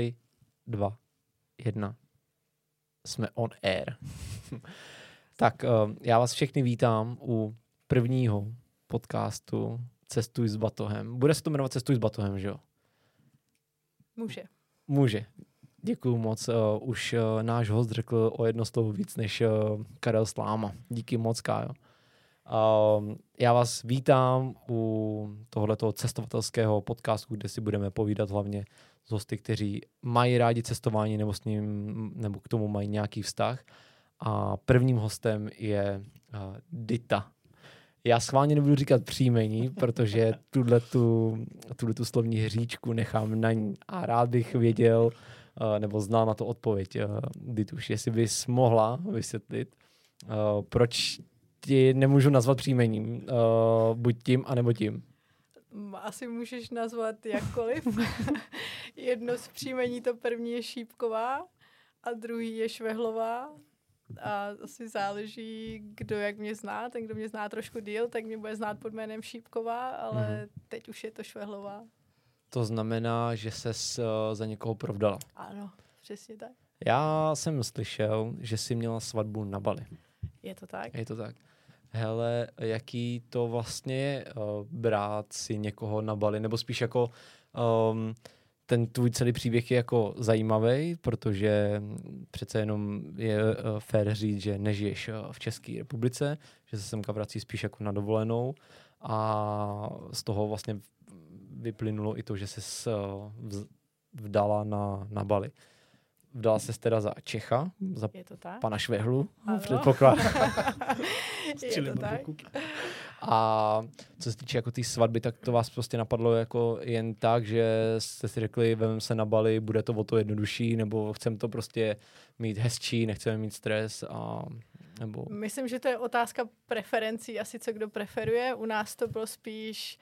tři, dva, jedna. Jsme on air. tak uh, já vás všechny vítám u prvního podcastu Cestuj s batohem. Bude se to jmenovat Cestuj s batohem, že jo? Může. Může. Děkuju moc. Uh, už uh, náš host řekl o jedno slovo víc než uh, Karel Sláma. Díky moc, Kájo. Uh, já vás vítám u tohoto cestovatelského podcastu, kde si budeme povídat hlavně s hosty, kteří mají rádi cestování nebo s ním, nebo k tomu mají nějaký vztah. A prvním hostem je uh, Dita. Já schválně nebudu říkat příjmení, protože tuhle tu, slovní hříčku nechám na ní. A rád bych věděl, uh, nebo znal na to odpověď, uh, Dituš, jestli bys mohla vysvětlit, uh, proč ti nemůžu nazvat příjmením, uh, buď tím, anebo tím. Asi můžeš nazvat jakkoliv. Jedno z příjmení to první je Šípková a druhý je Švehlová. A asi záleží, kdo jak mě zná. Ten, kdo mě zná trošku díl, tak mě bude znát pod jménem Šípková, ale mm-hmm. teď už je to Švehlová. To znamená, že se uh, za někoho provdala. Ano, přesně tak. Já jsem slyšel, že jsi měla svatbu na Bali. Je to tak? Je to tak. Hele, jaký to vlastně je uh, brát si někoho na Bali, nebo spíš jako um, ten tvůj celý příběh je jako zajímavý, protože přece jenom je uh, fér říct, že nežiješ uh, v České republice, že se semka vrací spíš jako na dovolenou a z toho vlastně vyplynulo i to, že se vdala na, na Bali. Vdala se teda za Čecha, za je to tak? pana Švehlu, předpoklad. je to tak. A co se týče jako té tý svatby, tak to vás prostě napadlo jako jen tak, že jste si řekli, vem se na Bali, bude to o to jednodušší, nebo chceme to prostě mít hezčí, nechceme mít stres a nebo... Myslím, že to je otázka preferencí, asi co kdo preferuje. U nás to bylo spíš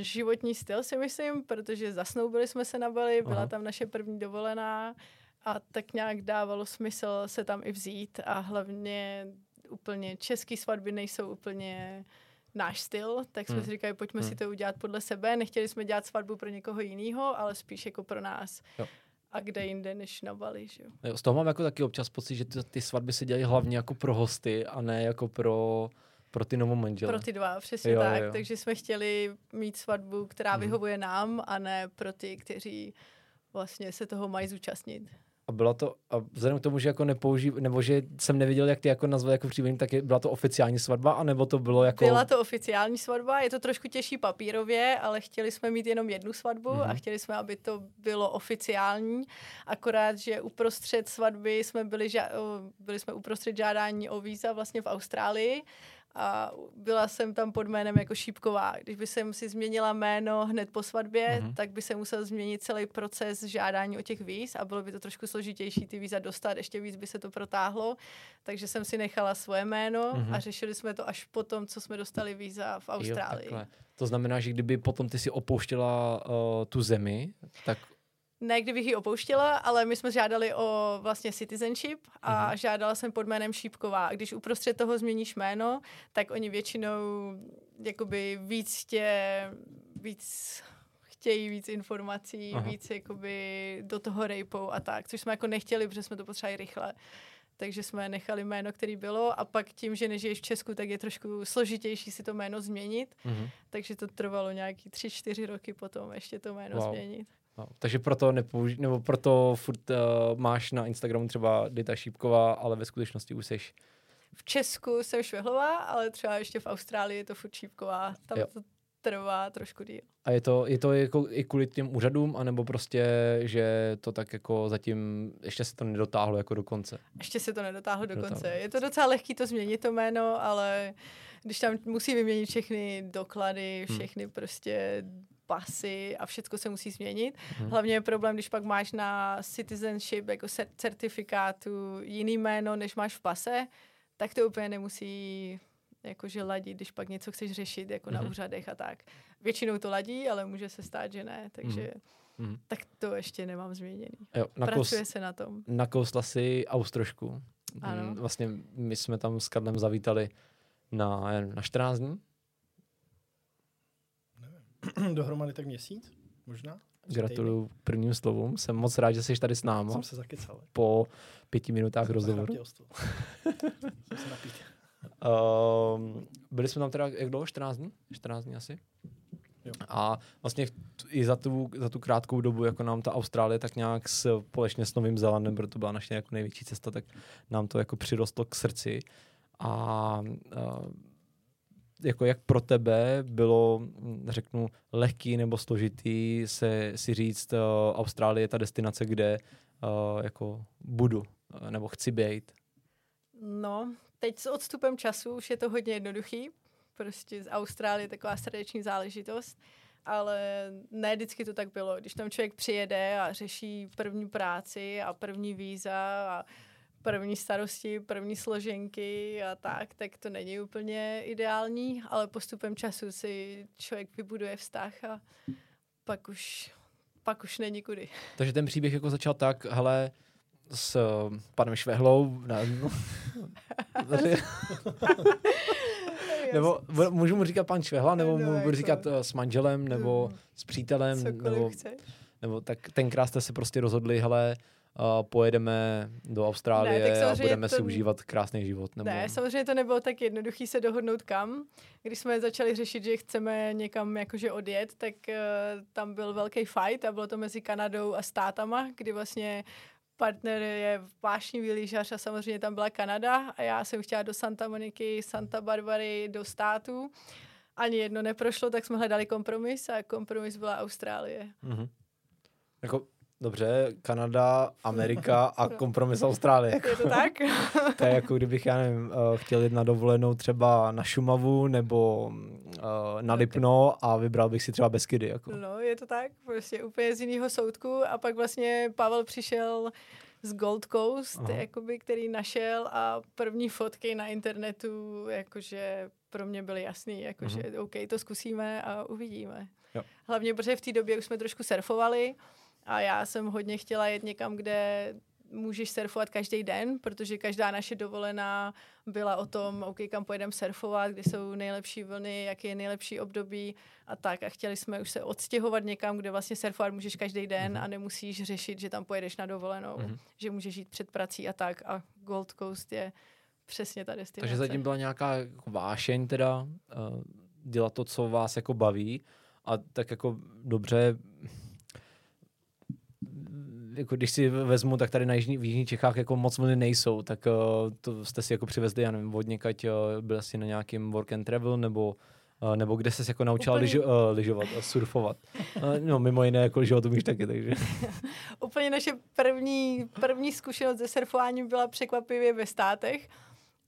životní styl, si myslím, protože zasnoubili jsme se na Bali, byla Aha. tam naše první dovolená a tak nějak dávalo smysl se tam i vzít a hlavně úplně český svatby nejsou úplně náš styl, tak jsme hmm. si říkali, pojďme hmm. si to udělat podle sebe. Nechtěli jsme dělat svatbu pro někoho jiného, ale spíš jako pro nás. Jo. A kde jinde než na Bali, že jo. jo z toho mám jako taky občas pocit, že ty, ty svatby se dělají hlavně jako pro hosty a ne jako pro pro ty novomanžele. Pro ty dva, přesně jo, tak. Jo. Takže jsme chtěli mít svatbu, která hmm. vyhovuje nám a ne pro ty, kteří vlastně se toho mají zúčastnit. A byla to, a vzhledem k tomu, že jako nepoužív, nebo že jsem neviděl, jak ty jako nazval jako příjmení, tak je, byla to oficiální svatba, anebo to bylo jako... Byla to oficiální svatba, je to trošku těžší papírově, ale chtěli jsme mít jenom jednu svatbu mm-hmm. a mhm. chtěli jsme, aby to bylo oficiální, akorát, že uprostřed svatby jsme byli, ža- byli jsme uprostřed žádání o víza vlastně v Austrálii a byla jsem tam pod jménem jako Šípková. Když by jsem si změnila jméno hned po svatbě, mm-hmm. tak by se musel změnit celý proces žádání o těch víz a bylo by to trošku složitější ty víza dostat, ještě víc by se to protáhlo. Takže jsem si nechala svoje jméno mm-hmm. a řešili jsme to až potom, co jsme dostali víza v Austrálii. Jo, to znamená, že kdyby potom ty si opouštěla uh, tu zemi, tak ne kdybych ji opouštěla, ale my jsme žádali o vlastně citizenship a mm-hmm. žádala jsem pod jménem Šípková. A když uprostřed toho změníš jméno, tak oni většinou jakoby víc tě, víc chtějí víc informací, Aha. víc jakoby do toho rejpou a tak, což jsme jako nechtěli, protože jsme to potřebovali rychle. Takže jsme nechali jméno, který bylo a pak tím, že nežiješ v Česku, tak je trošku složitější si to jméno změnit. Mm-hmm. Takže to trvalo nějaký tři, čtyři roky potom ještě to jméno wow. změnit. No, takže proto nepouži- nebo proto furt uh, máš na Instagramu třeba Dita Šípková, ale ve skutečnosti už seš v Česku jsem Švehlová, ale třeba ještě v Austrálii je to furt Šípková. Tam jo. to trvá trošku díl. A je to, je to jako i kvůli těm úřadům, anebo prostě, že to tak jako zatím ještě se to nedotáhlo jako do konce? Ještě se to nedotáhlo do konce. Je to docela lehký to změnit to jméno, ale když tam musí vyměnit všechny doklady, hmm. všechny hmm. prostě pasy a všechno se musí změnit. Hmm. Hlavně je problém, když pak máš na citizenship jako certifikátu jiný jméno, než máš v pase, tak to úplně nemusí jakože ladit, když pak něco chceš řešit jako hmm. na mhm. úřadech a tak. Většinou to ladí, ale může se stát, že ne, takže hmm. tak to ještě nemám změněný. Jo, Pracuje se na tom. Nakousla si Austrošku. Ano. Vlastně my jsme tam s Karlem zavítali na, na 14 dní Dohromady tak měsíc? Možná? Gratuluju prvním slovům. Jsem moc rád, že jsi tady s náma. Jsem se zakecal. Po pěti minutách rozhovoru. Jsem se napít. Um, byli jsme tam teda, jak dlouho? 14 dní? 14 dní asi? Jo. A vlastně i za tu, za tu krátkou dobu, jako nám ta Austrálie tak nějak společně s Novým Zélandem, protože to byla naše jako největší cesta, tak nám to jako přirostlo k srdci. A uh, jako jak pro tebe bylo, řeknu, lehký nebo složitý se si říct, uh, Austrálie je ta destinace, kde uh, jako budu uh, nebo chci být? No, teď s odstupem času už je to hodně jednoduchý. Prostě z Austrálie je taková srdeční záležitost, ale ne vždycky to tak bylo. Když tam člověk přijede a řeší první práci a první víza a první starosti, první složenky a tak, tak to není úplně ideální, ale postupem času si člověk vybuduje vztah a pak už, pak už není kudy. Takže ten příběh jako začal tak, hele, s uh, panem Švehlou, ne, nebo můžu mu říkat pan Švehla, nebo no, mu budu jako... říkat uh, s manželem, nebo hmm. s přítelem, Cokoliv nebo, chceš. nebo tak tenkrát jste se prostě rozhodli, hele, uh, pojedeme do Austrálie ne, a budeme to... si užívat krásný život. Nebo... Ne, samozřejmě to nebylo tak jednoduché se dohodnout kam. Když jsme začali řešit, že chceme někam jakože odjet, tak uh, tam byl velký fight a bylo to mezi Kanadou a státama, kdy vlastně partner je vášnivý lyžař a samozřejmě tam byla Kanada a já jsem chtěla do Santa Moniky, Santa Barbary, do státu. Ani jedno neprošlo, tak jsme hledali kompromis a kompromis byla Austrálie. Mm-hmm. Jako Dobře, Kanada, Amerika a kompromis Austrálie. Je to tak? to je jako kdybych, já nevím, uh, chtěl jít na dovolenou třeba na Šumavu nebo uh, na Lipno a vybral bych si třeba Beskydy. Jako. No, je to tak, prostě úplně z jiného soudku a pak vlastně Pavel přišel z Gold Coast, jakoby, který našel a první fotky na internetu, jakože pro mě byly jasný, jakože uh-huh. OK, to zkusíme a uvidíme. Jo. Hlavně, protože v té době už jsme trošku surfovali, a já jsem hodně chtěla jet někam, kde můžeš surfovat každý den, protože každá naše dovolená byla o tom, OK, kam pojedeme surfovat, kde jsou nejlepší vlny, jaký je nejlepší období a tak. A chtěli jsme už se odstěhovat někam, kde vlastně surfovat můžeš každý den mm-hmm. a nemusíš řešit, že tam pojedeš na dovolenou, mm-hmm. že můžeš jít před prací a tak. A Gold Coast je přesně ta destinace. Takže zatím byla nějaká jako vášeň teda uh, dělat to, co vás jako baví a tak jako dobře jako když si vezmu, tak tady na jižní, v Jižních Čechách jako moc vlny nejsou, tak uh, to jste si jako přivezli, já nevím, vodně, kať uh, byl jsi na nějakým work and travel, nebo Uh, nebo kde jsi jako naučila Úplně... ližo, uh, lyžovat a surfovat. Uh, no, mimo jiné, jako lyžovat umíš taky, takže. Úplně naše první, první zkušenost se surfováním byla překvapivě ve státech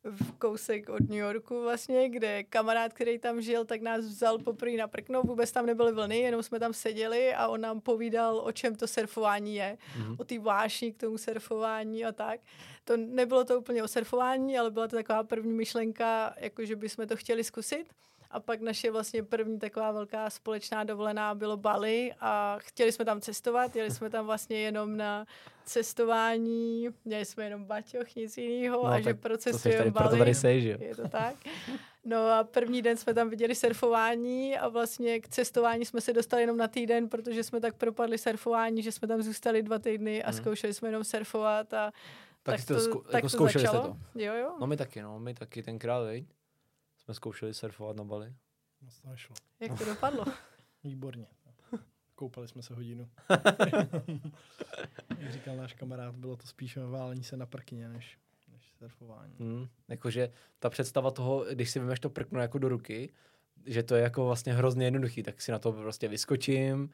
v kousek od New Yorku vlastně, kde kamarád, který tam žil, tak nás vzal poprvé na prkno, vůbec tam nebyly vlny, jenom jsme tam seděli a on nám povídal, o čem to surfování je, mm-hmm. o té vášni k tomu surfování a tak. To nebylo to úplně o surfování, ale byla to taková první myšlenka, jako že bychom to chtěli zkusit. A pak naše vlastně první taková velká společná dovolená bylo Bali a chtěli jsme tam cestovat, jeli jsme tam vlastně jenom na cestování, měli jsme jenom baťoch, nic jiného no, a že procesujeme Bali. Proto tady sej, že? Je to tak. No a první den jsme tam viděli surfování a vlastně k cestování jsme se dostali jenom na týden, protože jsme tak propadli surfování, že jsme tam zůstali dva týdny a hmm. zkoušeli jsme jenom surfovat a tak, tak to, zku, tak jako to zkoušeli začalo. to? Jo, jo. No my taky, no, my taky tenkrát, veď jsme zkoušeli surfovat na Bali. Moc to nešlo. Jak to dopadlo? Výborně. Koupali jsme se hodinu. Jak říkal náš kamarád, bylo to spíš válení se na prkině, než, než surfování. Mm, jakože ta představa toho, když si vymeš to prkno jako do ruky, že to je jako vlastně hrozně jednoduchý, tak si na to prostě vyskočím,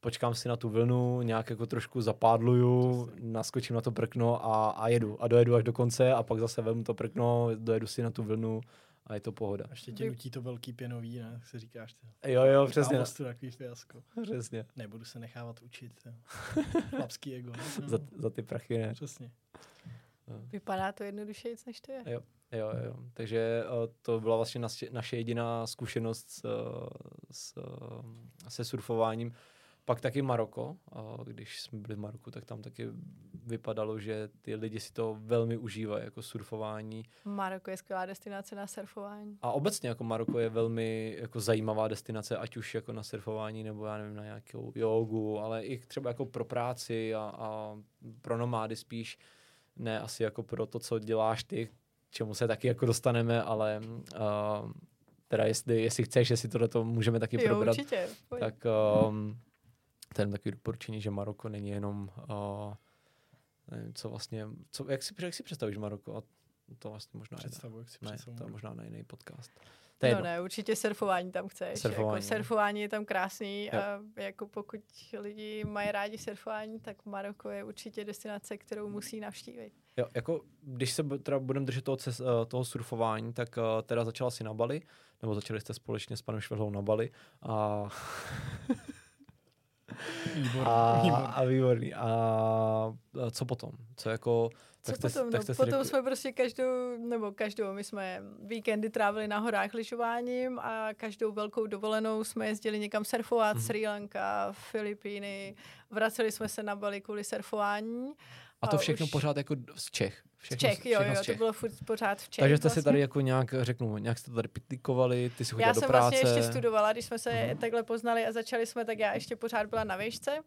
počkám si na tu vlnu, nějak jako trošku zapádluju, naskočím na to prkno a, a jedu. A dojedu až do konce a pak zase vemu to prkno, dojedu si na tu vlnu a je to pohoda. A ještě tě nutí to velký pěnový, ne? Jak si říkáš. Ty. Jo, jo, přesně. Prostě takový fiasko. Přesně. Nebudu se nechávat učit. Chlapský ego. No. za, za, ty prachy, ne? Přesně. No. Vypadá to jednodušejíc, než to je. Jo, jo, jo. Takže uh, to byla vlastně naše, naše jediná zkušenost s, s, se surfováním. Pak taky Maroko, když jsme byli v Maroku, tak tam taky vypadalo, že ty lidi si to velmi užívají, jako surfování. Maroko je skvělá destinace na surfování. A obecně jako Maroko je velmi jako zajímavá destinace, ať už jako na surfování, nebo já nevím, na nějakou jogu, ale i třeba jako pro práci a, a pro nomády spíš. Ne asi jako pro to, co děláš ty, čemu se taky jako dostaneme, ale uh, teda jestli, jestli chceš, jestli tohle to můžeme taky Jo, probrat, určitě. pojď. tak um, ten takový doporučení, že Maroko není jenom uh, nevím, co vlastně, co, jak, si, jak si představíš Maroko? A to vlastně možná je, Představu, jak si ne, to je možná na jiný podcast. To je No jedno. ne, určitě surfování tam chceš. Surfování, Jako surfování je tam krásný Jo. a jako pokud lidi mají rádi surfování, tak Maroko je určitě destinace, kterou musí navštívit. Jo, jako když se teda budeme držet toho, ces, eh, toho surfování, tak uh, teda začala si na Bali, nebo začali jste společně s panem Švehlou na Bali a, Výborný, a, výborný. a výborný. A, a co potom? Co jako, Co tak jste, potom? tak no, jste si potom řekli, jsme prostě každou, nebo každou, my jsme víkendy trávili na horách lyžováním a každou velkou dovolenou jsme jezdili někam surfovat, Mhm. mm-hmm. Sri Lanka, Filipíny, vraceli jsme se na Bali kvůli surfování. a to a všechno už- pořád jako z Čech. Všechno, Čech, jo, jo, to bylo furt pořád v Čech. Takže jste si vlastně. tady jako nějak, řeknu, nějak jste tady pitlikovali, ty si chodila Já do jsem práce. vlastně ještě studovala, když jsme se Mhm. takhle poznali a začali jsme, tak já ještě pořád byla na výšce.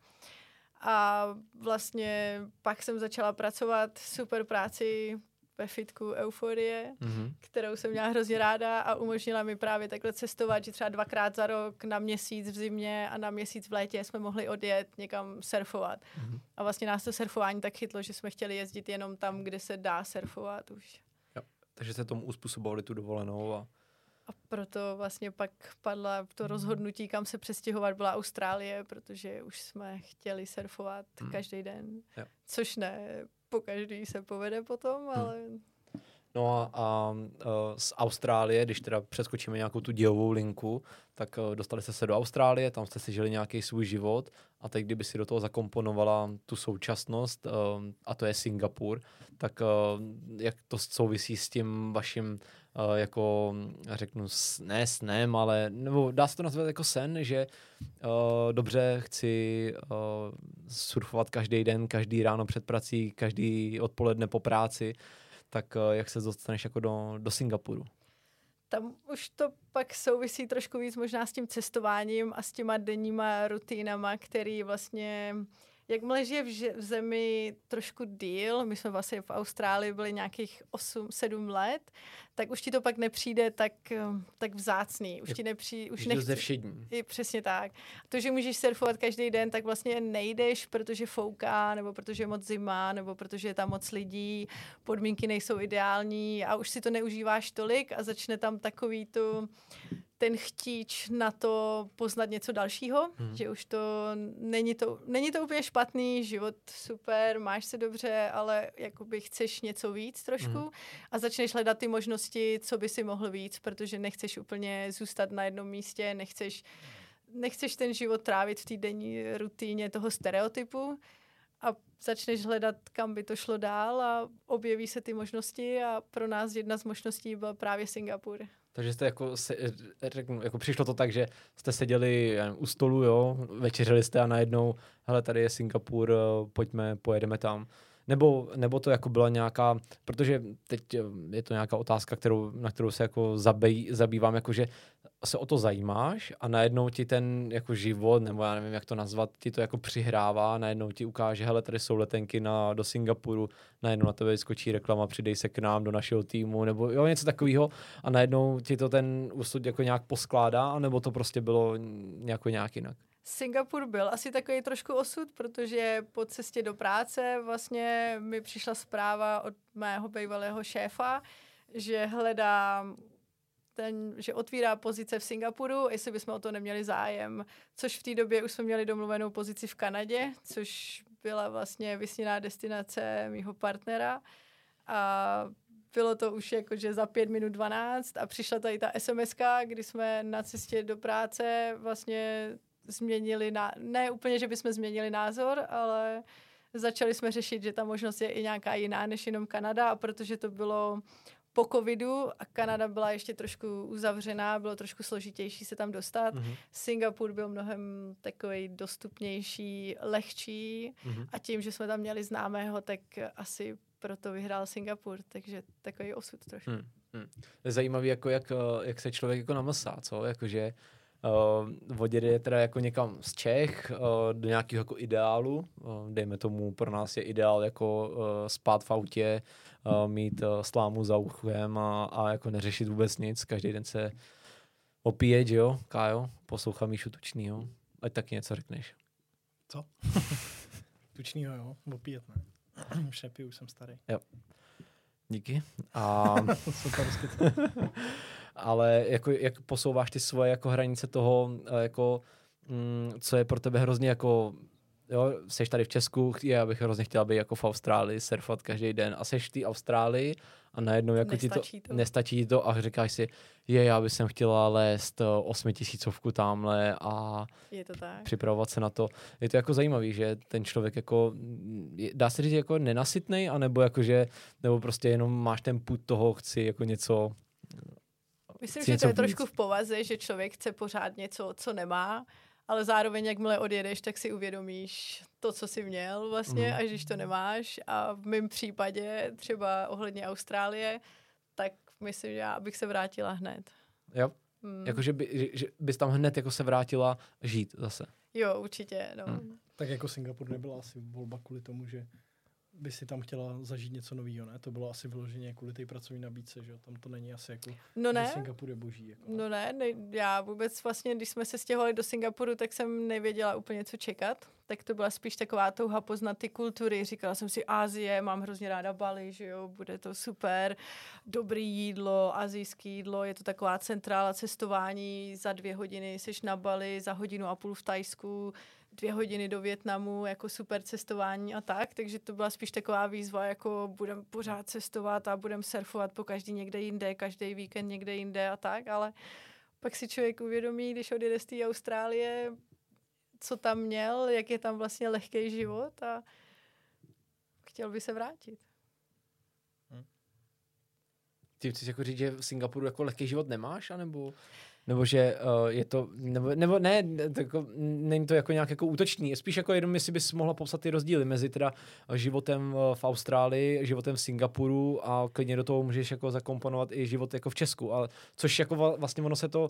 A vlastně pak jsem začala pracovat super práci ve fitku Euforie, Mhm. kterou jsem měla hrozně ráda a umožnila mi právě takhle cestovat, že třeba dvakrát za rok na měsíc v zimě a na měsíc v létě jsme mohli odjet někam surfovat. Mhm. A vlastně nás to surfování tak chytlo, že jsme chtěli jezdit jenom tam, kde se dá surfovat už. Takže jste tomu uspůsobovali tu dovolenou a A proto vlastně pak padla to rozhodnutí, kam se přestěhovat, byla Austrálie, protože už jsme chtěli surfovat Hmm. každý den. Jo. Což ne, po každý se povede potom, ale No a, a z Austrálie, když teda přeskočíme nějakou tu dějovou linku, tak uh, dostali jste se do Austrálie, tam jste si žili nějaký svůj život a teď, kdyby si do toho zakomponovala tu současnost, uh, a to je Singapur, tak uh, jak to souvisí s tím vaším uh, jako, řeknu, s, ne snem, ale nebo dá se to nazvat jako sen, že uh, dobře chci uh, surfovat každý den, každý ráno před prací, každý odpoledne po práci, tak eh, jak se dostaneš jako do, do Singapuru? tam už to pak souvisí trošku víc možná s tím cestováním a s těma denníma rutínama, který vlastně Jakmile žije v, v zemi trošku díl, my jsme vlastně v Austrálii byli nějakých 8-7 let, tak už ti to pak nepřijde tak, eh, tak vzácný. Už ti nepřijde, už Už nechci, ze všední. Je přesně tak. To, že můžeš surfovat každý den, tak vlastně nejdeš, protože fouká, nebo protože je moc zima, nebo protože je tam moc lidí, podmínky nejsou ideální a už si to neužíváš tolik a začne tam takový tu ten chtíč na to poznat něco dalšího, hmm. že už to není, to není to úplně špatný, život super, máš se dobře, ale jakoby chceš něco víc trošku Mhm. a začneš hledat ty možnosti, co by si mohl víc, protože nechceš úplně zůstat na jednom místě, nechceš, nechceš ten život trávit v té denní rutině toho stereotypu a začneš hledat, kam by to šlo dál a objeví se ty možnosti a pro nás jedna z možností byl právě Singapur. Takže jste jako, se, řeknu, jako přišlo to tak, že jste seděli nevím, u stolu, jo, večeřili jste a najednou, hele, tady je Singapur, eh, pojďme, pojedeme tam. Nebo, nebo to jako byla nějaká, protože teď eh, je to nějaká otázka, kterou, na kterou se jako zabej, zabývám, jako že se o to zajímáš a najednou ti ten jako život, nebo já nevím, jak to nazvat, ti to jako přihrává, najednou ti ukáže, hele, tady jsou letenky na, do Singapuru, najednou na tebe skočí reklama, přidej se k nám do našeho týmu, nebo jo, něco takového a najednou ti to ten úsud jako nějak poskládá, nebo to prostě bylo nějak, nějak jinak. Singapur byl asi takový trošku osud, protože po cestě do práce vlastně mi přišla zpráva od mého bývalého šéfa, že hledá ten, že otvírá pozice v Singapuru, jestli bychom o to neměli zájem. Což v té době už jsme měli domluvenou pozici v Kanadě, což byla vlastně vysněná destinace mýho partnera. A bylo to už jako, že za pět minut 12 a přišla tady ta sms kdy jsme na cestě do práce vlastně změnili, na, ne úplně, že bychom změnili názor, ale začali jsme řešit, že ta možnost je i nějaká jiná než jenom Kanada a protože to bylo po covidu a Kanada byla ještě trošku uzavřená, bylo trošku složitější se tam dostat. Mhm. Singapur byl mnohem takový dostupnější, lehčí Mhm. a tím, že jsme tam měli známého, tak asi proto vyhrál Singapur, takže takový osud trošku. To je zajímavý, jako jak, eh, jak se člověk jako namlsá, co? Jakože uh, odjede je teda jako někam z Čech uh, do nějakého jako ideálu. Uh, dejme tomu, pro nás je ideál jako uh, spát v autě, uh, mít uh, slámu za uchem a, a jako neřešit vůbec nic. Každý den se opíjet, že jo, Kájo? Poslouchám Míšu Tučnýho. Ať taky něco řekneš. Co? Tučnýho, jo? Opíjet ne. Už nepiju, už jsem starý. Díky. A, Super, ale jako, jak posouváš ty svoje jako hranice toho, eh, jako, mm, co je pro tebe hrozně jako jo, seš tady v Česku, já bych hrozně chtěla být jako v Austrálii, surfovat každý den a seš v té Austrálii a najednou jako ti to, Nestačí to. nestačí to a říkáš si, je, já bych sem chtěla lézt eh, osmitisícovku tamhle a Je to tak. připravovat se na to. Je to jako zajímavý, že ten člověk jako, dá se říct jako nenasytnej, anebo jako, že, nebo prostě jenom máš ten put toho, chci jako něco, Myslím, že to je trošku v povaze, že člověk chce pořád něco, co nemá, ale zároveň, jakmile odjedeš, tak si uvědomíš to, co jsi měl vlastně, Mhm. až když to nemáš. A v mém případě, třeba ohledně Austrálie, tak myslím, že já bych se vrátila hned. jo, Hmm. jako, že, by, že, že bys tam hned jako se vrátila žít zase. Jo, určitě. No. Hmm. Tak jako Singapur nebyla asi volba kvůli tomu, že by si tam chtěla zažít něco nového, ne? To bylo asi vyloženě kvůli té pracovní nabídce, že jo? Tam to není asi jako, No že ne, Singapur je boží. Jako. no ne, ne, já vůbec vlastně, když jsme se stěhovali do Singapuru, tak jsem nevěděla úplně, co čekat. Tak to byla spíš taková touha poznat ty kultury. Říkala jsem si Ázie, mám hrozně ráda Bali, že jo, bude to super. Dobrý jídlo, azijské jídlo, je to taková centrála cestování. Za dvě hodiny jsi na Bali, za hodinu a půl v Tajsku, dvě hodiny do Větnamu, jako super cestování a tak. Takže to byla spíš taková výzva, jako budem pořád cestovat a budem surfovat po každý někde jinde, každý víkend někde jinde a tak, ale pak si člověk uvědomí, když odjede z té Austrálie, co tam měl, jak je tam vlastně lehký život a chtěl by se vrátit. Ty chceš jako říct, že v Singapuru jako lehký život nemáš, anebo, nebo že uh, je to, nebo, nebo ne, to jako, není to jako nějak jako útočný, je spíš jako jenom, jestli bys mohla popsat ty rozdíly mezi teda životem eh, v Austrálii, životem v Singapuru a klidně do toho můžeš jako zakomponovat i život jako v Česku, ale což jako vlastně ono se to,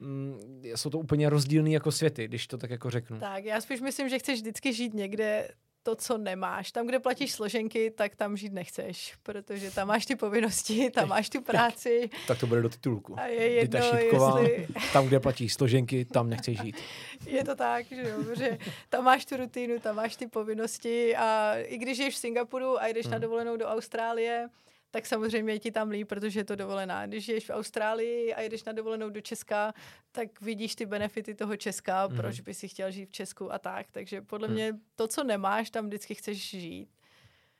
mm, jsou to úplně rozdílný jako světy, když to tak jako řeknu. Tak, já spíš myslím, že chceš vždycky žít někde to, co nemáš. Tam, kde platíš složenky, tak tam žít nechceš, protože tam máš ty povinnosti, tam máš tu práci Tak to bude do titulku. a je Dita jedno, Šipková, jestli... tam, kde platíš složenky, tam nechceš žít. Je to tak, že jo, že tam máš tu rutinu, tam máš ty povinnosti a i když ješ v Singapuru a jdeš hmm. na dovolenou do Austrálie, tak samozřejmě je ti tam líp, protože je to dovolená. Když ješ v Austrálii a jdeš na dovolenou do Česka, tak vidíš ty benefity toho Česka, mm. proč by si chtěl žít v Česku a tak. Takže podle Hmm. mě to, co nemáš, tam vždycky chceš žít.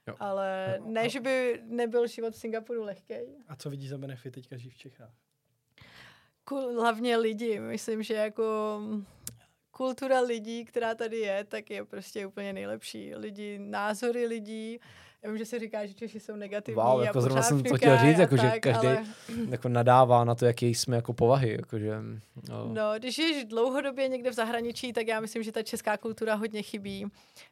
Jo. Ale No, ne, že by nebyl život v Singapuru lehký. A co vidíš za benefit teďka žít v Čechách? Kul- hlavně lidi. Myslím, že jako kultura lidí, která tady je, tak je prostě úplně nejlepší. Lidi, názory lidí. Já vím, že se říká, že Češi jsou negativní Wow, jako zrovna jsem to chtěl říct, jako že tak, každý- ale- jako nadává na to, jaký jsme jako povahy. Jakože, no. No, když ješ dlouhodobě někde v zahraničí, tak já myslím, že ta česká kultura hodně chybí.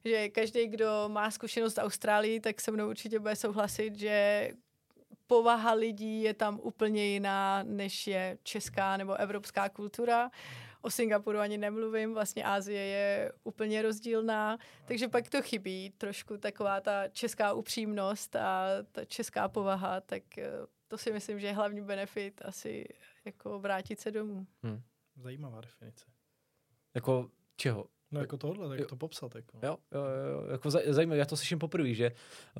Že každý, kdo má zkušenost z Austrálii, tak se mnou určitě bude souhlasit, že povaha lidí je tam úplně jiná, než je česká nebo evropská kultura. O Singapuru ani nemluvím, vlastně Ázie je úplně rozdílná, takže pak to chybí trošku taková ta česká upřímnost a ta česká povaha, tak eh, to si myslím, že je hlavní benefit asi jako vrátit se domů. Zajímavá definice. Jako čeho? No jako tohle, tak Jo. to popsat. Jako. Jo, jo, jo, jako zaj- zajímavé, já to slyším poprvé, že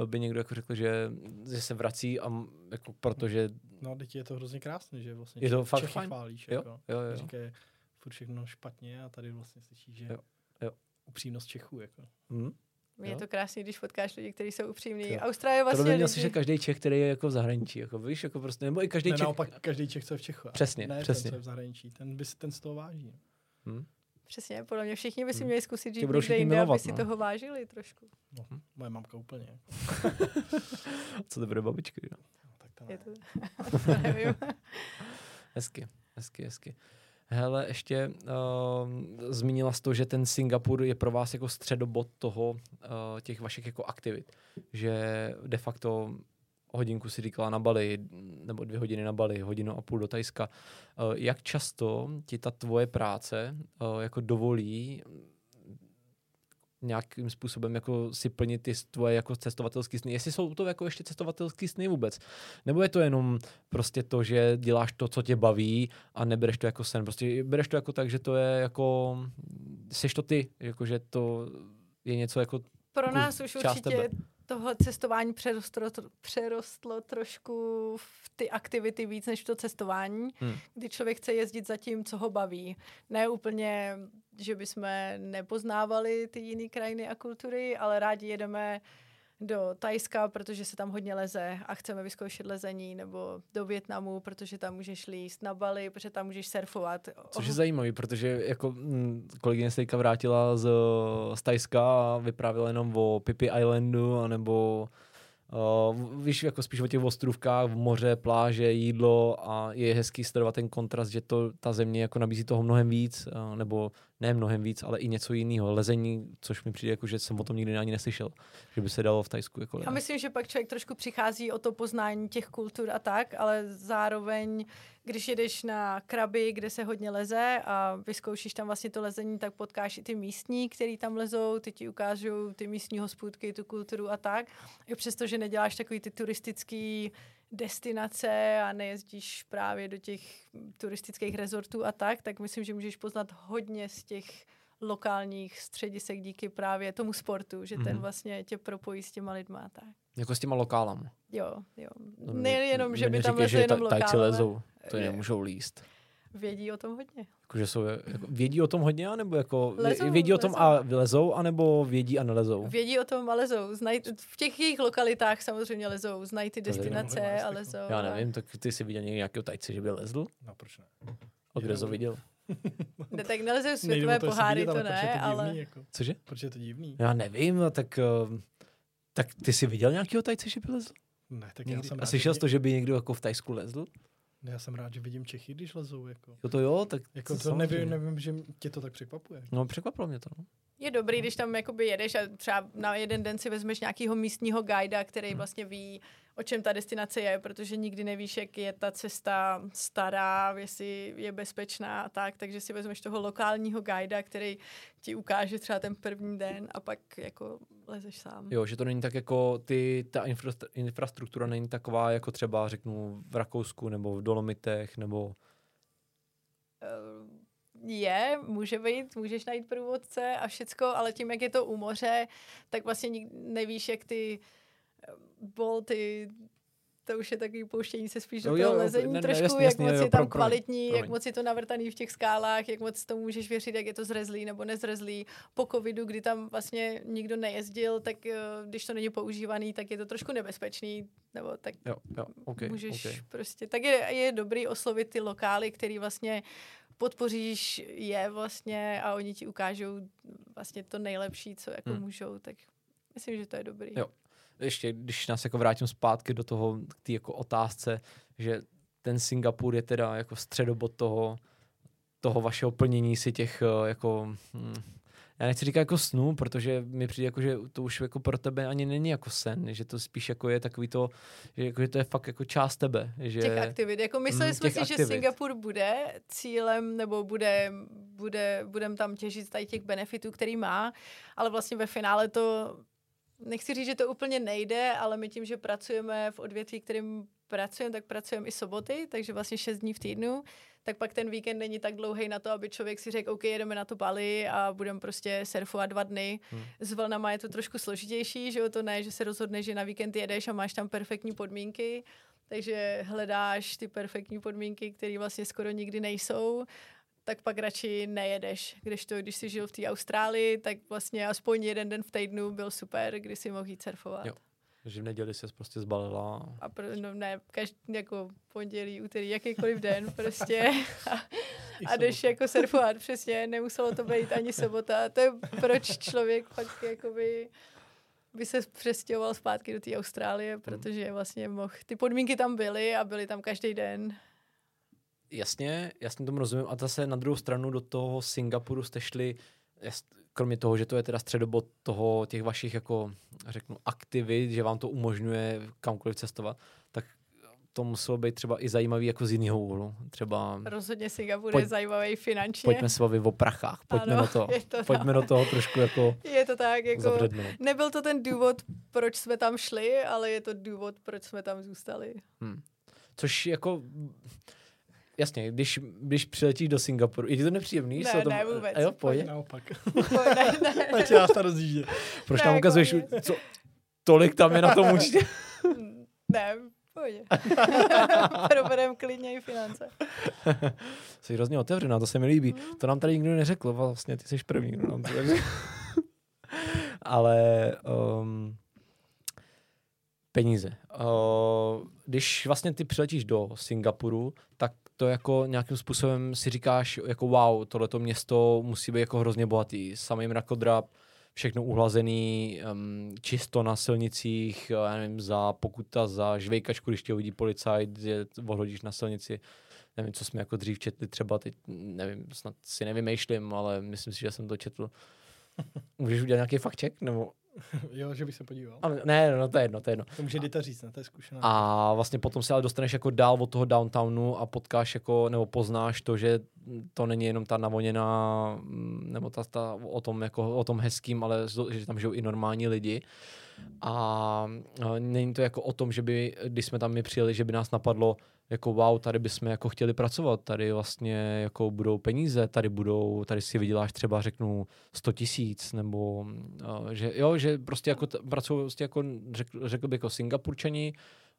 by někdo jako řekl, že, že se vrací a m- jako protože, No, teď je to hrozně krásné, že vlastně Je to fakt Čechy fajn. chválíš. jo, Jako. jo, jo, Říkají furt všechno špatně a tady vlastně slyšíš, že Jo, jo. upřímnost Čechů. Jako. hm? Je to krásný, když potkáš lidi, kteří jsou upřímní. Jo. Austrálie je Vlastně to by měl lidi... slyšet každý Čech, který je jako v zahraničí, jako víš, jako prostě, nebo i každý Ne, Čech. naopak každý Čech, co je v Čechu. Přesně, ne přesně. ten, co je v zahraničí. Ten, by si, ten z toho váží. Hm? Přesně, podle mě všichni by si Hmm. měli zkusit žít někde jinde, aby si no. toho vážili trošku. No, moje mamka úplně. Co to bude babičky, jo? No, tak to Je ne. to, to nevím. Hezky, hezky, hezky. Hele, ještě uh, zmínila jsi to, že ten Singapur je pro vás jako středobod toho, uh, těch vašich jako aktivit. Že de facto hodinku si říkala na Bali, nebo dvě hodiny na Bali, hodinu a půl do Tajska. Uh, jak často ti ta tvoje práce uh, jako dovolí nějakým způsobem jako si plnit ty tvoje jako cestovatelské sny. Jestli jsou to jako ještě cestovatelské sny vůbec. Nebo je to jenom prostě to, že děláš to, co tě baví a nebereš to jako sen. Prostě bereš to jako tak, že to je jako, seš to ty, jako že to je něco jako Pro nás už určitě tebe. Tohle cestování přerostlo, přerostlo trošku v ty aktivity víc než v to cestování, Hmm. kdy člověk chce jezdit za tím, co ho baví. Ne úplně, že bychom nepoznávali ty jiné krajiny a kultury, ale rádi jedeme do Tajska, protože se tam hodně leze a chceme vyzkoušet lezení, nebo do Větnamu, protože tam můžeš líst na Bali, protože tam můžeš surfovat. Což je zajímavý, protože jako mm, kolegyně se vrátila z, z Tajska a vyprávěla jenom o Pipi Islandu, anebo uh, víš, jako spíš o těch ostrovkách, v moře, pláže, jídlo a je hezký sledovat ten kontrast, že to ta země jako nabízí toho mnohem víc, uh, nebo ne mnohem víc, ale i něco jiného. Lezení, což mi přijde jako, že jsem o tom nikdy ani neslyšel, že by se dalo v Tajsku jako A myslím, že pak člověk trošku přichází o to poznání těch kultur a tak, ale zároveň, když jedeš na kraby, kde se hodně leze a vyzkoušíš tam vlastně to lezení, tak potkáš i ty místní, který tam lezou, ty ti ukážou ty místní hospůdky, tu kulturu a tak. I přesto, že neděláš takový ty turistický destinace a nejezdíš právě do těch turistických rezortů a tak, tak myslím, že můžeš poznat hodně z těch lokálních středisek díky právě tomu sportu, že ten Mhm. vlastně tě propojí s těma lidma a tak. Jako s těma lokálama. Jo, jo. No, Nejenom, že by tam lezli že jenom ta- Tajci lokálové. lezou, to je nemůžou líst. Vědí o tom hodně. Jakože jsou, jako, vědí o tom hodně, anebo jako Lezou, vědí o tom lezou. a lezou, anebo vědí a nelezou? Vědí o tom a lezou. Znají, v těch jejich lokalitách samozřejmě lezou. Znají ty To destinace a jako. lezou. Já nevím, tak ty jsi viděl nějakého tajce, že by lezl? No proč ne? A kde jsi ho viděl? Ne, tak nelezou Nejde světové to, jestli poháry, vidět, to ale proč je ne, to ale divný, jako? Cože? Proč je to divný? Já nevím, no, tak, uh, tak ty jsi viděl nějakého tajce, že by lezl? Ne, tak já Někdy? jsem A slyšel jsi to, že by někdo jako v Tajsku lezl? Ne, já jsem rád, že vidím Čechy, když lezou. Jako, Jo to jo, tak jako to nevím, nevím, že tě to tak překvapuje. No překvapilo mě to. No. Je dobrý, když tam jakoby jedeš a třeba na jeden den si vezmeš nějakého místního guida, který Hmm. vlastně ví, o čem ta destinace je, protože nikdy nevíš, jak je ta cesta stará, jestli je bezpečná a tak, takže si vezmeš toho lokálního guida, který ti ukáže třeba ten první den a pak jako lezeš sám. Jo, že to není tak jako ty, ta infra, infrastruktura není taková jako třeba řeknu v Rakousku nebo v Dolomitech nebo Eh, je, může být, můžeš najít průvodce a všecko, ale tím, jak je to u moře, tak vlastně nevíš, jak ty eh, bolty, to už je takový pouštění se spíš do No toho jo, lezení ne, ne, trošku, jasně, jak jasně, moc jo, je tam pro- kvalitní, jak promiň. moc je to navrtaný v těch skálách, jak moc tomu můžeš věřit, jak je to zrezlý nebo nezrezlý. Po covidu, kdy tam vlastně nikdo nejezdil, tak eh, když to není používaný, tak je to trošku nebezpečný, nebo tak jo, jo, okay, můžeš okay. prostě, tak je, je dobrý oslovit ty lokály, který vlastně podpoříš je vlastně a oni ti ukážou vlastně to nejlepší, co jako Hmm. můžou, tak myslím, že to je dobrý. Jo. ještě, když nás jako vrátím zpátky do toho, k té jako otázce, že ten Singapur je teda jako středobod toho, toho vašeho plnění si těch eh, jako, hm, já nechci říkat jako snů, protože mi přijde jako, že to už jako pro tebe ani není jako sen, že to spíš jako je takový to, že, jako, že to je fakt jako část tebe. Že, Těch aktivit. Jako mysleli Mm, jsme si, aktivit. že Singapur bude cílem, nebo bude, bude, budem tam těžit tady těch benefitů, který má, ale vlastně ve finále to, nechci říct, že to úplně nejde, ale my tím, že pracujeme v odvětví, kterým pracujeme, tak pracujeme i soboty, takže vlastně 6 dní v týdnu, tak pak ten víkend není tak dlouhý na to, aby člověk si řekl, OK, jedeme na to Bali a budeme prostě surfovat dva dny. Hmm. S vlnama je to trošku složitější, že jo, to ne, že se rozhodneš, že na víkend jedeš a máš tam perfektní podmínky, takže hledáš ty perfektní podmínky, které vlastně skoro nikdy nejsou, tak pak radši nejedeš. Když to, když jsi žil v té Austrálii, tak vlastně aspoň jeden den v týdnu byl super, kdy si mohl jít surfovat. Jo. Že v neděli se prostě zbalila. A pro, no ne, každý jako pondělí, úterý, jakýkoliv den prostě. A, a jdeš jako surfovat, přesně, nemuselo to být ani sobota. To je proč člověk fakt jakoby by se přestěhoval zpátky do té Austrálie, protože vlastně mohl, ty podmínky tam byly a byly tam každý den. Jasně, jasně tomu rozumím. A zase na druhou stranu do toho Singapuru jste šli, kromě toho, že to je teda středobod toho těch vašich jako řeknu aktivit, že vám to umožňuje kamkoliv cestovat, tak to muselo být třeba i zajímavý jako z jiného úhlu. Třeba Rozhodně Singapur Pojď- je zajímavý finančně. pojďme se bavit o prachách, pojďme Ano, na to. je to Pojďme do toho trošku jako Je to tak, jako nebyl to ten důvod, proč jsme tam šli, ale je to důvod, proč jsme tam zůstali. Hmm. Což jako, jasně, když, když přiletíš do Singapuru, je ti to nepříjemný? Ne, se tom, ne, vůbec. A jo, pojď. Naopak. ne, ne, Ať to rozjíždě. Proč Ne, nám jako ukazuješ, je. co, tolik tam je na tom určitě. ne, pojď. Proberem klidně i finance. Jsi hrozně otevřená, to se mi líbí. To nám tady nikdo neřekl, vlastně ty jsi první, kdo nám to řekl. Ale um, peníze. Uh, když vlastně ty přiletíš do Singapuru, tak to jako nějakým způsobem si říkáš, jako wow, tohleto město musí být jako hrozně bohatý. Samý mrakodrap, všechno uhlazený, um, čisto na silnicích, já nevím, za pokuta za žvejkačku, když tě uvidí policajt, že ohlodíš na silnici. Nevím, co jsme jako dřív četli, třeba teď, nevím, snad si nevymýšlím, ale myslím si, že jsem to četl. Můžeš udělat nějaký fakt check? Nebo... Jo, že bych se podíval. Ale ne, no to je jedno, to je jedno. To může Dita říct, ne? To je zkušená. A vlastně potom se ale dostaneš jako dál od toho downtownu a potkáš jako, nebo poznáš to, že to není jenom ta navoněná, mm, nebo ta, ta o tom jako o tom hezkým, ale že tam žijou i normální lidi. A není to jako o tom, že by, když jsme tam my přijeli, že by nás napadlo, jako wow, tady bychom jako chtěli pracovat, tady vlastně jako budou peníze, tady budou, tady si vyděláš třeba řeknu 100 tisíc, nebo že jo, že prostě jako t- pracují prostě jako řekl, řekl bych jako Singapurčani,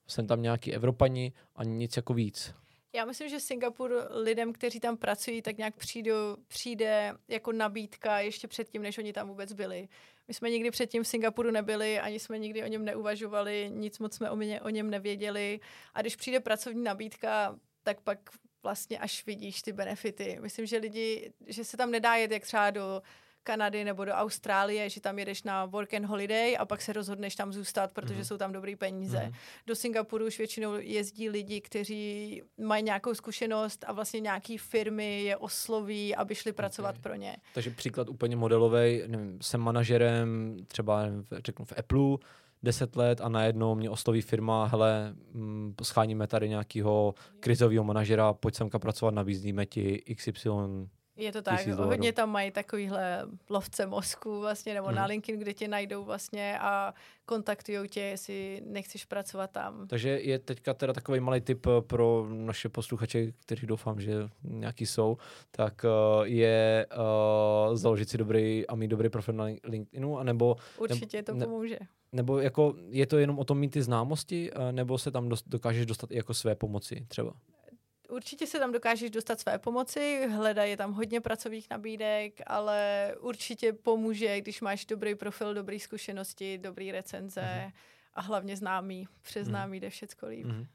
jsem tam nějaký Evropani a nic jako víc. Já myslím, že Singapur lidem, kteří tam pracují, tak nějak přijde, přijde jako nabídka ještě předtím, než oni tam vůbec byli. My jsme nikdy předtím v Singapuru nebyli, ani jsme nikdy o něm neuvažovali, nic moc jsme o, mě, o něm nevěděli. A když přijde pracovní nabídka, tak pak vlastně až vidíš ty benefity. Myslím, že lidi, že se tam nedá jet jak třeba do Kanady nebo do Austrálie, že tam jedeš na work and holiday a pak se rozhodneš tam zůstat, protože Mhm. jsou tam dobrý peníze Mhm. do Singapuru už většinou jezdí lidi, kteří mají nějakou zkušenost a vlastně nějaký firmy je osloví, aby šli pracovat Ok. pro ně. Takže příklad úplně modelový, nevím, jsem manažerem třeba nevím, řeknu v Apple 10 let a najednou mě osloví firma, hele, mm, scháníme tady nějakého krizového manažera, pojď semka pracovat, nabízíme ti XY. Je to tak, hodně tam mají takovýhle lovce mozku vlastně, nebo Mhm. na LinkedIn, kde tě najdou vlastně a kontaktují tě, jestli nechceš pracovat tam. Takže je teďka teda takový malý tip eh, pro naše posluchače, kteří doufám, že nějaký jsou, tak eh, je uh, založit si dobrý a mít dobrý profil na LinkedInu, anebo Určitě to ne- pomůže. Nebo jako je to jenom o tom mít ty známosti, nebo se tam dost, dokážeš dostat i jako své pomoci třeba? Určitě se tam dokážeš dostat své pomoci, hledají je tam hodně pracovních nabídek, ale určitě pomůže, když máš dobrý profil, dobré zkušenosti, dobrý recenze Mhm. a hlavně známý. Přes Mhm. známý jde všecko líp. Mm-hmm.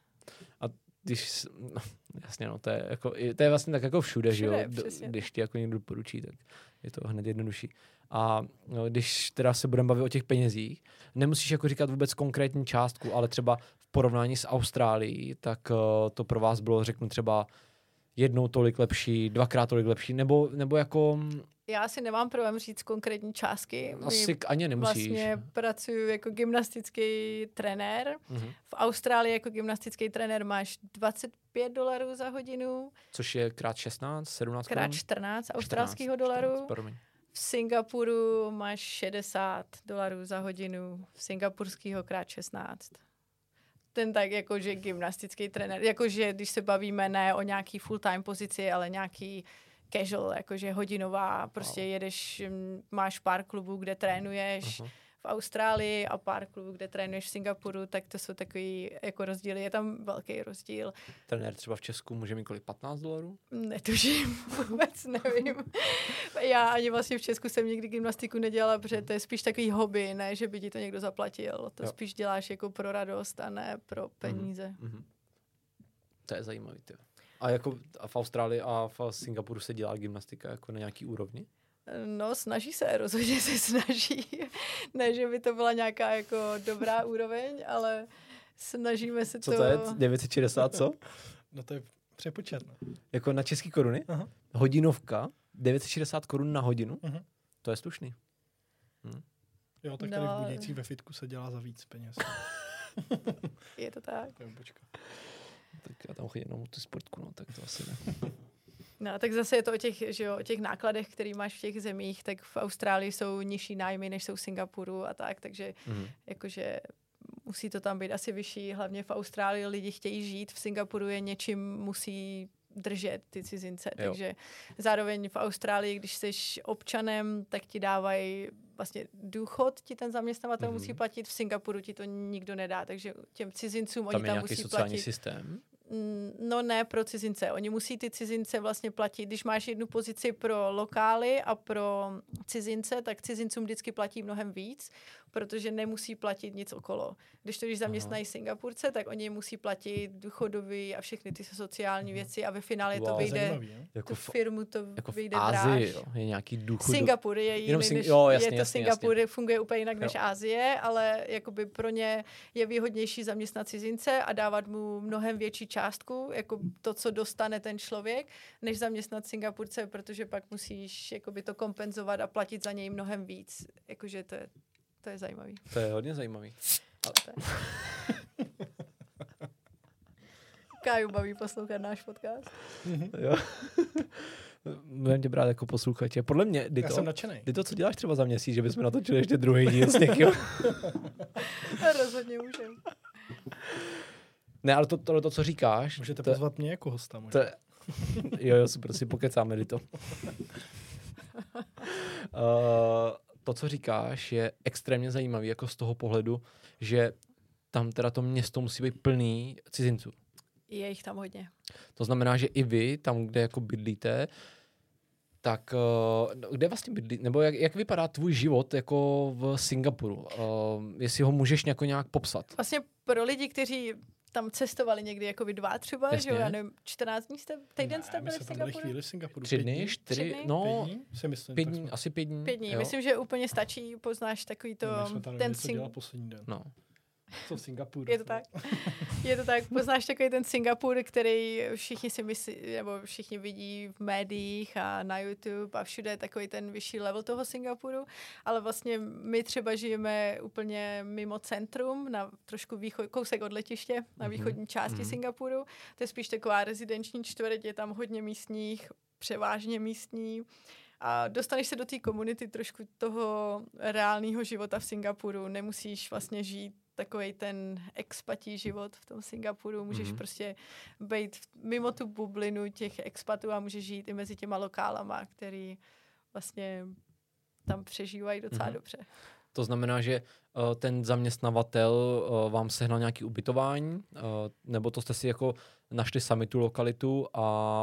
A když, no, jasně no, to je, jako, to je vlastně tak jako všude, že jo? Všude, D- přesně. Když ti jako někdo doporučí, tak je to hned jednodušší. A no, když teda se budeme bavit o těch penězích, nemusíš jako říkat vůbec konkrétní částku, ale třeba porovnání s Austrálií, tak uh, to pro vás bylo, řeknu třeba jednou tolik lepší, dvakrát tolik lepší, nebo, nebo jako mm, Já si nemám problém říct konkrétní částky. My asi ani nemusíš. vlastně pracuji jako gymnastický trenér. Mhm. V Austrálii jako gymnastický trenér máš 25 dolarů za hodinu, Což je krát 16, 17 krát korun? 14 australského 14, dolaru. 14, promiň. V Singapuru máš 60 dolarů za hodinu, v singapurského krát 16. Ten tak jakože gymnastický trenér, jakože když se bavíme ne o nějaký full-time pozici, ale nějaký casual, jakože hodinová, prostě Wow. jedeš, mm, máš pár klubů, kde trénuješ Aha. Austrálii a pár klubů, kde trénuješ v Singapuru, tak to jsou takový jako rozdíly. Je tam velký rozdíl. Trenér třeba v Česku může mít kolik? 15 dolarů? Netužím, vůbec nevím. Já ani vlastně v Česku jsem nikdy gymnastiku nedělala, protože to je spíš takový hobby, ne, že by ti to někdo zaplatil. To Jo. spíš děláš jako pro radost a ne pro peníze. Mhm. To je zajímavý, ty. A jako a v Austrálii a v Singapuru se dělá gymnastika jako na nějaký úrovni? No, snaží se, rozhodně se snaží. ne, že by to byla nějaká jako dobrá úroveň, ale snažíme se Co to... to je? 960 co? No to je přepočet. No. Jako na české koruny? Aha. Hodinovka, 960 korun na hodinu. Mhm. To je slušný. Jo, tak No, tady v ale- Budějcích ve fitku se dělá za víc peněz. Je to tak. Jo, počka. Tak já tam chodím jenom tu sportku, no, tak to asi ne. No, tak zase je to o těch, že jo, o těch nákladech, který máš v těch zemích, tak v Austrálii jsou nižší nájmy, než jsou v Singapuru a tak, takže Mhm. jakože musí to tam být asi vyšší. Hlavně v Austrálii lidi chtějí žít, v Singapuru je něčím musí držet ty cizince. Jo. Takže zároveň v Austrálii, když jsi občanem, tak ti dávají vlastně důchod, ti ten zaměstnavatel Mhm. musí platit, v Singapuru ti to nikdo nedá, takže těm cizincům Tam oni je tam nějaký musí sociální platit. systém. No ne pro cizince. Oni musí ty cizince vlastně platit. Když máš jednu pozici pro lokály a pro cizince, tak cizincům vždycky platí mnohem víc, protože nemusí platit nic okolo. Když to když zaměstnají Singapurce, tak oni musí platit důchodový a všechny ty sociální věci a ve finále Wow. to vyjde, zajímavý? Jako tu v, firmu to jako v vyjde Ázii dráž. jo, je nějaký důchod. Singapur je jiný, Jenom Sing- než, jo, jasně, je to jasně, Singapur, funguje úplně jinak než Jo. Ázie, ale jakoby pro ně je výhodnější zaměstnat cizince a dávat mu mnohem větší částku, jako to, co dostane ten člověk, než zaměstnat Singapurce, protože pak musíš jakoby to kompenzovat a platit za něj mnohem víc. Jakože to je, to je zajímavý. To je hodně zajímavý. To je. Káju baví poslouchat náš podcast. Jo. Budeme tě brát jako posluchače. Podle mě, kdy Já to, jsem nadšený. to, co děláš třeba za měsíc, že bychom natočili ještě druhý díl s někým. Rozhodně můžem. Ne, ale to, to, to, co říkáš, Můžete to, pozvat mě jako hosta. to možná. je, jo, jo, super, si pokecáme, to. uh, to, co říkáš, je extrémně zajímavý, jako z toho pohledu, že tam teda to město musí být plný cizinců. Je jich tam hodně. To znamená, že i vy, tam, kde jako bydlíte, tak uh, kde vlastně bydlí, nebo jak, jak vypadá tvůj život jako v Singapuru? Uh, jestli ho můžeš jako nějak popsat. Vlastně pro lidi, kteří tam cestovali někdy jako vy dva třeba, Jasně. že jo, já nevím, 14 dní jste, týden jste Ne, byli v Singapuru? chvíli v Singapuru. Tři dny, čtyři, Tři dny? no, Pět dní, si myslím. pět dní, asi pět dní. Pět dní. jo. Myslím, že úplně stačí, poznáš takový to, No, my jsme tam ten sing... dělal poslední den. No. Co v Singapuru? Je to tak. Je to tak, poznáš takový ten Singapur, který všichni si myslí, nebo všichni vidí v médiích a na YouTube a všude takový ten vyšší level toho Singapuru, ale vlastně my třeba žijeme úplně mimo centrum, na trošku východ, kousek od letiště, na Mhm, východní části mhm. Singapuru. To je spíš taková rezidenční čtvrť, je tam hodně místních, převážně místní. A dostaneš se do té komunity trošku toho reálného života v Singapuru. Nemusíš vlastně žít takový ten expatí život v tom Singapuru. Můžeš Mhm. mm-hmm. prostě být mimo tu bublinu těch expatů a můžeš žít i mezi těma lokálama, který vlastně tam přežívají docela Mhm. mm-hmm. dobře. To znamená, že uh, ten zaměstnavatel uh, vám sehnal nějaký ubytování, uh, nebo to jste si jako našli sami tu lokalitu a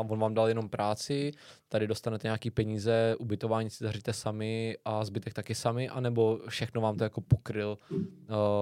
on vám dal jenom práci, tady dostanete nějaký peníze, ubytování si zaříte sami a zbytek taky sami, anebo všechno vám to jako pokryl uh,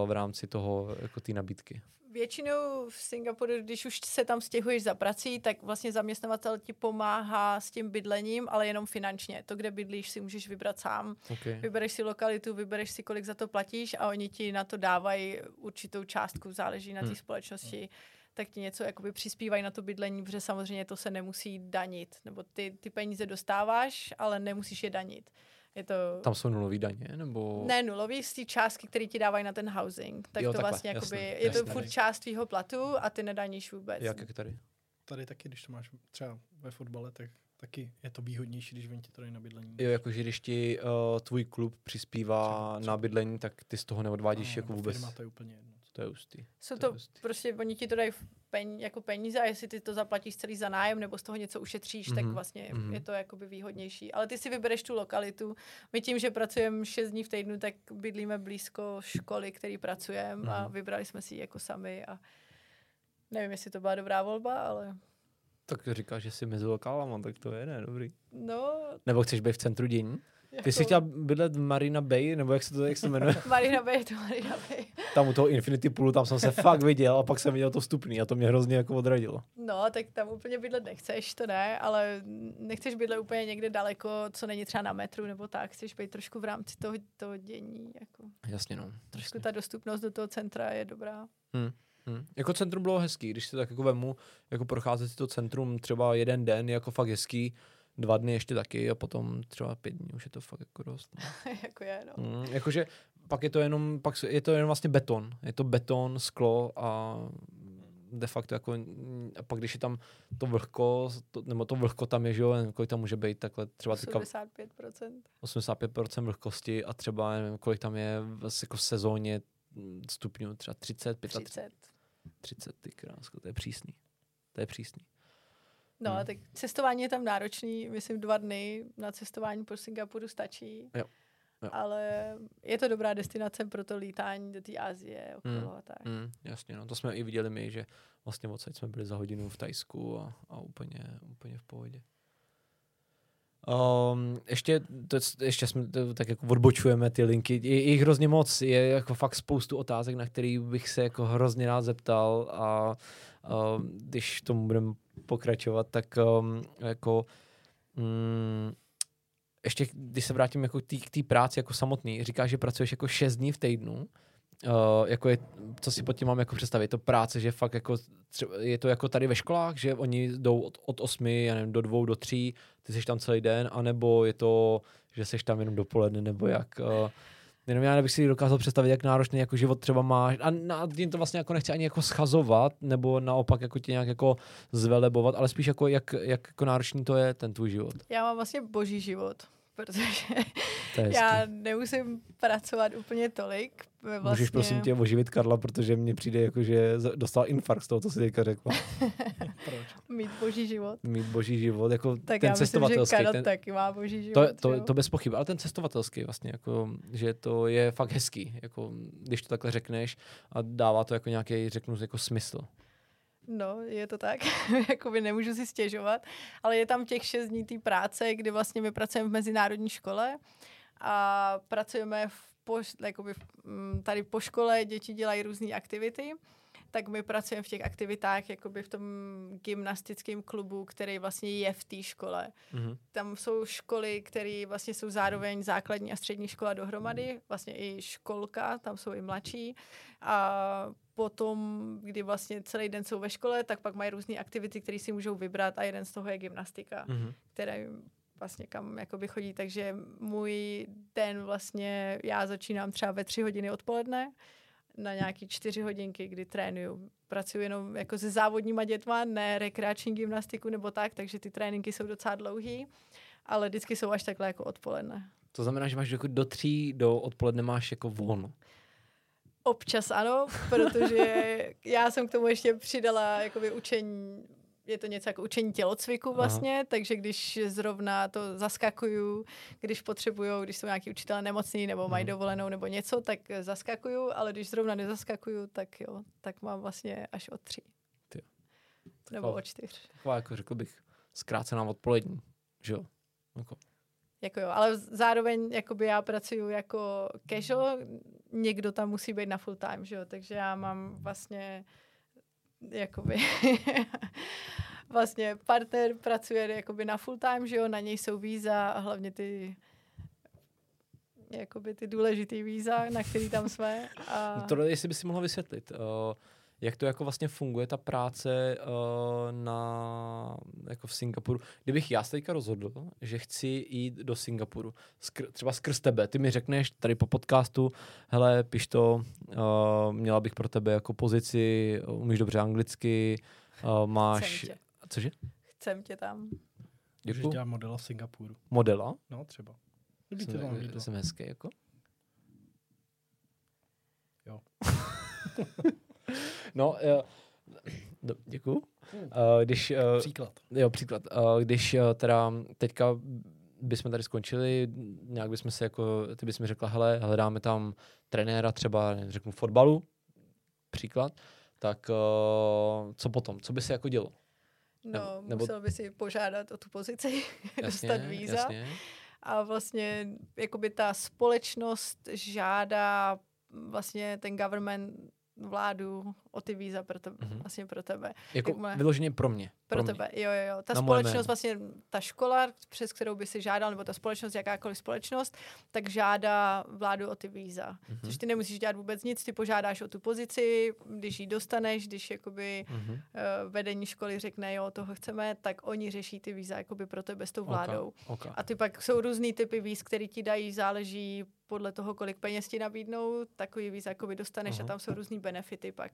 v rámci toho, jako té nabídky. Většinou v Singapuru, když už se tam stěhuješ za prací, tak vlastně zaměstnavatel ti pomáhá s tím bydlením, ale jenom finančně. To, kde bydlíš, si můžeš vybrat sám. Okay. Vybereš si lokalitu, vybereš si, kolik za to platíš a oni ti na to dávají určitou částku, záleží na té Hmm. společnosti, tak ti něco jakoby přispívají na to bydlení, protože samozřejmě to se nemusí danit, nebo ty, ty peníze dostáváš, ale nemusíš je danit. Je to Tam jsou nulový daně, nebo... ne nulový z té částky, které ti dávají na ten housing. Tak Jo, to takhle, vlastně jakoby, je to jasně. furt část tvýho platu a ty nedaníš vůbec. Jak, jak tady? Tady taky, když to máš třeba ve fotbale, tak taky je to výhodnější, když oni ti to dají na bydlení. Jo, jakože když ti uh, tvůj klub přispívá Třeba- třeba- na bydlení, tak ty z toho neodvádíš Ano, jako vůbec. Firma, to je úplně jedno. To je hustý. Jsou To to hustý. prostě, oni ti to dají pen, jako peníze a jestli ty to zaplatíš celý za nájem nebo z toho něco ušetříš, mm-hmm. tak Mhm, vlastně mhm. mm-hmm. je to jakoby výhodnější. Ale ty si vybereš tu lokalitu. My tím, že pracujeme 6 dní v týdnu, tak bydlíme blízko školy, který pracujeme mm-hmm. a Mhm. vybrali jsme si ji jako sami a nevím, jestli to byla dobrá volba, ale Tak říkáš, že jsi mezi lokálama, tak to je ne, dobrý. no, Nebo chceš být v centru dění? Ty jsi chtěla bydlet v Marina Bay, nebo jak se to, jak se to jmenuje? Marina Bay, to Marina Bay. Tam u toho Infinity Poolu, tam jsem se fakt viděl a pak jsem viděl to vstupný a to mě hrozně jako odradilo. No, tak tam úplně bydlet nechceš, to ne, ale nechceš bydlet úplně někde daleko, co není třeba na metru nebo tak, chceš být trošku v rámci toho, toho dění. Jako. Jasně, no. Trošku Jasně. ta dostupnost do toho centra je dobrá. Hmm. Hmm. Jako centrum bylo hezký, když si tak jako vemu, jako procházet si to centrum třeba jeden den je jako fakt hezký, dva dny ještě taky a potom třeba pět dní už je to fakt jako dost. No. jako je, no. Hmm. Jakože pak je to jenom, pak je to jenom vlastně beton. Je to beton, sklo a de facto jako, a pak když je tam to vlhko, to, nebo to vlhko tam je, že jo, kolik tam může být takhle třeba teďka 85%. 85% vlhkosti a třeba nevím, kolik tam je v, jako v sezóně stupňů, třeba 30, 35, 30. 30, ty krásko, to je přísný. To je přísný. No, Hmm. hmm. tak cestování je tam náročný, myslím dva dny na cestování po Singapuru stačí. Jo. Jo. Ale je to dobrá destinace pro to lítání do té Asie okolo Hmm. a tak. Mm, jasně, no, to jsme i viděli my, že vlastně odsaď jsme byli za hodinu v Tajsku a, a úplně, úplně v pohodě. Um, ještě, to, ještě jsme to, tak jako odbočujeme ty linky, je, je jich hrozně moc, je jako fakt spoustu otázek, na který bych se jako hrozně rád zeptal a um, když tomu budeme pokračovat, tak um, jako mm, ještě když se vrátím jako k té práci jako samotný, říkáš, že pracuješ jako 6 dní v týdnu, Uh, jako je, co si pod tím mám jako představit, to práce, že fakt jako, třeba, je to jako tady ve školách, že oni jdou od, od 8, já nevím, do dvou, do tří, ty jsi tam celý den, anebo je to, že jsi tam jenom dopoledne, nebo jak, uh, jenom já nebych si dokázal představit, jak náročný jako život třeba máš a na, tím to vlastně jako nechci ani jako schazovat, nebo naopak jako tě nějak jako zvelebovat, ale spíš jako jak, jak jako náročný to je ten tvůj život. Já mám vlastně boží život, protože já nemusím pracovat úplně tolik. Vlastně... Můžeš prosím tě oživit Karla, protože mně přijde jako, že dostal infarkt z toho, co jsi teďka řekla. Proč? mít boží život. Mít boží život, jako Tak ten já myslím, že cestovatelský. Karel ten, taky má boží život. to, že to, jo? to bez pochyby, ale ten cestovatelský vlastně, jako, že to je fakt hezký, jako, když to takhle řekneš a dává to jako nějaký, řeknu, jako smysl. No, je to tak. Jakoby nemůžu si stěžovat. Ale je tam těch šest dní té práce, kdy vlastně my pracujeme v mezinárodní škole a pracujeme v poš, jakoby tady po škole, děti dělají různé aktivity, tak my pracujeme v těch aktivitách jakoby v tom gymnastickém klubu, který vlastně je v té škole. Mhm. Tam jsou školy, které vlastně jsou zároveň základní a střední škola dohromady, vlastně i školka, tam jsou i mladší. A potom, kdy vlastně celý den jsou ve škole, tak pak mají různé aktivity, které si můžou vybrat a jeden z toho je gymnastika, Mhm. které vlastně kam jakoby chodí. Takže můj den vlastně, já začínám třeba ve tři hodiny odpoledne, na nějaký čtyři hodinky, kdy trénuju. Pracuji jenom jako se závodníma dětma, ne rekreační gymnastiku nebo tak, takže ty tréninky jsou docela dlouhý, ale vždycky jsou až takhle jako odpoledne. To znamená, že máš jako do tří, do odpoledne máš jako volno. Občas ano, protože já jsem k tomu ještě přidala jakoby učení, je to něco jako učení tělocviku vlastně, Aha. takže když zrovna to zaskakuju, když potřebuju, když jsou nějaký učitelé nemocný nebo mají Mhm. dovolenou nebo něco, tak zaskakuju, ale když zrovna nezaskakuju, tak jo, tak mám vlastně až od tří. Ty. Nebo Taková- od čtyř. Taková, jako řekl bych, zkrácená odpolední, že jo? Jako, Jako jo, ale zároveň jakoby já pracuji jako casual, někdo tam musí být na full time, že jo, takže já mám vlastně jakoby vlastně partner pracuje jakoby na full time, že jo, na něj jsou víza a hlavně ty jakoby ty důležitý víza, na který tam jsme. A... No tohle, jestli by si mohla vysvětlit, uh, jak to jako vlastně funguje ta práce uh, na, jako v Singapuru. Kdybych já se teďka rozhodl, že chci jít do Singapuru, skr, třeba skrz tebe, ty mi řekneš tady po podcastu, hele, piš to, uh, měla bych pro tebe jako pozici, umíš dobře anglicky, uh, máš... Chcem tě. Cože? Chcem tě tam. Můžeš Děkuju. dělat modela v Singapuru. Modela? No, třeba. Kdyby Jsem, vám líbilo. jsem hezký, jako? Jo. no, uh, děkuju. Uh, když, uh, Příklad. Jo, příklad. Uh, když uh, teda teďka bychom tady skončili, nějak bychom se jako, ty bys mi řekla, hele, hledáme tam trenéra třeba, řeknu, fotbalu, příklad, tak uh, co potom? Co by se jako dělo? No, nebo... musel by si požádat o tu pozici, Jasně, dostat víza. jasně. a vlastně jakoby ta společnost žádá vlastně ten government vládu o ty víza pro tebe, Mhm. vlastně pro tebe. Jako Jakmile- vyloženě pro mě. Pro, mě. tebe, jo, jo, jo. Ta Na společnost, vlastně ta škola, přes kterou by si žádal, nebo ta společnost, jakákoliv společnost, tak žádá vládu o ty víza. Mhm. Což ty nemusíš dělat vůbec nic, ty požádáš o tu pozici, když ji dostaneš, když jakoby Mhm. uh, vedení školy řekne, jo, toho chceme, tak oni řeší ty víza jakoby pro tebe s tou vládou. Ok, ok. A ty pak jsou různý typy víz, který ti dají, záleží podle toho, kolik peněz ti nabídnou, takový víz jakoby dostaneš Aha. a tam jsou různý benefity pak.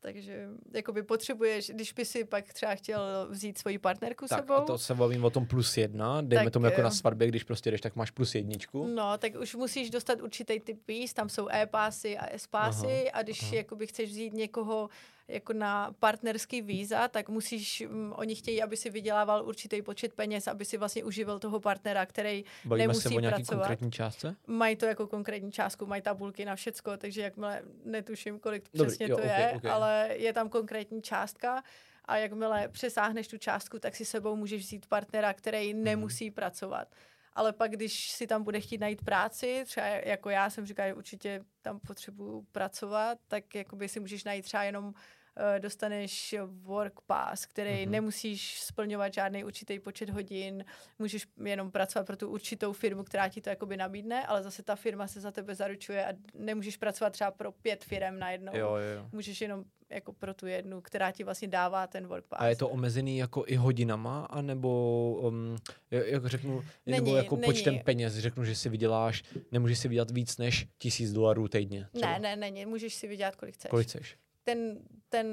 Takže jakoby potřebuješ, když by si pak třeba chtěl vzít svoji partnerku Tak sebou, a to se bavím o tom plus jedna, dejme Tak, tomu jako eh, na svatbě, když prostě jdeš, tak máš plus jedničku. No, tak už musíš dostat určitý typ víz, tam jsou e-pásy a s-pásy a když aha. jakoby chceš vzít někoho jako na partnerský víza, tak musíš, um, oni chtějí, aby si vydělával určitý počet peněz, aby si vlastně uživil toho partnera, který Bavíme nemusí se o nějaký pracovat. konkrétní částce? mají to jako konkrétní částku, mají tabulky na všecko, takže jakmile netuším, kolik Dobrý, přesně jo, to ok, je, ok. ale je tam konkrétní částka a jakmile přesáhneš tu částku, tak si sebou můžeš vzít partnera, který Mhm. nemusí pracovat. Ale pak, když si tam bude chtít najít práci, třeba jako já jsem říkala, že určitě tam potřebuju pracovat, tak jakoby si můžeš najít třeba jenom dostaneš work pass, který Mhm. mm-hmm. nemusíš splňovat žádný určitý počet hodin, můžeš jenom pracovat pro tu určitou firmu, která ti to jakoby nabídne, ale zase ta firma se za tebe zaručuje a nemůžeš pracovat třeba pro pět firm najednou. Jo, jo. Můžeš jenom jako pro tu jednu, která ti vlastně dává ten work pass. A je to omezený jako i hodinama, anebo, um, jak řeknu, nebo Není, jako počtem není. peněz, řeknu, že si vyděláš, nemůžeš si vydělat víc než tisíc dolarů týdně. třeba. Ne, ne, není, můžeš si vydělat, kolik chceš. Kolik chceš? Ten, ten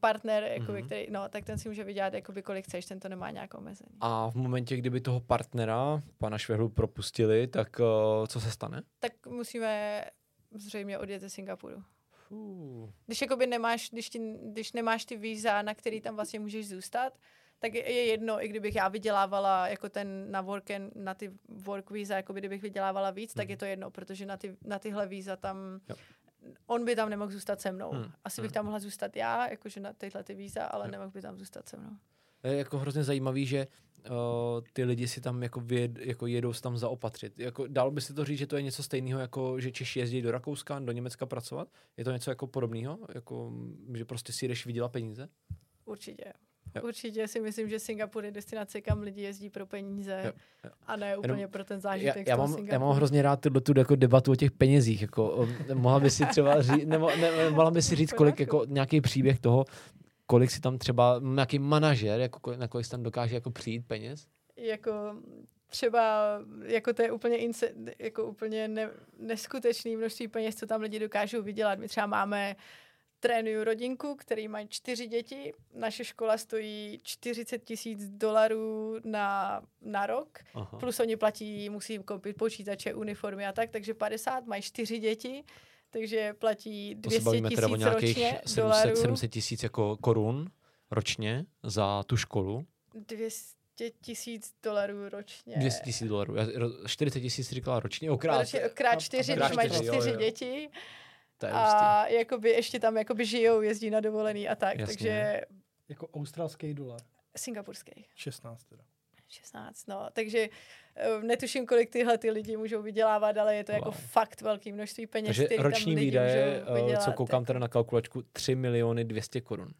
partner, jakoby, Mhm. který, no, tak ten si může vydělat, jakoby, kolik chceš, ten to nemá nějak omezení. A v momentě, kdyby toho partnera, pana Švehlu, propustili, tak uh, co se stane? Tak musíme zřejmě odjet ze Singapuru. Fuh. Když jakoby nemáš, když, ti, když nemáš ty víza, na který tam vlastně můžeš zůstat, tak je je jedno, i kdybych já vydělávala jako ten na work, and, na ty work víza, jako kdybych vydělávala víc, tak Mhm. je to jedno, protože na, ty, na tyhle víza tam, Jo. On by tam nemohl zůstat se mnou. Hmm, Asi bych hmm. tam mohla zůstat já, jakože na tyhle ty víza, ale Jo. nemohl by tam zůstat se mnou. Je jako hrozně zajímavý, že uh, ty lidi si tam jako, vyjed, jako jedou se tam zaopatřit. Jako, dal by si to říct, že to je něco stejného, jako že Češi jezdí do Rakouska, do Německa pracovat? Je to něco jako podobného? Jako, že prostě si jdeš vydělat peníze? Určitě. Jo. Určitě si myslím, že Singapur je destinace, kam lidi jezdí pro peníze Jo, jo. a ne úplně pro ten Já, zážitek já, toho mám, já mám hrozně rád tuhle tu jako debatu o těch penězích. Jako, um, mohla by si třeba říct, nebo, ne, mohla by si říct, kolik, jako, nějaký příběh toho, kolik si tam třeba, nějaký manažer, jako, na kolik si tam dokáže jako přijít peněz? jako třeba, jako to je úplně, inse, jako úplně ne, neskutečný množství peněz, co tam lidi dokážou vydělat. My třeba máme trénuju rodinku, který mají čtyři děti. Naše škola stojí 40 tisíc dolarů na, na rok. Aha. Plus oni platí, musí koupit počítače, uniformy a tak, takže 50, mají čtyři děti, takže platí To se 200 bavíme teda o tisíc nějakých ročně 700, dolarů. 700 tisíc jako korun ročně za tu školu. 200 tisíc dolarů ročně. 200 tisíc dolarů. Já- ro- 40 tisíc říkala ročně. Ročně, krát a- čtyři, když mají čtyři, jo, čtyři jo. děti. To je hustý. A jakoby ještě tam jakoby žijou, jezdí na dovolený a tak. Jasně. Takže Jako australský dolar. singapurský. 16 teda. 16, no. Takže eh, netuším, kolik tyhle ty lidi můžou vydělávat, ale je to jako Wow. fakt velký množství peněz, Takže který roční tam lidi výdaje, eh, vydělat. co koukám jako- teda na kalkulačku, 3 miliony 200 korun.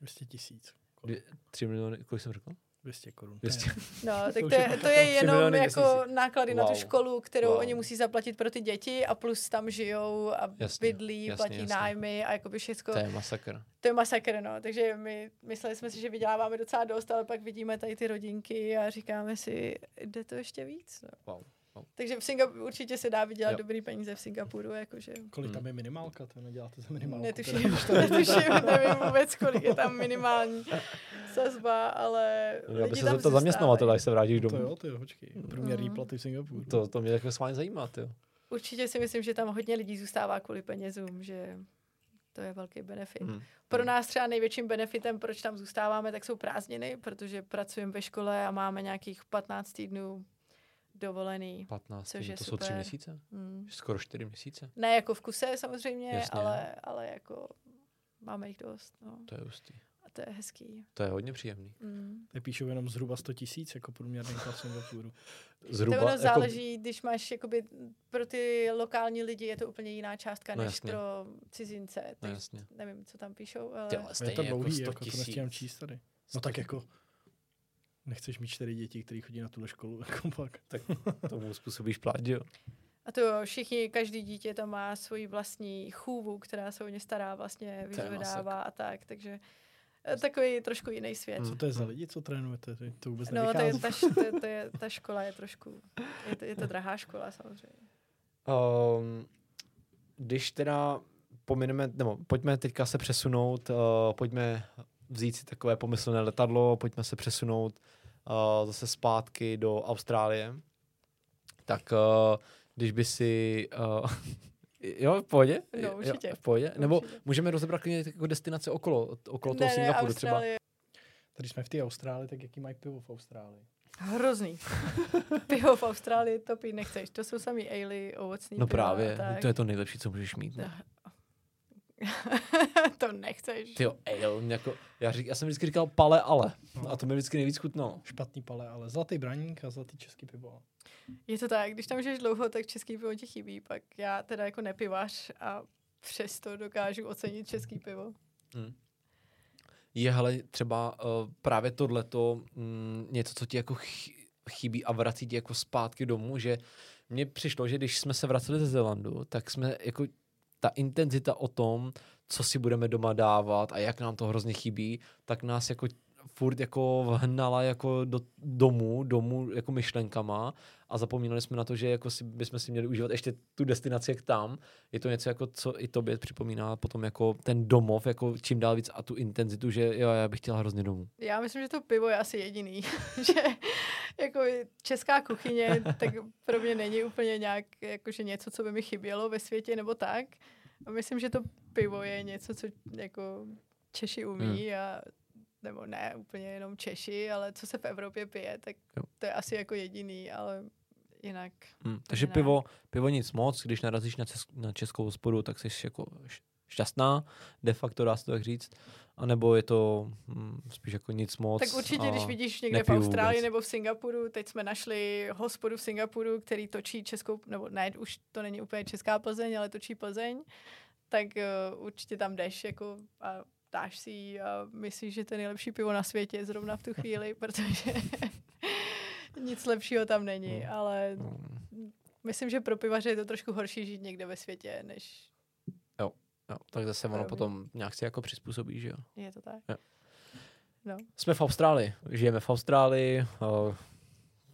200 tisíc. Dvě- 3 miliony, kolik jsem řekl? 200 korun. 200. No, tak to je to je jenom jako náklady na tu Wow. školu, kterou Wow. oni musí zaplatit pro ty děti a plus tam žijou a Jasně, bydlí, jasně, platí jasně. nájmy a jakoby všechno. To je masakr. To je masakr, no. Takže my mysleli jsme si, že vyděláváme docela dost, ale pak vidíme tady ty rodinky a říkáme si, jde to ještě víc. No. Wow. Wow. Takže v Singapuru určitě se dá vydělat Jo. dobrý peníze v Singapuru, jakože Kolik Hmm. tam je minimálka? To neděláte za minimálku. netuším, teda, to netuším, nevím vůbec, kolik je tam minimální sazba, ale Já bych lidi se tam zeptal zaměstnavatele, až se vrátíš To domů. jo, ty jo, počkej. Průměrný Mhm. platy v Singapuru. To, to mě jako s vámi zajímá, ty. Určitě si myslím, že tam hodně lidí zůstává kvůli penězům, že to je velký benefit. Hmm. Pro nás třeba největším benefitem, proč tam zůstáváme, tak jsou prázdniny, protože pracujeme ve škole a máme nějakých 15 týdnů dovolený. 15, Což je to jsou 3 super. měsíce? Hmm. Skoro 4 měsíce? Ne jako v kuse samozřejmě, Jasně. ale, ale jako máme jich dost. No. To je hustý. A to je hezký. To je hodně příjemný. Mm. Tady píšou jenom zhruba 100 tisíc jako průměrný plat Singapuru. Zhruba, to ono jako, záleží, když máš jakoby, pro ty lokální lidi je to úplně jiná částka, No než jasně. pro cizince. No Tak jasně. nevím, co tam píšou, ale... Ty, ale Je stejně to jako dlouhý, 100 jako, to nestíhám číst tady. No tak jako nechceš mít čtyři děti, které chodí na tuhle školu, jako pak. Tomu způsobíš plat, jo? A to jo, všichni, každý dítě tam má svoji vlastní chůvu, která se o ně stará, vlastně vyzvedává a tak, takže eh, takový trošku jiný svět. Hmm. Co to je za lidi, co trénujete? To- To vůbec No, to je, ta, to, to je, ta škola je trošku, je to, je to drahá škola samozřejmě. Um, když teda pomineme, nebo pojďme teďka se přesunout, uh, pojďme vzít si takové pomyslné letadlo, pojďme se přesunout uh, zase zpátky do Austrálie. Tak uh, když by si... Uh, jo, v pohodě? No, určitě. Jo, v pohodě? Nebo Určitě. můžeme rozebrat klidně jako destinace okolo, okolo toho ne, ne, Singapuru třeba. Tady jsme v té Austrálii, tak jaký mají pivo v Austrálii? Hrozný. Pivo v Austrálii to pít nechceš. To jsou samý ale, ovocný No piva a právě, tak. to je to nejlepší, co můžeš mít. Ne? to nechceš. Ty jo, ale, jako, já, řík, já jsem vždycky říkal pale ale. A to mi vždycky nejvíc chutnalo. Špatný pale, ale zlatý braník a zlatý český pivo. Je to tak, když tam žiješ dlouho, tak český pivo ti chybí. Pak já teda jako nepivař a přesto dokážu ocenit český pivo. Je hele třeba uh, právě tohleto mm, něco, co ti jako chy- chybí a vrací ti jako zpátky domů, že mně přišlo, že když jsme se vraceli ze Zelandu, tak jsme jako ta intenzita o tom, co si budeme doma dávat a jak nám to hrozně chybí, tak nás jako furt jako vhnala jako do domů, domů jako myšlenkama a zapomínali jsme na to, že jako si, bychom si měli užívat ještě tu destinaci jak tam. Je to něco jako, co i tobě připomíná potom jako ten domov, jako čím dál víc a tu intenzitu, že jo, já bych chtěla hrozně domů. Já myslím, že to pivo je asi jediný. že jako česká kuchyně, tak pro mě není úplně nějak jakože něco, co by mi chybělo ve světě nebo tak. A myslím, že to pivo je něco, co jako Češi umí a nebo ne úplně jenom Češi, ale co se v Evropě pije, tak Jo. to je asi jako jediný, ale jinak Hmm. Takže ne. pivo, pivo nic moc, když narazíš na, ces- na českou hospodu, tak jsi jako šťastná, de facto dá se to tak říct, a nebo je to hm, spíš jako nic moc. Tak určitě, když vidíš někde v Austrálii vůbec. nebo v Singapuru, teď jsme našli hospodu v Singapuru, který točí českou, nebo ne, už to není úplně česká Plzeň, ale točí Plzeň, tak uh, určitě tam jdeš jako a dáš si ji a myslíš, že to je nejlepší pivo na světě zrovna v tu chvíli, protože nic lepšího tam není, Hmm. ale Hmm, myslím, že pro pivaře je to trošku horší žít někde ve světě, než jo, tak zase ono potom nějak si jako přizpůsobí, že jo. je to tak. Jo. No. Jsme v Austrálii, žijeme v Austrálii, uh,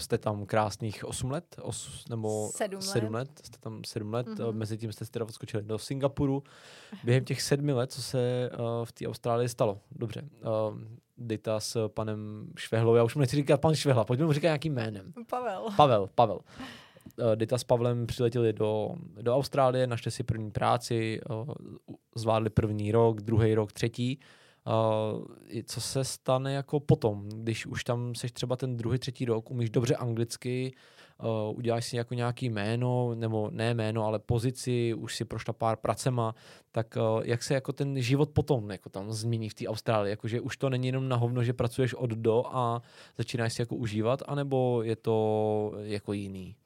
jste tam krásných 8 let, os, nebo Sedm let. 7 let, jste tam 7 let, mm-hmm. Mhm. mezi tím jste teda odskočili do Singapuru. Během těch sedmi let, co se uh, v té Austrálii stalo? Dobře, uh, Dita s panem Švehlou, já už mu nechci říkat pan Švehla, pojďme mu říkat nějakým jménem. Pavel. Pavel, Pavel. Uh, Dita s Pavlem přiletěli do, do Austrálie, našli si první práci, uh, zvládli první rok, druhý rok, třetí. Uh, co se stane jako potom, když už tam seš třeba ten druhý, třetí rok, umíš dobře anglicky, uh, uděláš si jako nějaký jméno, nebo ne jméno, ale pozici, už si prošla pár pracema, tak uh, jak se jako ten život potom jako tam změní v té Austrálii, jakože už to není jenom na hovno, že pracuješ od do a začínáš si jako užívat, anebo je to jako jiný?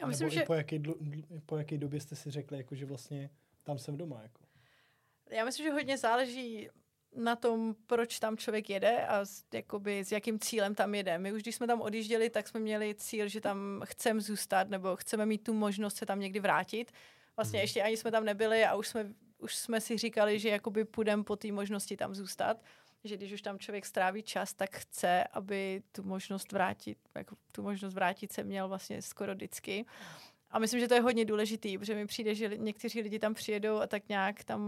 Já myslím, Nebo že i po jaký, dlu- dl- po jaký době jste si řekli, jako, že vlastně tam jsem doma. Jako. Já myslím, že hodně záleží na tom, proč tam člověk jede a s, jakoby, s jakým cílem tam jede. My už když jsme tam odjížděli, tak jsme měli cíl, že tam chceme zůstat nebo chceme mít tu možnost se tam někdy vrátit. Vlastně Mhm. ještě ani jsme tam nebyli a už jsme, už jsme si říkali, že jakoby půjdeme po té možnosti tam zůstat. Že když už tam člověk stráví čas, tak chce, aby tu možnost vrátit, jako tu možnost vrátit se měl vlastně skoro vždycky. A myslím, že to je hodně důležitý, protože mi přijde, že někteří lidi tam přijedou a tak nějak tam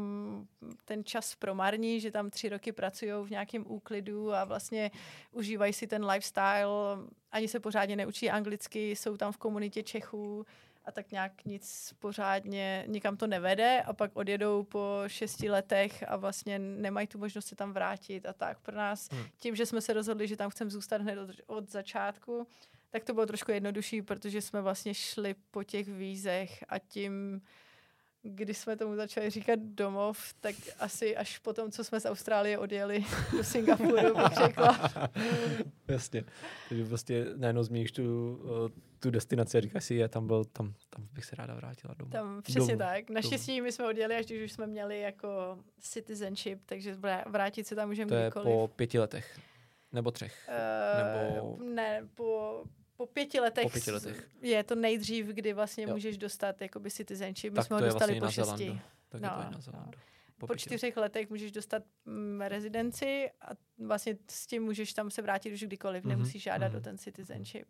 ten čas promarní, že tam tři roky pracují v nějakém úklidu a vlastně užívají si ten lifestyle, ani se pořádně neučí anglicky, jsou tam v komunitě Čechů a tak nějak nic pořádně, nikam to nevede a pak odjedou po šesti letech a vlastně nemají tu možnost se tam vrátit a tak. Pro nás Hmm. tím, že jsme se rozhodli, že tam chceme zůstat hned od, od začátku, tak to bylo trošku jednodušší, protože jsme vlastně šli po těch vízech a tím, když jsme tomu začali říkat domov, tak asi až po tom, co jsme z Austrálie odjeli do Singapuru, bych řekla. Jasně. Takže prostě najednou zmíníš tu, eh, tu destinaci a říkáš si, je tam byl, tam, tam bych se ráda vrátila domů. Tam přesně domů. tak. Naštěstí my jsme odjeli, až když už jsme měli jako citizenship, takže vrátit se tam můžeme kdykoliv. To je po pěti letech. Nebo třech. Uh, Nebo... Ne, po, po pěti letech, po pěti letech je to nejdřív, kdy vlastně jo. můžeš dostat jakoby citizenship. My tak jsme ho dostali vlastně po šesti. Tak no, je to no, na Zelandu. No. Po, po čtyřech letech můžeš dostat mm, rezidenci a vlastně s tím můžeš tam se vrátit už kdykoliv. Mm-hmm. Nemusíš žádat mm-hmm. o ten citizenship.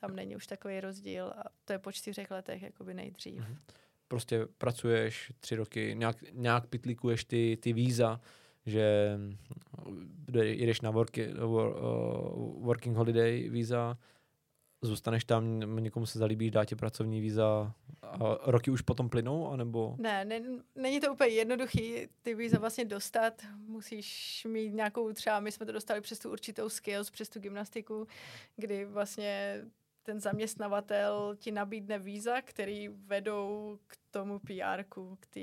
Tam není už takový rozdíl a to je po čtyřech letech jakoby nejdřív. Mm-hmm. Prostě pracuješ tři roky, nějak, nějak pitlíkuješ ty, ty víza, že jedeš na work, uh, working holiday víza, zůstaneš tam, někomu se zalíbí, dá ti pracovní víza a roky už potom plynou, anebo? Ne, ne, není to úplně jednoduchý ty víza vlastně dostat. Musíš mít nějakou třeba, my jsme to dostali přes tu určitou skills, přes tu gymnastiku, kdy vlastně ten zaměstnavatel ti nabídne víza, který vedou k tomu pr k té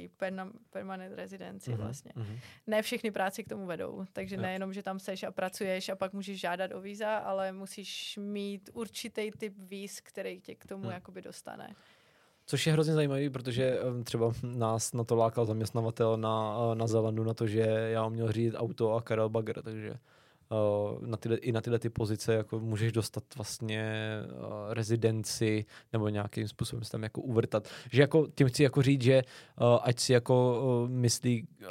permanent rezidenci mm-hmm, vlastně. Mm-hmm. Ne všechny práci k tomu vedou, takže yeah. nejenom, že tam seš a pracuješ a pak můžeš žádat o víza, ale musíš mít určitý typ víz, který tě k tomu mm. jakoby dostane. Což je hrozně zajímavý, protože třeba nás na to lákal zaměstnavatel na, na Zelandu na to, že já měl řídit auto a Karel Bagger, takže na tyhle, i na tyhle ty pozice jako můžeš dostat vlastně uh, rezidenci nebo nějakým způsobem se tam jako uvrtat. Že jako tím chci jako říct, že uh, ať si jako uh, myslí uh,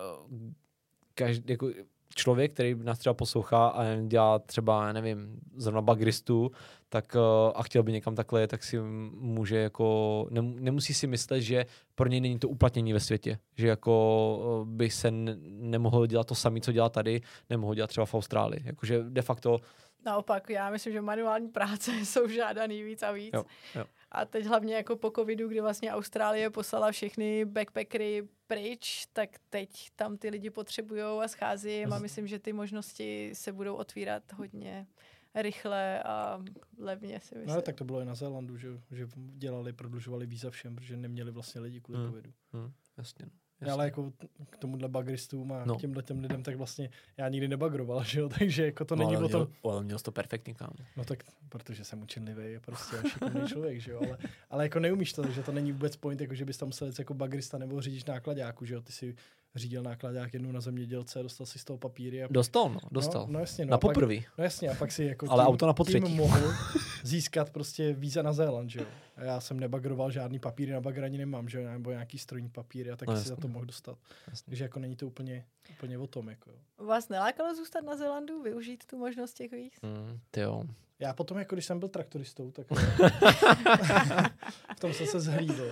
každý, jako člověk, který nás třeba poslouchá a dělá třeba, nevím, zrovna bagristu, tak uh, a chtěl by někam takhle, tak si může jako, nemusí si myslet, že pro něj není to uplatnění ve světě, že jako uh, by se nemohl dělat to samé, co dělá tady, nemohl dělat třeba v Austrálii, jakože de facto Naopak, já myslím, že manuální práce jsou žádaný víc a víc. Jo, jo. A teď hlavně jako po covidu, kdy vlastně Austrálie poslala všechny backpackery pryč, tak teď tam ty lidi potřebují a schází a myslím, že ty možnosti se budou otvírat hodně rychle a levně si myslím. No tak to bylo i na Zélandu, že, že dělali, prodlužovali víza všem, protože neměli vlastně lidi kvůli hmm. covidu. Hmm, jasně. Jasně. Ale jako k tomuhle bagristům a no. k těmhle těm lidem, tak vlastně já nikdy nebagroval, že jo, takže jako to no, není o tom. Ale měl jsi to perfektní kam. No tak, protože jsem učenlivý, prostě šikovný člověk, že jo, ale, ale jako neumíš to, že to není vůbec point, jako že bys tam musel jako bagrista nebo řidič nákladáku, že jo, ty si řídil nákladák jednou na zemědělce, dostal si z toho papíry. A dostal, no, dostal. No, no jasně, no, na poprvé. No jasně, a pak si jako Ale tím, auto na potřetí. tím mohl získat prostě víza na Zéland, že jo. A já jsem nebagroval žádný papíry, na bagr ani nemám, že jo, nebo nějaký strojní papíry a tak no, si za to mohl dostat. Jasně. Takže jako není to úplně, úplně o tom, jako Vás nelákalo zůstat na Zélandu, využít tu možnost těch víz? Mm, ty jo. Já potom, jako když jsem byl traktoristou, tak v tom jsem se zhlídl.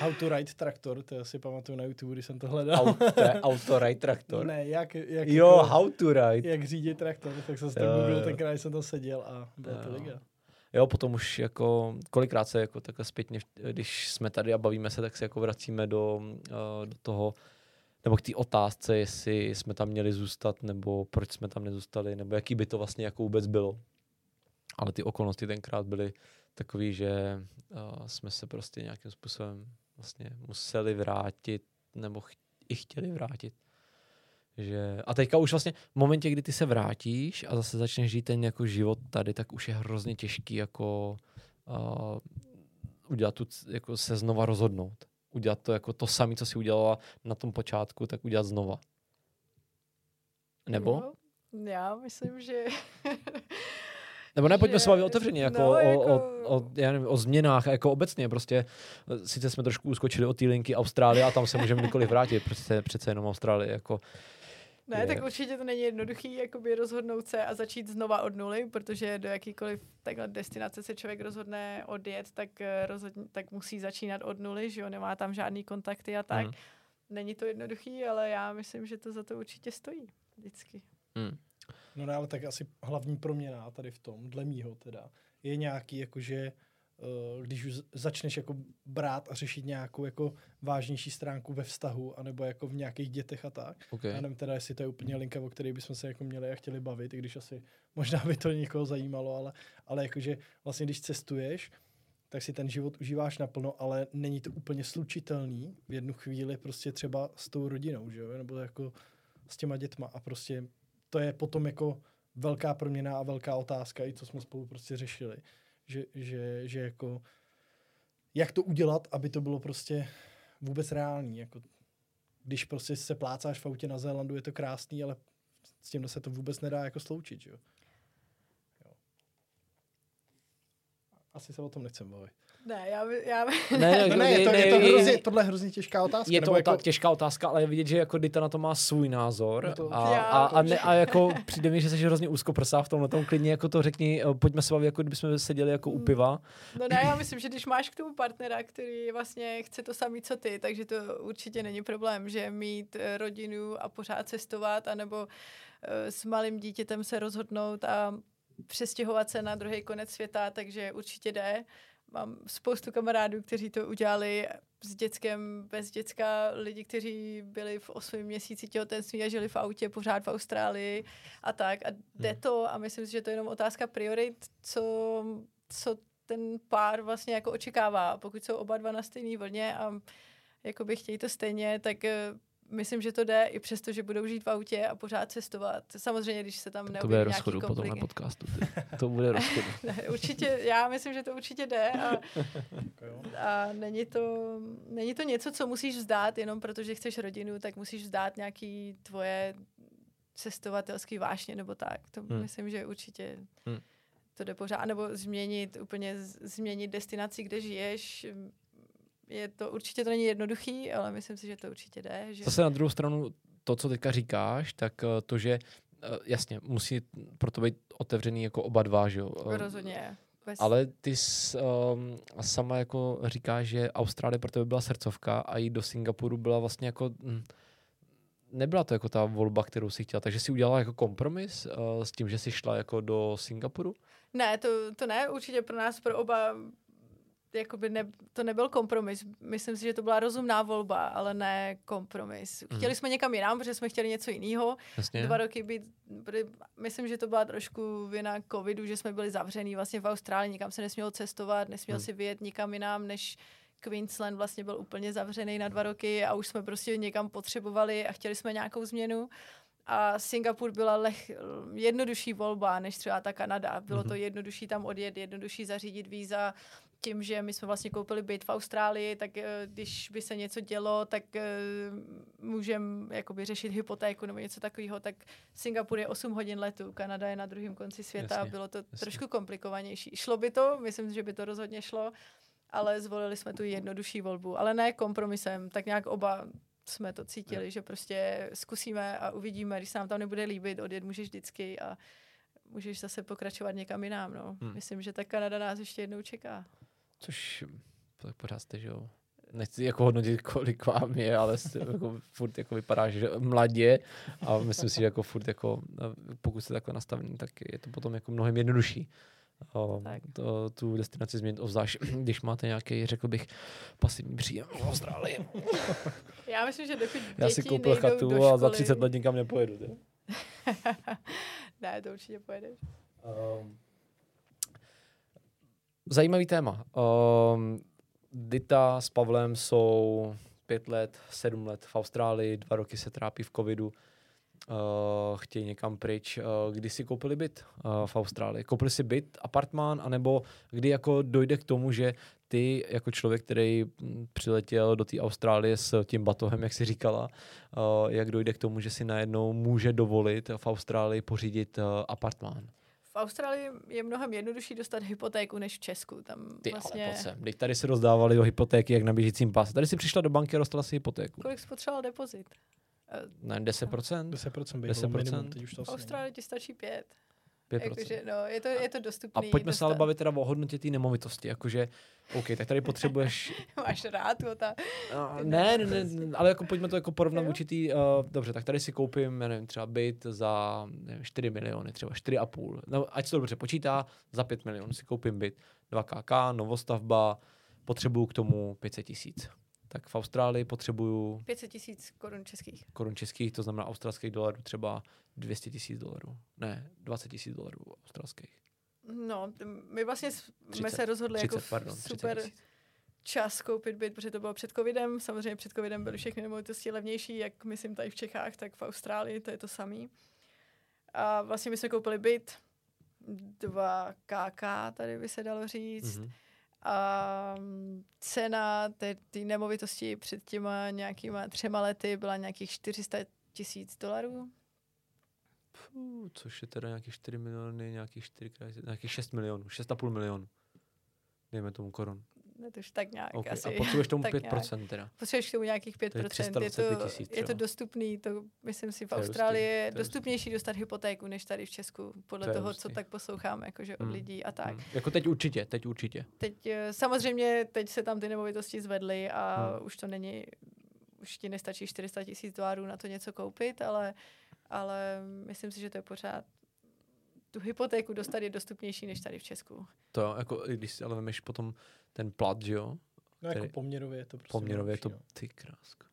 How to ride traktor, to si pamatuju na YouTube, když jsem to hledal. Auto, auto ride traktor? Ne, jak, jak Jo, jako, how to ride. Jak řídit traktor, tak jsem to googlil tenkrát, jsem tam seděl a bylo to liga. Jo, potom už jako kolikrát se jako takhle zpětně, když jsme tady a bavíme se, tak se jako vracíme do, uh, do toho, nebo k té otázce, jestli jsme tam měli zůstat, nebo proč jsme tam nezůstali, nebo jaký by to vlastně jako vůbec bylo. Ale ty okolnosti tenkrát byly takový, že uh, jsme se prostě nějakým způsobem vlastně museli vrátit, nebo ch- i chtěli vrátit. Že, a teďka už vlastně v momentě, kdy ty se vrátíš a zase začneš žít ten jako život tady, tak už je hrozně těžký jako uh, udělat tu, jako se znova rozhodnout. Udělat to jako to samé, co si udělala na tom počátku, tak udělat znova. Nebo? No, já myslím, že Nebo ne, pojďme se bavit otevřeně, jako, no, jako... O, o, o, já nevím, o změnách, jako obecně prostě. Sice jsme trošku uskočili od té linky Austrálie a tam se můžeme kdykoliv vrátit, přece, přece jenom Austrálie, jako ne, je... tak určitě to není jednoduchý jakoby rozhodnout se a začít znova od nuly, protože do jakýkoliv takhle destinace se člověk rozhodne odjet, tak, eh, rozhodně, tak musí začínat od nuly, že jo, nemá tam žádný kontakty a tak. Mm. Není to jednoduchý, ale já myslím, že to za to určitě stojí vždycky. Mm. No ne, ale tak asi hlavní proměna tady v tom, dle mýho teda, je nějaký jakože uh, když už začneš jako brát a řešit nějakou jako vážnější stránku ve vztahu, anebo jako v nějakých dětech a tak. Okay. Já nevím teda, jestli to je úplně linka, o které bychom se jako měli a chtěli bavit, i když asi možná by to někoho zajímalo, ale, ale jakože vlastně když cestuješ, tak si ten život užíváš naplno, ale není to úplně slučitelný v jednu chvíli prostě třeba s tou rodinou, že jo? nebo jako s těma dětma a prostě to je potom jako velká proměna a velká otázka, i co jsme spolu prostě řešili, že, že, že jako jak to udělat, aby to bylo prostě vůbec reální, jako když prostě se plácáš v autě na Zélandu, je to krásný, ale s tím se to vůbec nedá jako sloučit, jo. Asi se o tom nechcem bavit. Ne, já, by, já by... Ne, ne, No ne, je to, ne, je to je- hrozně, tohle je hrozně těžká otázka. Je to jako, jako... těžká otázka, ale je vidět, že jako Dita na to má svůj názor No to- a, Já a, a, ne, a, jako přijde mi, že jsi hrozně úzkoprsá v tomhle tom klidně, jako to řekni, eh, pojďme se bavit, jako kdybychom seděli jako u Hmm. piva. No ne, já myslím, že když máš k tomu partnera, který vlastně chce to samý, co ty, takže to určitě není problém, že mít eh, rodinu a pořád cestovat, anebo eh, s malým dítětem se rozhodnout a přestěhovat se na druhý konec světa, takže určitě jde. Mám spoustu kamarádů, kteří to udělali s dětskem, bez děcka, lidi, kteří byli v osmém měsíci těhotenství a žili v autě pořád v Austrálii a tak. A jde Hmm. to a myslím si, že to je jenom otázka priorit, co, co ten pár vlastně jako očekává. Pokud jsou oba dva na stejné vlně a jakoby chtějí to stejně, tak eh, myslím, že to jde i přesto, že budou žít v autě a pořád cestovat. Samozřejmě, když se tam To neobjeví bude nějaký rozchodu po tomhle podcastu. Ty. To bude rozchodu. Ne, určitě, já myslím, že to určitě jde a, a není, to, není to něco, co musíš vzdát, jenom protože chceš rodinu, tak musíš vzdát nějaký tvoje cestovatelský vášně nebo tak. To Hmm. myslím, že určitě Hmm. to jde pořád. Nebo změnit, úplně z- změnit destinaci, kde žiješ. Je to, určitě to není jednoduchý, ale myslím si, že to určitě jde. Že... Zase na druhou stranu, to, co teďka říkáš, tak eh, to, že eh, jasně, musí proto být otevřený jako oba dva, že jo. Eh, Rozhodně. Bez... Ale ty s, um, sama jako říkáš, že Austrálie pro tebe byla srdcovka a jít do Singapuru byla vlastně jako... Hm, nebyla to jako ta volba, kterou si chtěla, takže si udělala jako kompromis uh, s tím, že si šla jako do Singapuru? Ne, to, to ne, určitě pro nás, pro oba, jakoby ne, to nebyl kompromis. Myslím si, že to byla rozumná volba, ale ne kompromis. Mhm. Chtěli jsme někam jinam, protože jsme chtěli něco jiného. Jasně? Dva roky být, myslím, že to byla trošku vina covidu, že jsme byli zavřený vlastně v Austrálii, nikam se nesmělo cestovat, nesměl Hmm. si vyjet nikam jinam, než Queensland vlastně byl úplně zavřený na dva roky a už jsme prostě někam potřebovali a chtěli jsme nějakou změnu. A Singapur byla leh, jednodušší volba než třeba ta Kanada. Bylo to Mhm. jednodušší tam odjet, jednodušší zařídit víza. Tím, že my jsme vlastně koupili byt v Austrálii, tak eh, když by se něco dělo, tak eh, můžeme jakoby řešit hypotéku nebo něco takového. Tak Singapur je 8 hodin letu, Kanada je na druhém konci světa. Jasně, Bylo to jasně. trošku komplikovanější. Šlo by to, myslím, že by to rozhodně šlo, ale zvolili jsme tu jednodušší volbu. Ale ne kompromisem, tak nějak oba jsme to cítili, že prostě zkusíme a uvidíme, když se nám tam nebude líbit, odjet můžeš vždycky a můžeš zase pokračovat někam jinam. No. Hmm. Myslím, že ta Kanada nás ještě jednou čeká. Což tak pořád jste, že jo. Nechci jako hodnotit, kolik vám je, ale jste, jako, furt jako vypadá, že mladě a myslím si, že jako furt jako, eh, pokud jste takhle nastavený, tak je to potom jako mnohem jednodušší. O, Tak. to, tu destinaci změnit, obzvlášť když máte nějaký, řekl bych, pasivní příjem v Austrálii. Já myslím, že dokud děti Já si koupil chatu do a za školy- 30 let nikam nepojedu. Ne, to určitě pojedeš. Um, zajímavý téma. Um, Dita s Pavlem jsou pět let, sedm let v Austrálii, dva roky se trápí v covidu, uh, chtějí někam pryč. Uh, kdy si koupili byt uh, v Austrálii? Koupili si byt, apartmán, anebo kdy jako dojde k tomu, že ty jako člověk, který mm, přiletěl do té Austrálie s tím batohem, jak si říkala, uh, jak dojde k tomu, že si najednou může dovolit v Austrálii pořídit uh, apartmán? V Austrálii je mnohem jednodušší dostat hypotéku než v Česku. Tam Ty vlastně... ale sem. Teď tady se rozdávali o hypotéky jak na běžícím páse. Tady si přišla do banky a dostala si hypotéku. Kolik spotřeboval depozit? Eh, Ne, 10%? 10% by 10%? bylo minimum, teď už to. Austrálii ti stačí pět. 5%. Jakože, no, je to, je to A dostupný. pojďme se ale dostat. bavit teda o hodnotě té nemovitosti. Jakože, OK, tak tady potřebuješ... Máš rád to, ta... Uh, ne, ne, ne, ale jako pojďme to jako porovnat určitý... Uh, dobře, tak tady si koupím, já nevím, třeba byt za nevím, 4 miliony, třeba 4,5. No, ať se to dobře počítá, za 5 milionů si koupím byt. 2KK, novostavba, potřebuju k tomu 500 tisíc. Tak v Austrálii potřebuju 500 tisíc korun českých. korun českých, to znamená australských dolarů třeba 200 tisíc dolarů. Ne, 20 tisíc dolarů australských. No, my vlastně jsme 30, se rozhodli 30, jako pardon, 30 super čas koupit byt, protože to bylo před covidem. Samozřejmě před covidem byly všechny nemovitosti levnější, jak myslím tady v Čechách, tak v Austrálii, to je to samý. A vlastně my jsme koupili byt, 2 KK, tady by se dalo říct. Mhm. A mm, cena té té nemovitosti před těma nějakýma třema lety byla nějakých 400 tisíc dolarů. Fů, což je teda nějakých 4 miliony, nějakých 4 krát, nějakých 6 milionů, 6,5 milionů. Dejme tomu korun. Ne, to už tak nějak Okay. asi. A potřebuješ tomu tak 5% teda. Potřebuješ k tomu nějakých 5%. Je 325 to, tisíc je to dostupný, to myslím si v To je Austrálii je to je dostupnější dostat hypotéku, než tady v Česku, podle To je toho, hustý. co tak poslouchám jakože od Hmm. lidí a tak. Hmm. Jako teď určitě, teď určitě. Teď eh, samozřejmě, teď se tam ty nemovitosti zvedly a Hmm. už to není, už ti nestačí 400 tisíc dolarů na to něco koupit, ale, ale myslím si, že to je pořád tu hypotéku dostat je dostupnější než tady v Česku. To jo, jako i když si ale vemeš potom ten plat, že jo, No jako Tedy poměrově je to prostě poměrově je to no. ty kráska.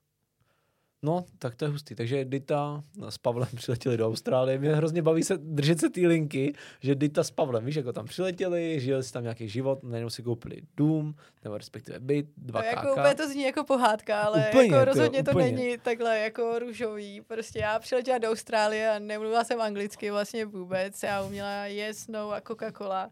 No, tak to je hustý. Takže Dita s Pavlem přiletěli do Austrálie. Mě hrozně baví se držet se ty linky, že Dita s Pavlem, víš, jako tam přiletěli, žili si tam nějaký život, najednou si koupili dům, nebo respektive byt, dva To jako úplně to zní jako pohádka, ale Úplně, jako to jo, rozhodně to úplně. není takhle jako růžový. Prostě já přiletěla do Austrálie a nemluvila jsem anglicky vlastně vůbec. Já uměla yes, no a Coca-Cola.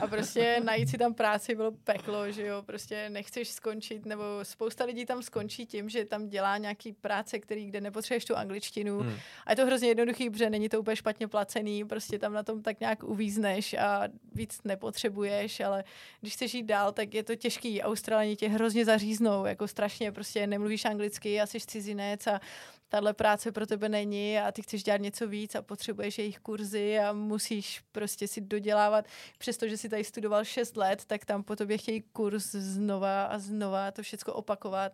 A prostě najít si tam práci bylo peklo, že jo. Prostě nechceš skončit, nebo spousta lidí tam skončí tím, že tam dělá nějaký práce, který, kde nepotřebuješ tu angličtinu. Hmm. A je to hrozně jednoduchý, protože není to úplně špatně placený, prostě tam na tom tak nějak uvízneš a víc nepotřebuješ, ale když chceš jít dál, tak je to těžký. Australani tě hrozně zaříznou, jako strašně, prostě nemluvíš anglicky a jsi cizinec a tahle práce pro tebe není a ty chceš dělat něco víc a potřebuješ jejich kurzy a musíš prostě si dodělávat. Přestože si tady studoval 6 let, tak tam po tobě chtějí kurz znova a znova to všechno opakovat.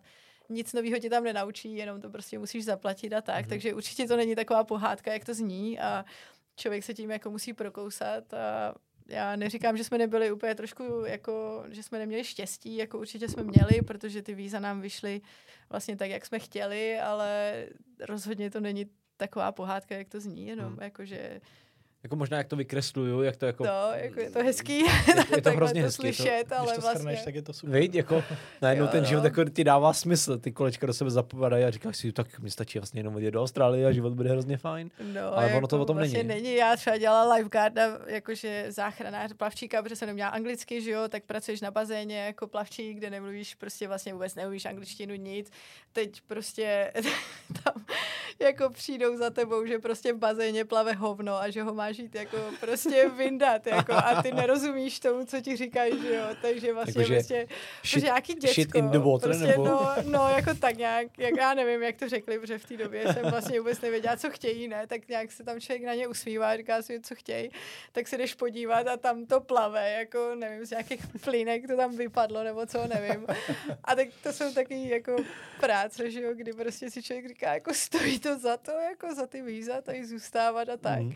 Nic nového tě tam nenaučí, jenom to prostě musíš zaplatit a tak. Mhm. Mm-hmm. Takže určitě to není taková pohádka, jak to zní a člověk se tím jako musí prokousat a já neříkám, že jsme nebyli úplně trošku, jako, že jsme neměli štěstí, jako určitě jsme měli, protože ty víza nám vyšly vlastně tak, jak jsme chtěli, ale rozhodně to není taková pohádka, jak to zní, jenom hmm. jakože Jako možná, jak to vykresluju, jak to jako... to, jako je to hezký, je to takhle hrozně to hezký, to- slyšet, Když ale to vlastně... schrneš, tak je to super. Víď, jako najednou Jo, ten no. život jako ti dává smysl, ty kolečka do sebe zapadají a říkáš si, tak mi stačí vlastně jenom odjet do Austrálie a život bude hrozně fajn. No, Ale jako ono to o tom vlastně není. není. Já třeba dělala lifeguarda, jakože záchranář plavčíka, protože jsem neměla anglicky, že jo, tak pracuješ na bazéně jako plavčík, kde nemluvíš, prostě vlastně vůbec nemluvíš angličtinu, nic. Teď prostě tam jako přijdou za tebou, že prostě v bazéně plave hovno a že ho máš jít jako prostě vyndat, jako a ty nerozumíš tomu, co ti říkají, že jo, takže vlastně Jakože prostě Shit, nějaký děcko. shit in the water, prostě, nebo? no, no, jako tak nějak, jak já nevím, jak to řekli, protože v té době jsem vlastně vůbec nevěděla, co chtějí, ne, tak nějak se tam člověk na ně usmívá, říká si, co chtějí, tak se jdeš podívat a tam to plave, jako nevím, z nějakých plynek to tam vypadlo, nebo co, nevím. A tak to jsou taky jako práce, že jo, kdy prostě si člověk říká, jako stojí to za to, jako za ty víza, tady zůstávat a tak. Mhm.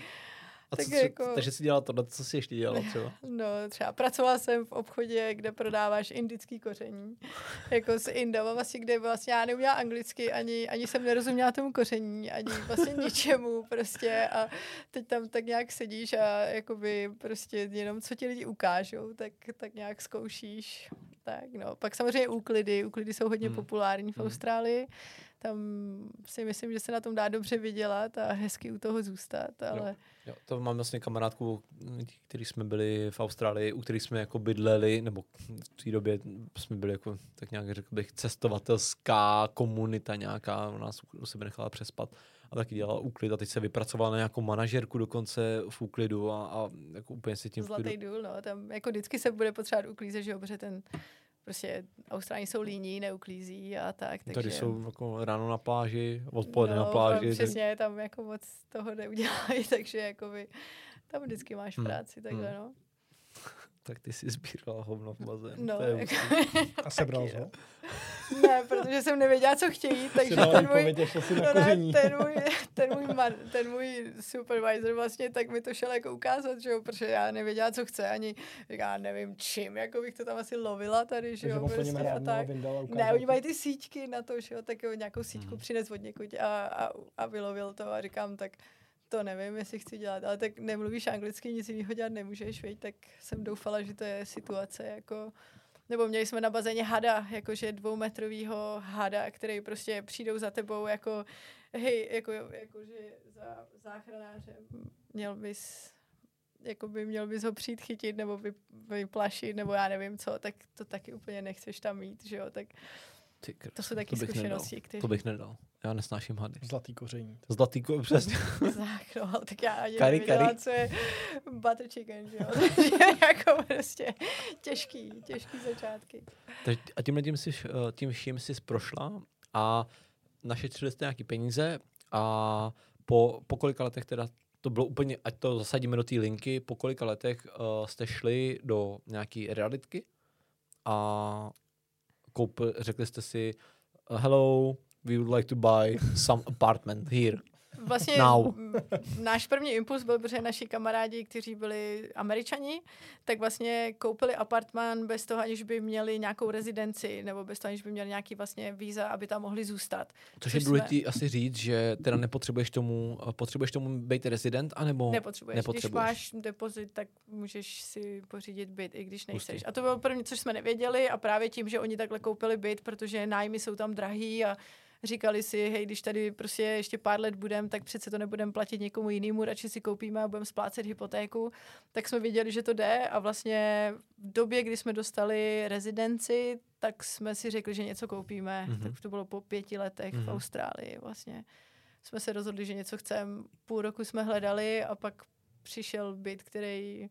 A Tak co, jako- takže jsi dělala to, co jsi ještě dělala třeba? No, třeba pracovala jsem v obchodě, kde prodáváš indický koření, jako s Indou, a vlastně, kde vlastně já neuměla anglicky, ani, ani jsem nerozuměla tomu koření, ani vlastně ničemu prostě a teď tam tak nějak sedíš a jakoby prostě jenom co ti lidi ukážou, tak, tak nějak zkoušíš. Tak no, pak samozřejmě úklidy, úklidy jsou hodně Hmm. populární v Hmm. Austrálii, tam si myslím, že se na tom dá dobře vydělat a hezky u toho zůstat, ale Jo, to mám vlastně kamarádku, který jsme byli v Austrálii, u kterých jsme jako bydleli, nebo v té době jsme byli jako, tak nějak řekl bych, cestovatelská komunita nějaká, ona nás u sebe nechala přespat a taky dělala úklid a teď se vypracovala na nějakou manažerku dokonce v úklidu a, a jako úplně si tím Zlatý důl, no, tam jako vždycky se bude potřebovat uklízet, že jo, protože ten prostě Austrální jsou líní, neuklízí a tak, takže... Tady jsou jako ráno na pláži, odpoledne na no, pláži. tam Přesně, tam jako moc toho neudělají, takže jakoby tam vždycky máš Hmm. práci, takhle, Hmm. no. Tak ty si sbírala hovno v bazénu. No, to je jako. A sebral jsi ho? Ne, protože jsem nevěděla, co chtějí, takže ten můj, No ne, ten můj, ten, můj man, ten můj supervisor vlastně tak mi to šel jako ukázat, že jo, protože já nevěděla, co chce, ani já nevím čím, jako bych to tam asi lovila tady, že jo, prostě a tak. Ne, oni mají ty síťky na to, že jo, tak jo, nějakou síťku Mhm. přines od někud a, a, a vylovil to a říkám, tak to nevím, jestli chci dělat, ale tak nemluvíš anglicky, nic jiného dělat nemůžeš, veď, tak jsem doufala, že to je situace jako nebo měli jsme na bazéně hada, jakože dvoumetrovýho hada, který prostě přijdou za tebou jako, hej, jako, jakože za záchranářem. Měl bys jako by měl bys ho přijít chytit nebo vy, vyplašit, nebo já nevím co, tak to taky úplně nechceš tam mít, že jo, tak Ty krás, to jsou taky to bych zkušenosti, nedal. které... To bych nedal. Já nesnáším hady. Zlatý koření. Zlatý ko, přesně. Tak, no, tak já ani Kari, nevěděla, kari. co je butter chicken, že jo, jako prostě těžký, těžký začátky. Takže a tímhle tím, jsi, eh, tím vším jsi prošla a našetřili jste nějaký peníze a po, po kolika letech teda to bylo úplně, ať to zasadíme do té linky, po kolika letech uh, jste šli do nějaký realitky a koupil, řekli jste si hello, we would like to buy some apartment here. Vlastně Now. náš první impuls byl, protože naši kamarádi, kteří byli američani, tak vlastně koupili apartmán bez toho, aniž by měli nějakou rezidenci, nebo bez toho, aniž by měli nějaký vlastně víza, aby tam mohli zůstat. Což je důležité asi říct, že teda nepotřebuješ tomu, potřebuješ tomu být rezident, anebo Nepotřebuješ. nepotřebuješ. Když máš depozit, tak můžeš si pořídit byt, i když nejseš. Hustý. A to bylo první, což jsme nevěděli a právě tím, že oni takhle koupili byt, protože nájmy jsou tam drahý a říkali si, hej, když tady prostě ještě pár let budem, tak přece to nebudeme platit někomu jinému, radši si koupíme a budeme splácet hypotéku. Tak jsme věděli, že to jde a vlastně v době, kdy jsme dostali rezidenci, tak jsme si řekli, že něco koupíme. Mhm. Mm-hmm. Tak to bylo po pěti letech mm-hmm. Mhm. v Austrálii vlastně. Jsme se rozhodli, že něco chceme. Půl roku jsme hledali a pak přišel byt, který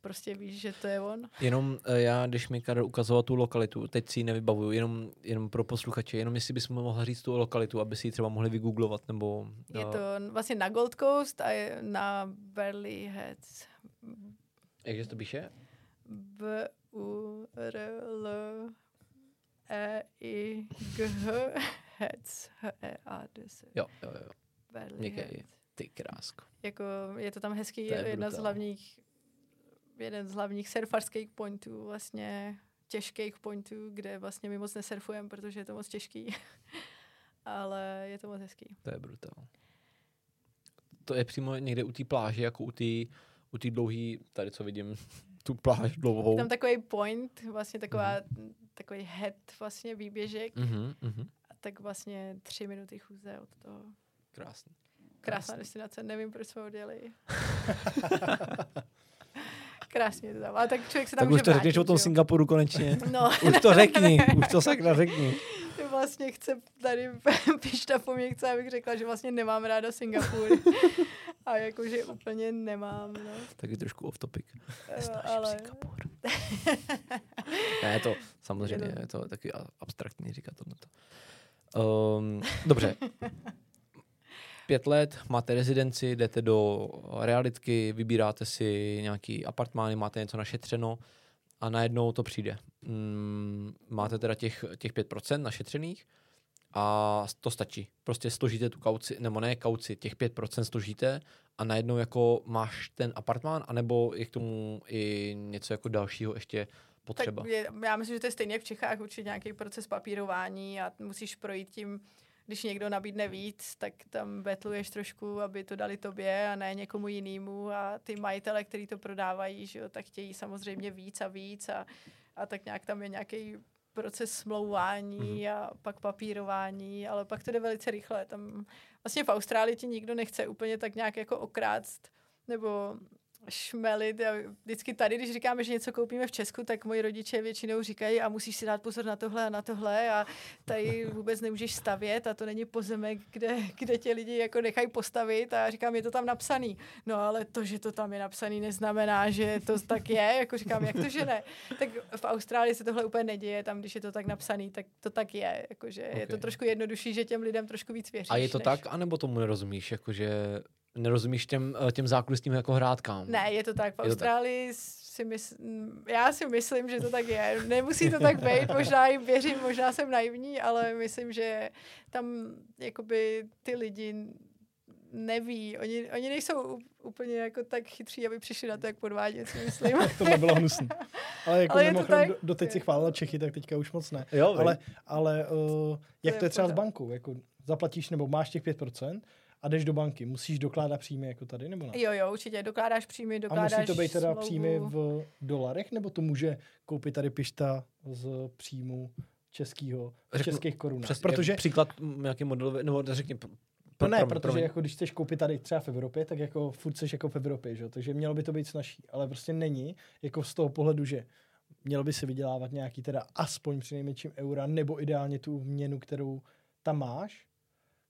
prostě víš, že to je on. Jenom eh, já, když mi Karel ukazoval tu lokalitu, teď si ji nevybavuju, jenom, jenom pro posluchače, jenom jestli bys mohla říct tu lokalitu, aby si ji třeba mohli vygooglovat, nebo... Je eh, to vlastně na Gold Coast a je na Burley Heads. Jakže to píše? B U R L E I G H Heads H E A D S Jo, jo, jo. Heads. Ty krásko. Jako je to tam hezký, To je jedna z hlavních jeden z hlavních surfarských pointů, vlastně těžkých pointů, kde vlastně my moc nesurfujeme, protože je to moc těžký. Ale je to moc hezký. To je brutál. To je přímo někde u té pláže, jako u té u té dlouhý, tady co vidím, tu pláž dlouhou. Je tam takový point, vlastně taková, takový head vlastně výběžek, Mhm, mhm. a tak vlastně tři minuty chůze od toho. Krásný. Krásná destinace, nevím, proč jsme odjeli. Krásně to tam, ale tak člověk se tam Tak může už to řekneš o tom. Singapuru konečně. No, Už to řekni, už to sakra řekni. Ty vlastně chce tady pišta po mě chce, abych řekla, že vlastně nemám ráda Singapur. A jakože úplně nemám, no. Taky trošku off topic. Eh, Ale Singapur. ne, je to samozřejmě, Je to- je to taky abstraktní říkat tohleto. Um, dobře. Pět let, máte rezidenci, jdete do realitky, vybíráte si nějaký apartmány, máte něco našetřeno a najednou to přijde. Mm, máte teda těch, těch 5% našetřených a to stačí. Prostě složíte tu kauci, nebo ne kauci, těch 5% složíte a najednou jako máš ten apartmán, anebo je k tomu i něco jako dalšího ještě potřeba. tak je, já myslím, že to je stejně jak v Čechách, určitě nějaký proces papírování a musíš projít tím, když někdo nabídne víc, tak tam betluješ trošku, aby to dali tobě a ne někomu jinému a ty majitele, kteří to prodávají, že jo, tak chtějí samozřejmě víc a víc a, a tak nějak tam je nějaký proces smlouvání Mhm. a pak papírování, ale pak to jde velice rychle. Tam vlastně v Austrálii ti nikdo nechce úplně tak nějak jako okrást nebo šmelit. Já vždycky tady, když říkáme, že něco koupíme v Česku, tak moji rodiče většinou říkají a musíš si dát pozor na tohle a na tohle a tady vůbec nemůžeš stavět a to není pozemek, kde, kde tě lidi jako nechají postavit a já říkám, je to tam napsaný. No ale to, že to tam je napsaný, neznamená, že to tak je. Jako říkám, jak to, že ne? Tak v Austrálii se tohle úplně neděje, tam, když je to tak napsaný, tak to tak je. Jakože okay. je to trošku jednodušší, že těm lidem trošku víc věříš. A je to než... tak, anebo tomu nerozumíš? Jakože nerozumíš těm, eh, těm zákulisním jako hrádkám? Ne, je to tak. V Je to tak. Austrálii si mys... já si myslím, že to tak je. Nemusí to tak být, možná jim věřím, možná jsem naivní, ale myslím, že tam jakoby ty lidi neví. Oni, oni nejsou úplně jako tak chytří, aby přišli na to, jak podvádět, si myslím. To by bylo hnusné. Ale jako Ale to mimochodem, tak. do, doteď si chválila Čechy, tak teďka už moc ne. Jo, Ale, ale uh, jak je to je třeba s pořád. bankou? Jako zaplatíš nebo máš těch 5% a jdeš do banky, musíš dokládat příjmy jako tady, nebo ne? Jo, jo, určitě. Dokládáš příjmy, A dokládáš musí to být teda smlouvu. příjmy v dolarech, nebo to může koupit tady pišta z příjmu českého, českých korun? Přes, Protože, jak příklad nějaký model, nebo řekni, pr- no ne, protože promiň. jako když chceš koupit tady třeba v Evropě, tak jako furt seš jako v Evropě, že? jo? takže mělo by to být snažší, ale prostě není, jako z toho pohledu, že mělo by se vydělávat nějaký teda aspoň přinejmenším eura, nebo ideálně tu měnu, kterou tam máš,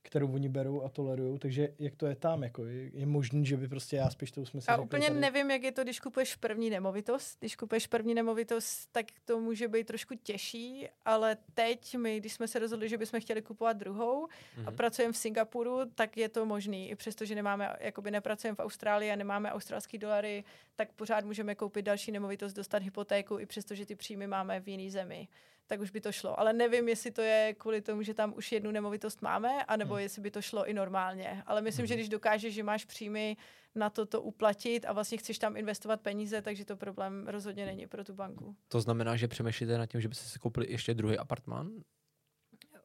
kterou oni berou a tolerují, takže jak to je tam, jako je, je možný, že by prostě já spíš to jsme si A úplně tady, nevím, jak je to, když kupuješ první nemovitost. Když kupuješ první nemovitost, tak to může být trošku těžší, ale teď my, když jsme se rozhodli, že bychom chtěli kupovat druhou a Mhm. pracujeme v Singapuru, tak je to možný. I přesto, že nemáme, jakoby nepracujeme v Austrálii a nemáme australský dolary, tak pořád můžeme koupit další nemovitost, dostat hypotéku, i přesto, že ty příjmy máme v jiný zemi. Tak už by to šlo. Ale nevím, jestli to je kvůli tomu, že tam už jednu nemovitost máme, anebo Hmm. jestli by to šlo i normálně. Ale myslím, že Mhm. když dokážeš, že máš příjmy na to to uplatit a vlastně chceš tam investovat peníze, takže to problém rozhodně není pro tu banku. To znamená, že přemýšlíte nad tím, že byste si koupili ještě druhý apartmán?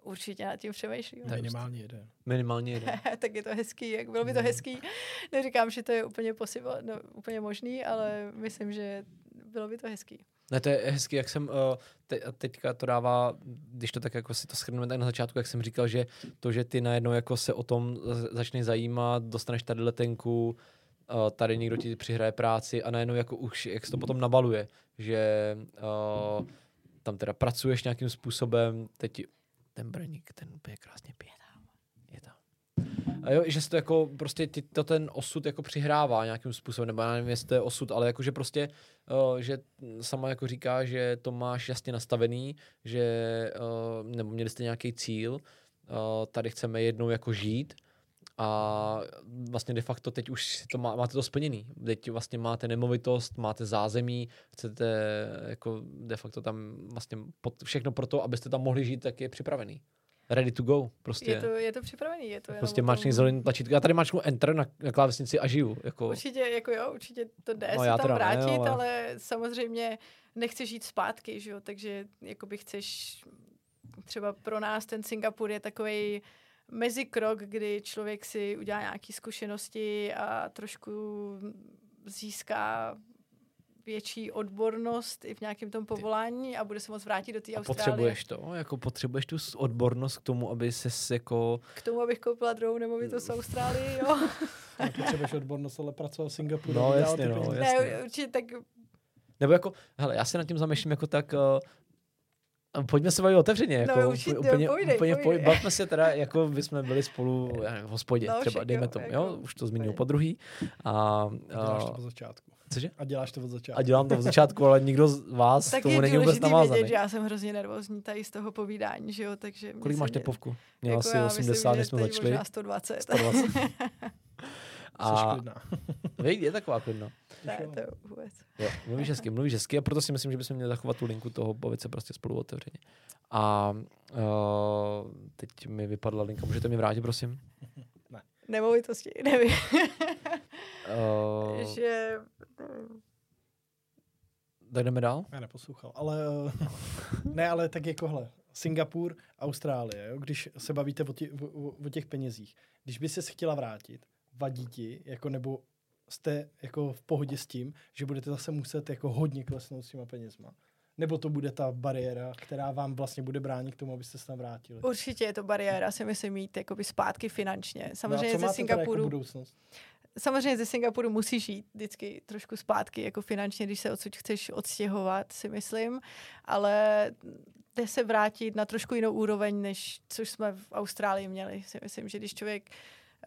Určitě nad tím přemýšlím. Tak. minimálně jeden. Minimálně jeden. tak je to hezký, jak bylo by to Mm. hezký. Neříkám, že to je úplně, possible, no, úplně možný, ale myslím, že bylo by to hezký. Ne, to je hezky, jak jsem, uh, te, teďka to dává, když to tak jako si to shrneme tak na začátku, jak jsem říkal, že to, že ty najednou jako se o tom začneš zajímat, dostaneš tady letenku, uh, tady někdo ti přihraje práci a najednou jako už, jak se to potom nabaluje, že uh, tam teda pracuješ nějakým způsobem, teď ten braník, ten úplně krásně pije jo, že se to jako prostě ti to ten osud jako přihrává nějakým způsobem, nebo já nevím, jestli to je osud, ale jako že prostě, uh, že sama jako říká, že to máš jasně nastavený, že, uh, nebo měli jste nějaký cíl, uh, tady chceme jednou jako žít a vlastně de facto teď už to má, máte to splněný. Teď vlastně máte nemovitost, máte zázemí, chcete jako de facto tam vlastně pod, všechno pro to, abyste tam mohli žít, tak je připravený. Ready to go, prostě. Je to, je to připravený, je to Prostě o tom- zelený tlačítko. Já tady máčknu enter na, na klávesnici a žiju. Jako, Určitě, jako jo, určitě to jde No, se tam teda ne, vrátit, ale- ale... samozřejmě nechceš žít zpátky, že jo, takže jakoby chceš, třeba pro nás ten Singapur je takový mezikrok, kdy člověk si udělá nějaké zkušenosti a trošku získá větší odbornost i v nějakém tom povolání a bude se moct vrátit do té a Austrálie. potřebuješ to, jako potřebuješ tu odbornost k tomu, aby se jako, K tomu, abych koupila druhou nemovitost v Austrálii, jo. Nepotřebuješ odbornost, ale pracoval v Singapuru. No, jasně, no, jasně. ne, určitě tak nebo jako, hele, já se nad tím zamýšlím jako tak, uh, pojďme se bavit otevřeně, jako No, určitě, úplně, povídej, úplně povídej. poj- bavme se teda, jako by jsme byli spolu nevím, v hospodě, No, třeba, však dejme jo, tomu, jako, jo, už to zmínil úplně. po druhý. A, A děláš to začátku. Cože? A děláš to od začátku. A dělám to v začátku, ale nikdo z vás Tak tomu není vůbec navázaný. vědět, že já jsem hrozně nervózní tady z toho povídání, že jo, takže... Kolik máš tepovku? Měla jako asi já 80, myslím, než že jsme teď začali. Možná 120. 120. Jsi A. Vej, je taková klidná. ne, to vůbec. Jo, mluvíš hezky, mluvíš hezky a proto si myslím, že bychom měli zachovat tu linku toho, bavit se prostě spolu otevřeně. A uh, teď mi vypadla linka, můžete mi vrátit, prosím? Nemovitosti, nevím. Uh, že... tak jdeme dál? Já neposlouchal, ale eh, ne, ale tak jako hle, Singapur, Austrálie, jo, když se bavíte o, tě, o, o těch penězích, když by se chtěla vrátit, vadí ti, jako nebo jste jako v pohodě s tím, že budete zase muset jako hodně klesnout s těma penězma? Nebo to bude ta bariéra, která vám vlastně bude bránit k tomu, abyste se tam vrátili? Určitě je to bariéra, si myslím, mít jakoby zpátky finančně. No a Samozřejmě co ze máte teda jako Singapuru, budoucnost? Samozřejmě ze Singapuru musíš jít vždycky trošku zpátky, jako finančně, když se odsud chceš odstěhovat, si myslím, ale jde se vrátit na trošku jinou úroveň, než což jsme v Austrálii měli. Si myslím, že když člověk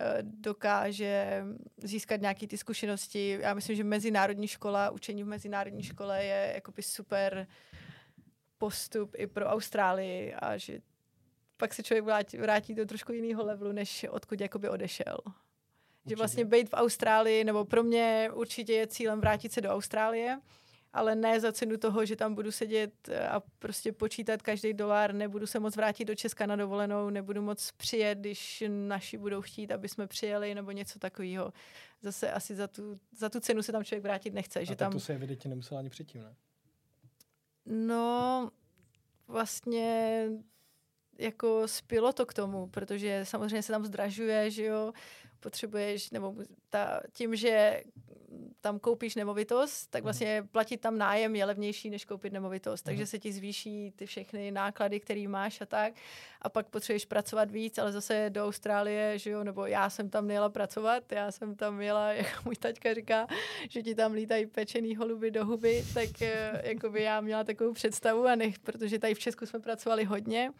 eh, dokáže získat nějaké ty zkušenosti. Já myslím, že mezinárodní škola, učení v mezinárodní škole je jakoby super postup i pro Austrálii a že pak se člověk vrátí, vrátí do trošku jiného levelu, než odkud jakoby odešel. Že Určitě. vlastně být v Austrálii, nebo pro mě určitě je cílem vrátit se do Austrálie, ale ne za cenu toho, že tam budu sedět eh, a prostě počítat každý dolar, nebudu se moc vrátit do Česka na dovolenou, nebudu moc přijet, když naši budou chtít, aby jsme přijeli, nebo něco takového. Zase asi za tu, za tu cenu se tam člověk vrátit nechce. A že tak tam, to se evidentně nemusela ani předtím, ne? No, vlastně jako spilo to k tomu, protože samozřejmě se tam zdražuje, že jo. potřebuješ, nebo ta, tím, že tam koupíš nemovitost, tak vlastně platit tam nájem je levnější, než koupit nemovitost. Takže Mhm. se ti zvýší ty všechny náklady, které máš a tak. A pak potřebuješ pracovat víc, ale zase do Austrálie, že jo, nebo já jsem tam měla pracovat, já jsem tam měla, jak můj taťka říká, že ti tam lítají pečený holuby do huby, tak eh, jakoby já měla takovou představu a nech, protože tady v Česku jsme pracovali hodně,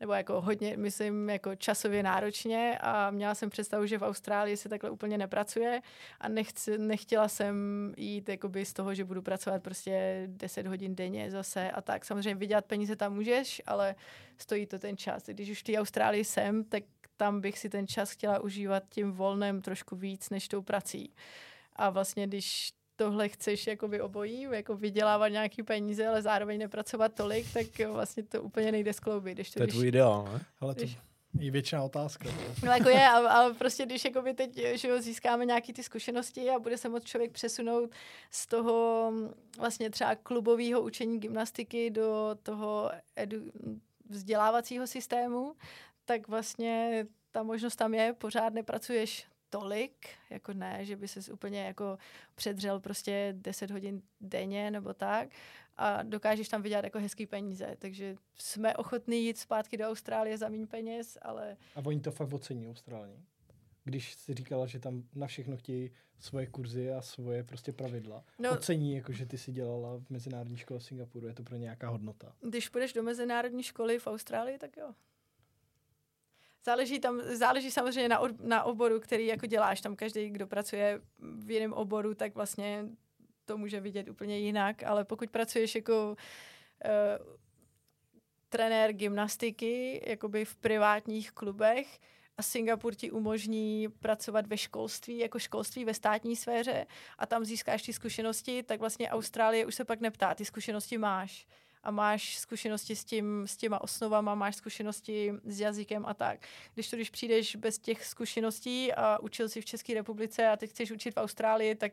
nebo jako hodně, myslím, jako časově náročně a měla jsem představu, že v Austrálii se takhle úplně nepracuje a nechci, nechtěla jsem jít jakoby z toho, že budu pracovat prostě 10 hodin denně zase a tak. Samozřejmě vydělat peníze tam můžeš, ale stojí to ten čas. Když už v té Austrálii jsem, tak tam bych si ten čas chtěla užívat tím volnem trošku víc než tou prací. A vlastně, když tohle chceš jakoby obojí, jako vydělávat nějaký peníze, ale zároveň nepracovat tolik, tak jo, vlastně to úplně nejde skloubit. Když to, To je když, tvůj ideál, ne? Ale to Když- je většiná otázka. To. No jako je, ale, ale prostě když jakoby teď že jo, získáme nějaký ty zkušenosti a bude se moct člověk přesunout z toho vlastně třeba klubového učení gymnastiky do toho edu, vzdělávacího systému, tak vlastně ta možnost tam je, pořád nepracuješ tolik, jako ne, že by se úplně jako předřel prostě 10 hodin denně nebo tak a dokážeš tam vydělat jako hezký peníze, takže jsme ochotní jít zpátky do Austrálie za méně peněz, ale A oni to fakt ocení Austrálii. Když si říkala, že tam na všechno chtějí svoje kurzy a svoje prostě pravidla. No- ocení, jako že ty si dělala v mezinárodní škole v Singapuru, je to pro ně nějaká hodnota. Když půjdeš do mezinárodní školy v Austrálii, tak jo. Záleží, tam, záleží samozřejmě na, od, na oboru, který jako děláš. Tam každý, kdo pracuje v jiném oboru, tak vlastně to může vidět úplně jinak. Ale pokud pracuješ jako uh, trenér gymnastiky, jakoby v privátních klubech, a Singapur ti umožní pracovat ve školství, jako školství ve státní sféře a tam získáš ty zkušenosti, tak vlastně Austrálie už se pak neptá, ty zkušenosti máš a máš zkušenosti s, tím, s těma osnovama, máš zkušenosti s jazykem a tak. Když to, když přijdeš bez těch zkušeností a učil si v České republice a teď chceš učit v Austrálii, tak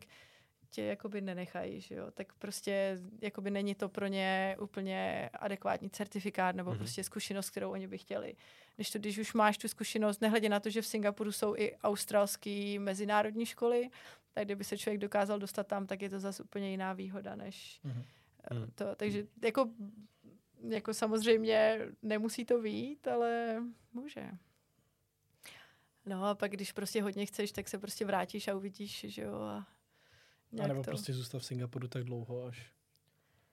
tě jakoby nenechají, že jo. Tak prostě jakoby není to pro ně úplně adekvátní certifikát nebo Mhm. mm-hmm. prostě zkušenost, kterou oni by chtěli. Když to, když už máš tu zkušenost, nehledě na to, že v Singapuru jsou i australské mezinárodní školy, tak kdyby se člověk dokázal dostat tam, tak je to zase úplně jiná výhoda, než Mhm. Mhm. to. Takže jako, jako samozřejmě nemusí to být, ale může. No a pak, když prostě hodně chceš, tak se prostě vrátíš a uvidíš, že jo. A, A nebo to. prostě zůstav v Singapuru tak dlouho, až,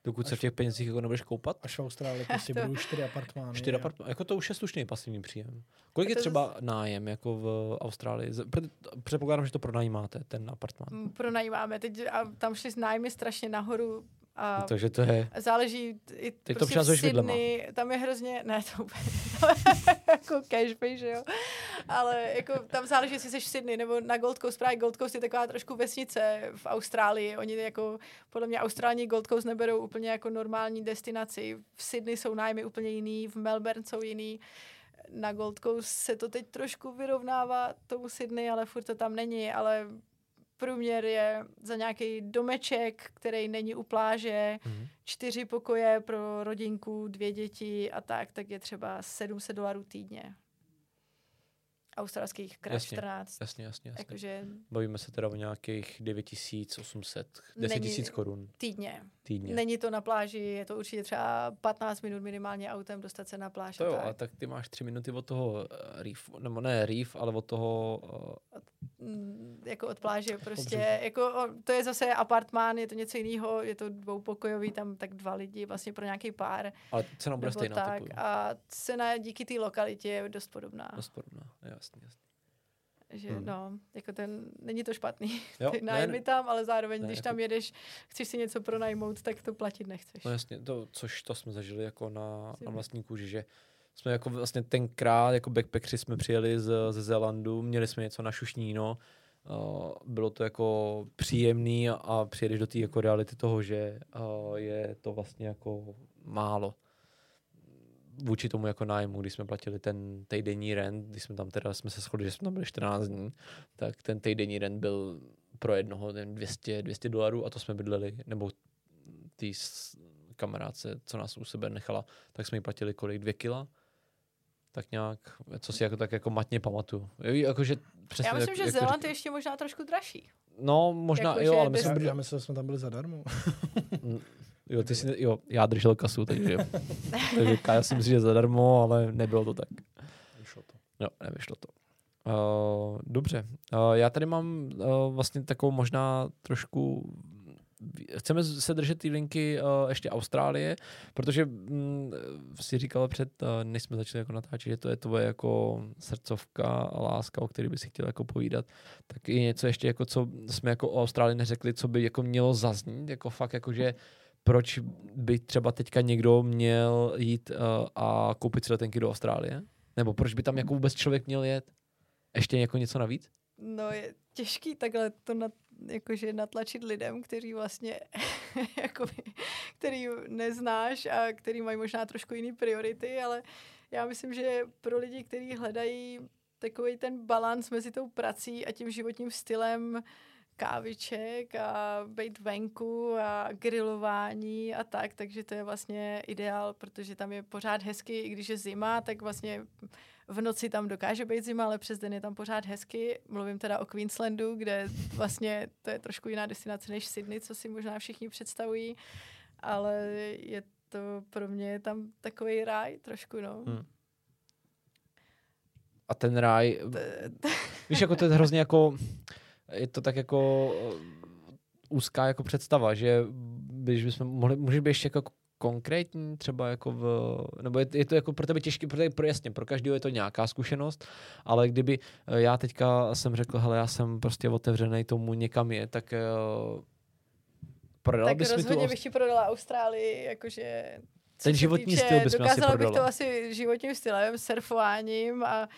Dokud se v těch penězích jako nebudeš koupat. až v Austrálii prostě To- budou čtyři apartmány. Čtyři a- apart- jako to už je slušný pasivní příjem. Kolik je to třeba nájem jako v Austrálii? Z- Předpokládám, že to pronajímáte, ten apartmán. Mm, Pronajímáme. Teď a tam šli s nájmy strašně nahoru a Takže to je... záleží i Teď to prostě v přihazuješ vidlema. Sydney, tam je hrozně, ne to úplně, jako cashpay, že jo, ale jako tam záleží, jestli jsi v Sydney nebo na Gold Coast, právě Gold Coast je taková trošku vesnice v Austrálii, oni jako, podle mě Austrální Gold Coast neberou úplně jako normální destinaci, v Sydney jsou nájmy úplně jiný, v Melbourne jsou jiný, na Gold Coast se to teď trošku vyrovnává tomu Sydney, ale furt to tam není, ale průměr je za nějaký domeček, který není u pláže, Mhm. čtyři pokoje pro rodinku, dvě děti a tak, tak je třeba 700 dolarů týdně. Australských krát Jasně, 14. Jasně, jasně, jasně. Jakože Bavíme se teda o nějakých 9800, 10 Není- 000 korun týdně. Týdně. Není to na pláži, je to určitě třeba 15 minut minimálně autem dostat se na pláž. To a jo, tak. ale tak ty máš tři minuty od toho uh, reef, nebo ne reef, ale od toho, uh, Mm, jako od pláže prostě, Pobřeží. jako to je zase apartmán, je to něco jiného, je to dvoupokojový, tam tak dva lidi vlastně pro nějaký pár. ale cena bude stejná, tak. typuju. A cena díky té lokalitě je dost podobná. Dost podobná, jasně, jasně. Že Hmm. no, jako ten, není to špatný. Jo, Ty ne, nájmy tam, ale zároveň, ne, když jako- tam jedeš, chceš si něco pronajmout, tak to platit nechceš. No jasně, to, což to jsme zažili jako na, na vlastní kůži, že jsme jako vlastně tenkrát, jako backpackři jsme přijeli z, ze Zélandu, měli jsme něco na šušníno, uh, bylo to jako příjemný a, a přijedeš do té jako reality toho, že uh, je to vlastně jako málo vůči tomu jako nájmu, když jsme platili ten týdenní rent, když jsme tam teda, jsme se shodli, že jsme tam byli 14 dní, tak ten týdenní rent byl pro jednoho ten 200, 200 dolarů a to jsme bydleli, nebo s- kamarádce, co nás u sebe nechala, tak jsme jí platili kolik, dvě kila? Tak nějak, co si jako tak jako matně pamatuju. Jo, Jakože přesně, Já myslím, jak, že jak to Zéland říkáš. je ještě možná trošku dražší. No, možná jako, jo, ale bez- myslím, Já, myslel, že jsme tam byli zadarmo. Jo, ty jsi, jo, já držel kasu, takže, takže já si myslím, že zadarmo, ale nebylo to tak. Vyšlo to. Jo, nevyšlo to. Uh, dobře, uh, já tady mám uh, vlastně takovou možná trošku chceme se držet ty linky uh, ještě Austrálie, protože mm, si říkala před, uh, než jsme začali jako natáčet, že to je tvoje jako srdcovka a láska, o který by si chtěl jako povídat, tak je něco ještě jako, co jsme jako o Austrálii neřekli, co by jako mělo zaznít, jako fakt jako, že proč by třeba teďka někdo měl jít uh, a koupit si letenky do Austrálie? Nebo proč by tam jako vůbec člověk měl jet? Ještě jako něco navíc? No je těžký takhle to nat, jakože natlačit lidem, kteří vlastně jakoby, který neznáš a který mají možná trošku jiný priority, ale já myslím, že pro lidi, kteří hledají takový ten balans mezi tou prací a tím životním stylem káviček a být venku a grilování a tak, takže to je vlastně ideál, protože tam je pořád hezky, i když je zima, tak vlastně v noci tam dokáže být zima, ale přes den je tam pořád hezky. Mluvím teda o Queenslandu, kde vlastně to je trošku jiná destinace než Sydney, co si možná všichni představují, ale je to pro mě tam takový ráj trošku, no. Hmm. A ten ráj, víš, jako to je hrozně jako, je to tak jako uh, úzká jako představa, že když bychom mohli, můžeš být ještě jako konkrétní třeba jako v, nebo je, je to jako pro tebe těžké, pro, pro jasně, pro každého je to nějaká zkušenost, ale kdyby eh, já teďka jsem řekl, hele, já jsem prostě otevřený tomu někam je, tak uh, prodala tak bys mi tu rozhodně bych ti prodala Austrálii, jakože Ten životní týče, styl bys asi dokázala bych to prodala. asi životním stylem, surfováním a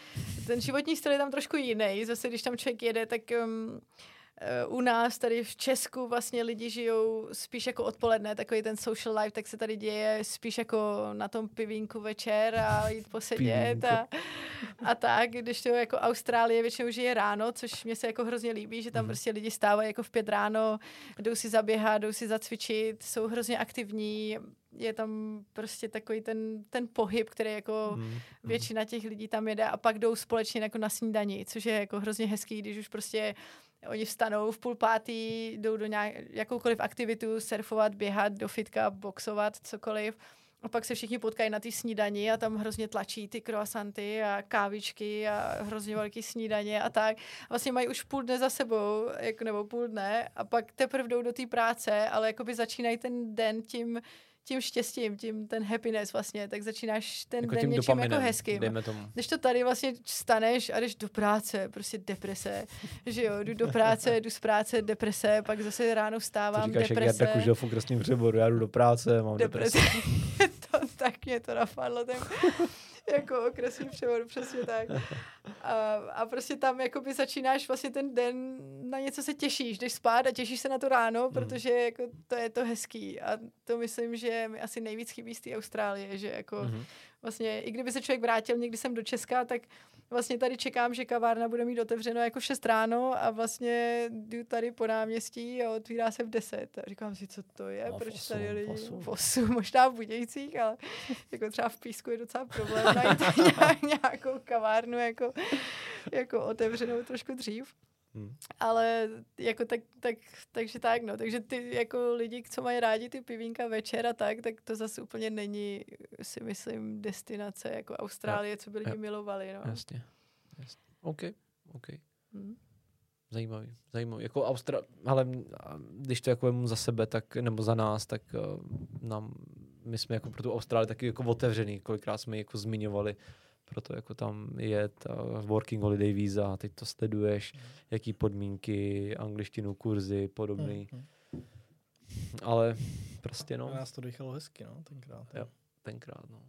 ten životní styl je tam trošku jiný. Zase, když tam člověk jede, tak um, eh, u nás tady v Česku vlastně lidi žijou spíš jako odpoledne, takový ten social life, tak se tady děje spíš jako na tom pivínku večer a jít posedět a, a tak, když to jako Austrálie většinou žije ráno, což mě se jako hrozně líbí, že tam Mhm. prostě lidi stávají jako v pět ráno, jdou si zaběhat, jdou si zacvičit, jsou hrozně aktivní, je tam prostě takový ten, ten pohyb, který jako Mm, většina těch lidí tam jede a pak jdou společně jako na snídani, což je jako hrozně hezký, když už prostě oni vstanou v půl pátý, jdou do nějak, jakoukoliv aktivitu, surfovat, běhat, do fitka, boxovat, cokoliv. A pak se všichni potkají na té snídani a tam hrozně tlačí ty croissanty a kávičky a hrozně velký snídaně a tak. A vlastně mají už půl dne za sebou, jako, nebo půl dne a pak teprve jdou do té práce, ale jakoby začínají ten den tím, tím štěstím, tím ten happiness vlastně, tak začínáš ten jako den něčím jako hezkým. dejme tomu. Když to tady vlastně staneš a jdeš do práce, prostě deprese, že jo, jdu do práce, jdu z práce, deprese, pak zase ráno To vstávám, říkáš, jak deprese. Jarda Kužel v okresním přeboru, já jdu do práce, mám depresi. deprese. to, tak mě to napadlo, ten jako okresní převod, přesně tak. A, a prostě tam jakoby začínáš vlastně ten den, na něco se těšíš, jdeš spát a těšíš se na to ráno, protože jako to je to hezký a to myslím, že mi asi nejvíc chybí z té Austrálie, že jako Mhm. Vlastně, i kdyby se člověk vrátil někdy sem do Česka, tak vlastně tady čekám, že kavárna bude mít otevřeno jako v 6 ráno a vlastně jdu tady po náměstí a otvírá se v 10. A říkám si, co to je, No, v proč tady osm, v lidi osm. v 8, možná v Budějcích, ale jako třeba v Písku je docela problém najít nějak, nějakou kavárnu jako, jako otevřenou trošku dřív. Hmm. Ale jako tak, tak, takže tak, no. Takže ty jako lidi, co mají rádi ty pivínka večer a tak, tak to zase úplně není, si myslím, destinace jako Austrálie, co by lidi Jo. milovali, no. Jasně. Jasně. OK, OK. Hm. Zajímavý, zajímavý. Jako Austra... Ale když to jako za sebe, tak, nebo za nás, tak uh, nám, my jsme jako pro tu Austrálii taky jako otevřený. Kolikrát jsme ji jako zmiňovali, proto jako tam jet, a working holiday visa, teď to sleduješ, jaký podmínky, angličtinu, kurzy, podobný. Mhm. Ale prostě No. no, Nás to dechalo hezky, no, tenkrát. Jo. tenkrát no.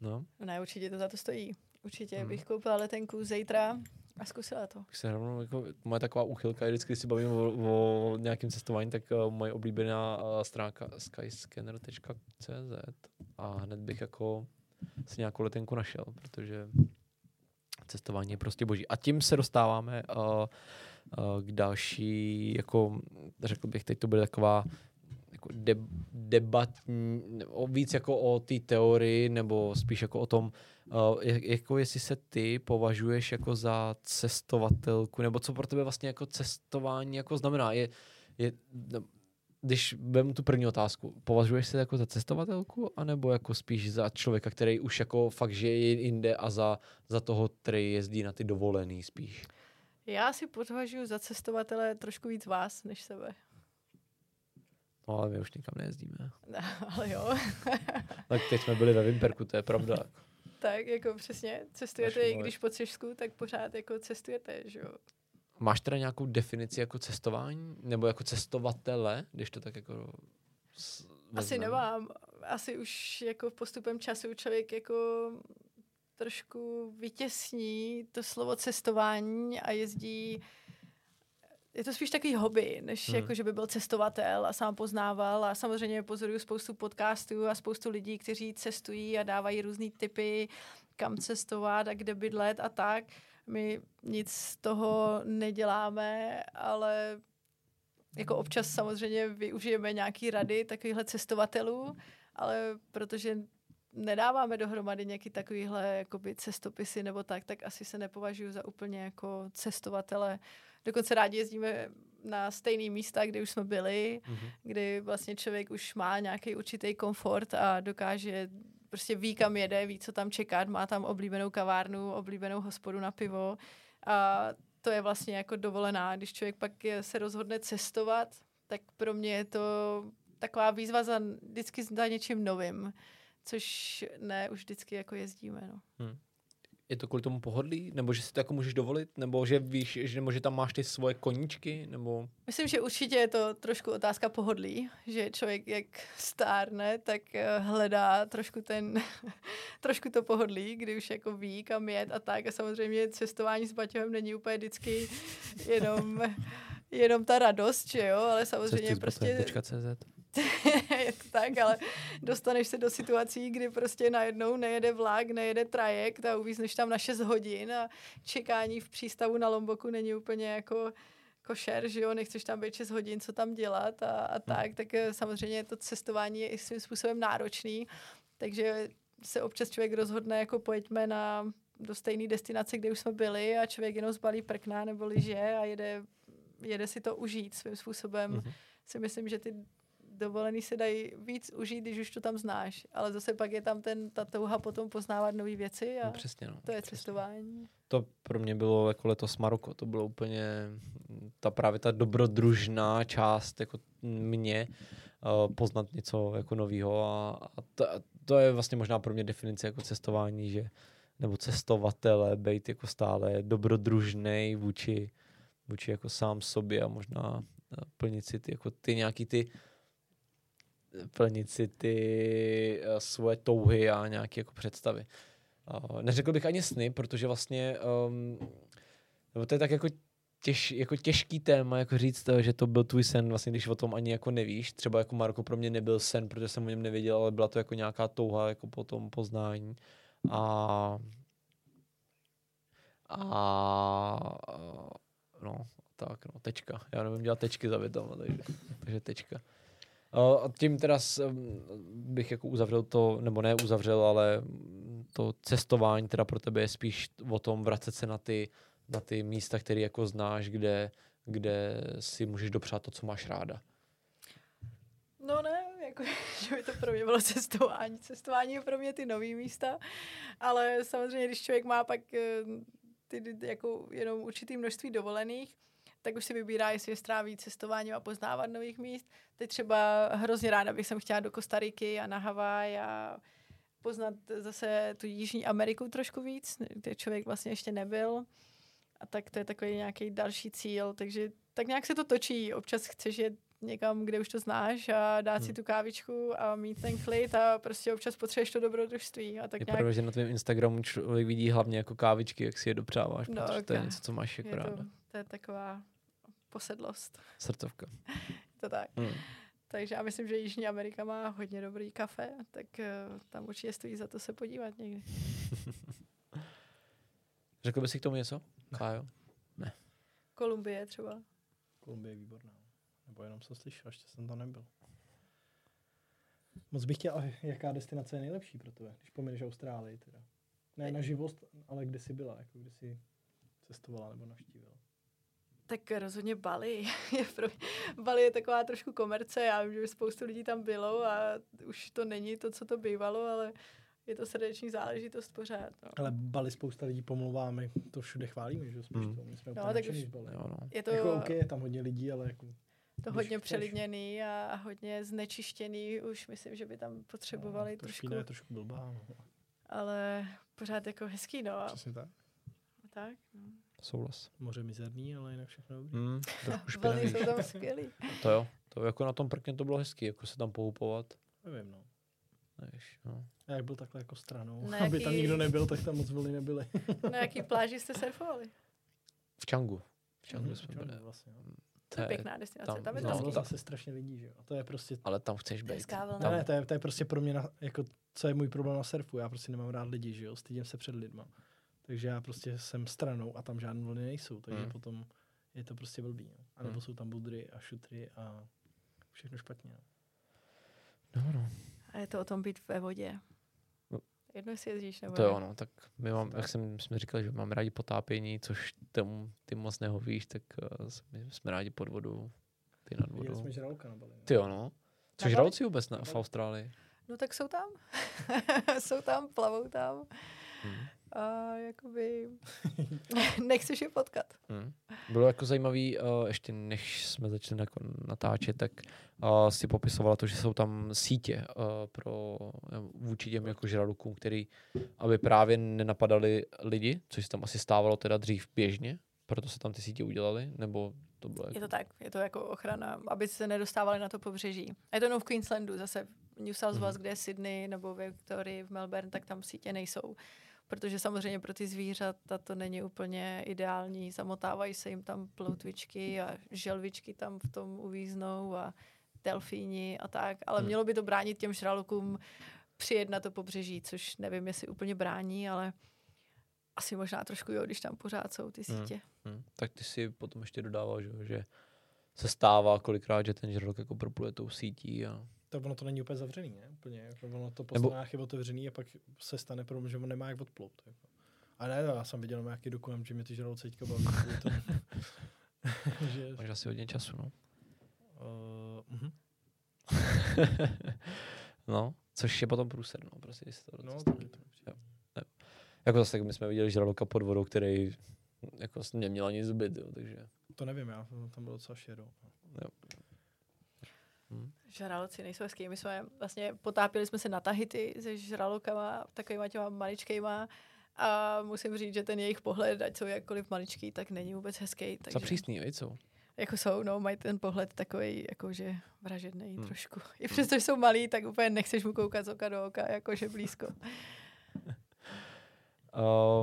No, Ne, určitě to za to stojí. Určitě Mhm. bych koupila letenku zítra a zkusila to. se rovnou, jako, moje taková úchylka, je vždycky, když si bavím o, o nějakém cestování, tak uh, moje oblíbená uh, stránka skyscanner.cz a hned bych jako si nějakou letenku našel, protože cestování je prostě boží. A tím se dostáváme uh, uh, k další, jako řekl bych, teď to bude taková jako de, debatní, o, víc jako o té teorii, nebo spíš jako o tom, uh, jako jestli se ty považuješ jako za cestovatelku, nebo co pro tebe vlastně jako cestování jako znamená. Je, je, když vemu tu první otázku, považuješ se jako za cestovatelku, anebo jako spíš za člověka, který už jako fakt žije jinde a za, za toho, který jezdí na ty dovolený spíš? Já si považuji za cestovatele trošku víc vás, než sebe. No ale my už nikam nejezdíme. No, ale jo. tak teď jsme byli ve Vimperku, to je pravda. tak jako přesně, cestujete, i když po Třešsku, tak pořád jako cestujete, že jo. Máš teda nějakou definici jako cestování? Nebo jako cestovatele, když to tak jako... Asi nemám. Asi už jako postupem času člověk jako trošku vytěsní to slovo cestování a jezdí je to spíš takový hobby, než hmm. jako, že by byl cestovatel a sám poznával a samozřejmě pozoruju spoustu podcastů a spoustu lidí, kteří cestují a dávají různé typy, kam cestovat a kde bydlet a tak. My nic z toho neděláme, ale jako občas samozřejmě využijeme nějaký rady takovýchhle cestovatelů, ale protože nedáváme dohromady nějaký takovýhle jakoby cestopisy nebo tak, tak asi se nepovažuji za úplně jako cestovatele. Dokonce rádi jezdíme na stejné místa, kde už jsme byli, mm-hmm. kdy vlastně člověk už má nějaký určitý komfort a dokáže prostě ví, kam jede, ví, co tam čekat, má tam oblíbenou kavárnu, oblíbenou hospodu na pivo a to je vlastně jako dovolená. Když člověk pak je, se rozhodne cestovat, tak pro mě je to taková výzva za, vždycky za něčím novým, což ne už vždycky jako jezdíme. No. Hmm je to kvůli tomu pohodlí? Nebo že si to jako můžeš dovolit? Nebo že víš, že, nebo že tam máš ty svoje koníčky? Nebo... Myslím, že určitě je to trošku otázka pohodlí, že člověk jak stárne, tak eh, hledá trošku ten, trošku to pohodlí, kdy už jako ví, kam jet a tak. A samozřejmě cestování s Baťohem není úplně vždycky jenom, jenom ta radost, že jo, ale samozřejmě prostě... CZ. je to tak, ale dostaneš se do situací, kdy prostě najednou nejede vlak, nejede trajekt a uvízneš tam na 6 hodin a čekání v přístavu na Lomboku není úplně jako košer, že jo, nechceš tam být 6 hodin, co tam dělat a, a hmm. tak, tak eh, samozřejmě to cestování je i svým způsobem náročný, takže se občas člověk rozhodne, jako pojďme na do stejné destinace, kde už jsme byli a člověk jenom zbalí prkna nebo liže a jede, jede si to užít svým způsobem. Mm-hmm. Si myslím, že ty dovolený se dají víc užít, když už to tam znáš. Ale zase pak je tam ten, ta touha potom poznávat nové věci a no, přesně, no, to je přesně. cestování. To pro mě bylo jako letos Maroko. To bylo úplně ta právě ta dobrodružná část jako mě uh, poznat něco jako nového a, a to, to, je vlastně možná pro mě definice jako cestování, že nebo cestovatele, být jako stále dobrodružný vůči, vůči jako sám sobě a možná plnit si ty, jako ty nějaký ty plnit si ty uh, svoje touhy a nějaké jako představy. Uh, neřekl bych ani sny, protože vlastně um, to je tak jako, těž, jako těžký téma, jako říct, že to byl tvůj sen, vlastně, když o tom ani jako nevíš. Třeba jako Marko pro mě nebyl sen, protože jsem o něm nevěděl, ale byla to jako nějaká touha jako po tom poznání. A, a no, tak no, tečka. Já nevím dělat tečky za větama, takže, takže tečka. A tím teda bych jako uzavřel to, nebo ne uzavřel, ale to cestování teda pro tebe je spíš o tom vracet se na ty, na ty místa, které jako znáš, kde, kde si můžeš dopřát to, co máš ráda. No ne, jako, že by to pro mě bylo cestování. Cestování je pro mě ty nové místa, ale samozřejmě, když člověk má pak eh, ty, jako jenom určitý množství dovolených, tak už si vybírá, jestli je stráví cestování a poznávat nových míst. Teď třeba hrozně ráda bych jsem chtěla do Kostariky a na Havaj a poznat zase tu Jižní Ameriku trošku víc, kde člověk vlastně ještě nebyl. A tak to je takový nějaký další cíl, takže tak nějak se to točí. Občas chceš jet někam, kde už to znáš a dát hmm. si tu kávičku a mít ten klid a prostě občas potřebuješ to dobrodružství. A tak je nějak... pravda, že na tvém Instagramu člověk vidí hlavně jako kávičky, jak si je dopřáváš, no, protože to je něco, co máš jako je ráda. To, to je taková posedlost. Srdcovka. to tak. Hmm. Takže já myslím, že Jižní Amerika má hodně dobrý kafe, tak uh, tam určitě stojí za to se podívat někdy. Řekl bys si k tomu něco, Kájo? Ne. Kolumbie třeba. Kolumbie je výborná. Nebo jenom co slyšel, ještě jsem tam nebyl. Moc bych chtěl, jaká destinace je nejlepší pro tebe, když pomineš Austrálii teda? Ne na živost, ale kde jsi byla, jako kde jsi cestovala nebo navštívila? Tak rozhodně Bali. Je pro mě, Bali je taková trošku komerce, já vím, že spoustu lidí tam bylo a už to není to, co to bývalo, ale je to srdeční záležitost pořád. No. Ale Bali spousta lidí pomlouváme, to všude chválíme, že spíš Hmm. to, my jsme No, úplně tak už- Bali. Jo, no. Je to, Jako OK, je tam hodně lidí, ale jako... to když hodně chceš- přelidněný a, hodně znečištěný. Už myslím, že by tam potřebovali no, trošku, trošku, ne, trošku blbá. No. ale pořád jako hezký, no. A Přesně tak. tak, no. Souhlas. Moře mizerný, ale jinak všechno dobrý. Mm, trošku špinavý. jsou tam skvělý. To jo. To jako na tom prkně to bylo hezký, jako se tam pohupovat. Nevím, no. Nevíš, no. Já jak byl takhle jako stranou, Na aby tam jaký- nikdo nebyl, tak tam moc vlny nebyly. Na jaký pláži jste surfovali? V Čangu. V Čangu Mhm, jsme byli. vlastně, jo. To je pěkná destinace, tam- tam, je no, Tam zase strašně lidí, že jo. A to je prostě Ale tam chceš být. Ne, ne, to je, to je prostě pro mě, na, jako, co je můj problém na surfu. Já prostě nemám rád lidi, že jo, stydím se před lidma. Takže já prostě jsem stranou a tam žádné vlny nejsou, takže Hmm. potom je to prostě blbý. No. A nebo Hmm. jsou tam budry a šutry a všechno špatně. No. No, no. A je to o tom být ve vodě. No. Jedno, jestli jezdíš nebo To jo, no, tak my mám, jak jsem, jsme říkali, že máme rádi potápění, což tomu ty moc nehovíš, tak uh, my jsme rádi pod vodou, ty nad vodou. jsme žraloka na Bali. ne? Ty jo, no. Což žraloci vůbec na, v. Austrálii. No tak jsou tam. jsou tam, plavou tam. Hmm. A jakoby nechceš je potkat. Hmm. Bylo jako zajímavý, uh, ještě než jsme začali jako natáčet, tak uh, si popisovala to, že jsou tam sítě uh, pro vůči těm jako žralokům, který, aby právě nenapadali lidi, což se tam asi stávalo teda dřív běžně, proto se tam ty sítě udělaly, nebo to bylo jako... Je to tak, je to jako ochrana, aby se nedostávali na to pobřeží. A je to jenom v Queenslandu, zase v New South Wales, Mhm. kde je Sydney nebo Victoria, v Melbourne, tak tam sítě nejsou. Protože samozřejmě pro ty zvířata to není úplně ideální. Zamotávají se jim tam ploutvičky a želvičky tam v tom uvíznou a delfíni a tak. Ale Hmm. mělo by to bránit těm žralokům přijet na to pobřeží, což nevím, jestli úplně brání, ale asi možná trošku jo, když tam pořád jsou ty Hmm. sítě. Hmm. Tak ty si potom ještě dodával, že, že se stává kolikrát, že ten žralok jako propluje tou sítí a To ono to není úplně zavřený, ne? Úplně, jako ono to po Nebo- stranách je otevřený a pak se stane problém, že on nemá jak odplout. Jako. A ne, já jsem viděl nějaký dokument, že mě ty žraloci teďka baví. že, máš asi hodně času, no. uh, uh no, což je potom průser, no, prostě, když se to, No, no, to stane. je to. Jako zase, my jsme viděli žraloka pod vodou, který jako neměl ani zbyt, jo, takže To nevím, já tam bylo docela šero. Žraloci nejsou hezký. My jsme vlastně potápěli jsme se na Tahiti se žralokama, takovýma těma maličkejma a musím říct, že ten jejich pohled, ať jsou jakkoliv maličký, tak není vůbec hezký. za Takže, přísný, víc, co? jako jsou, no, mají ten pohled takový, jakože vražedný Hmm. hmm. trošku. I přesto, že jsou malí, tak úplně nechceš mu koukat z oka do oka, jakože blízko.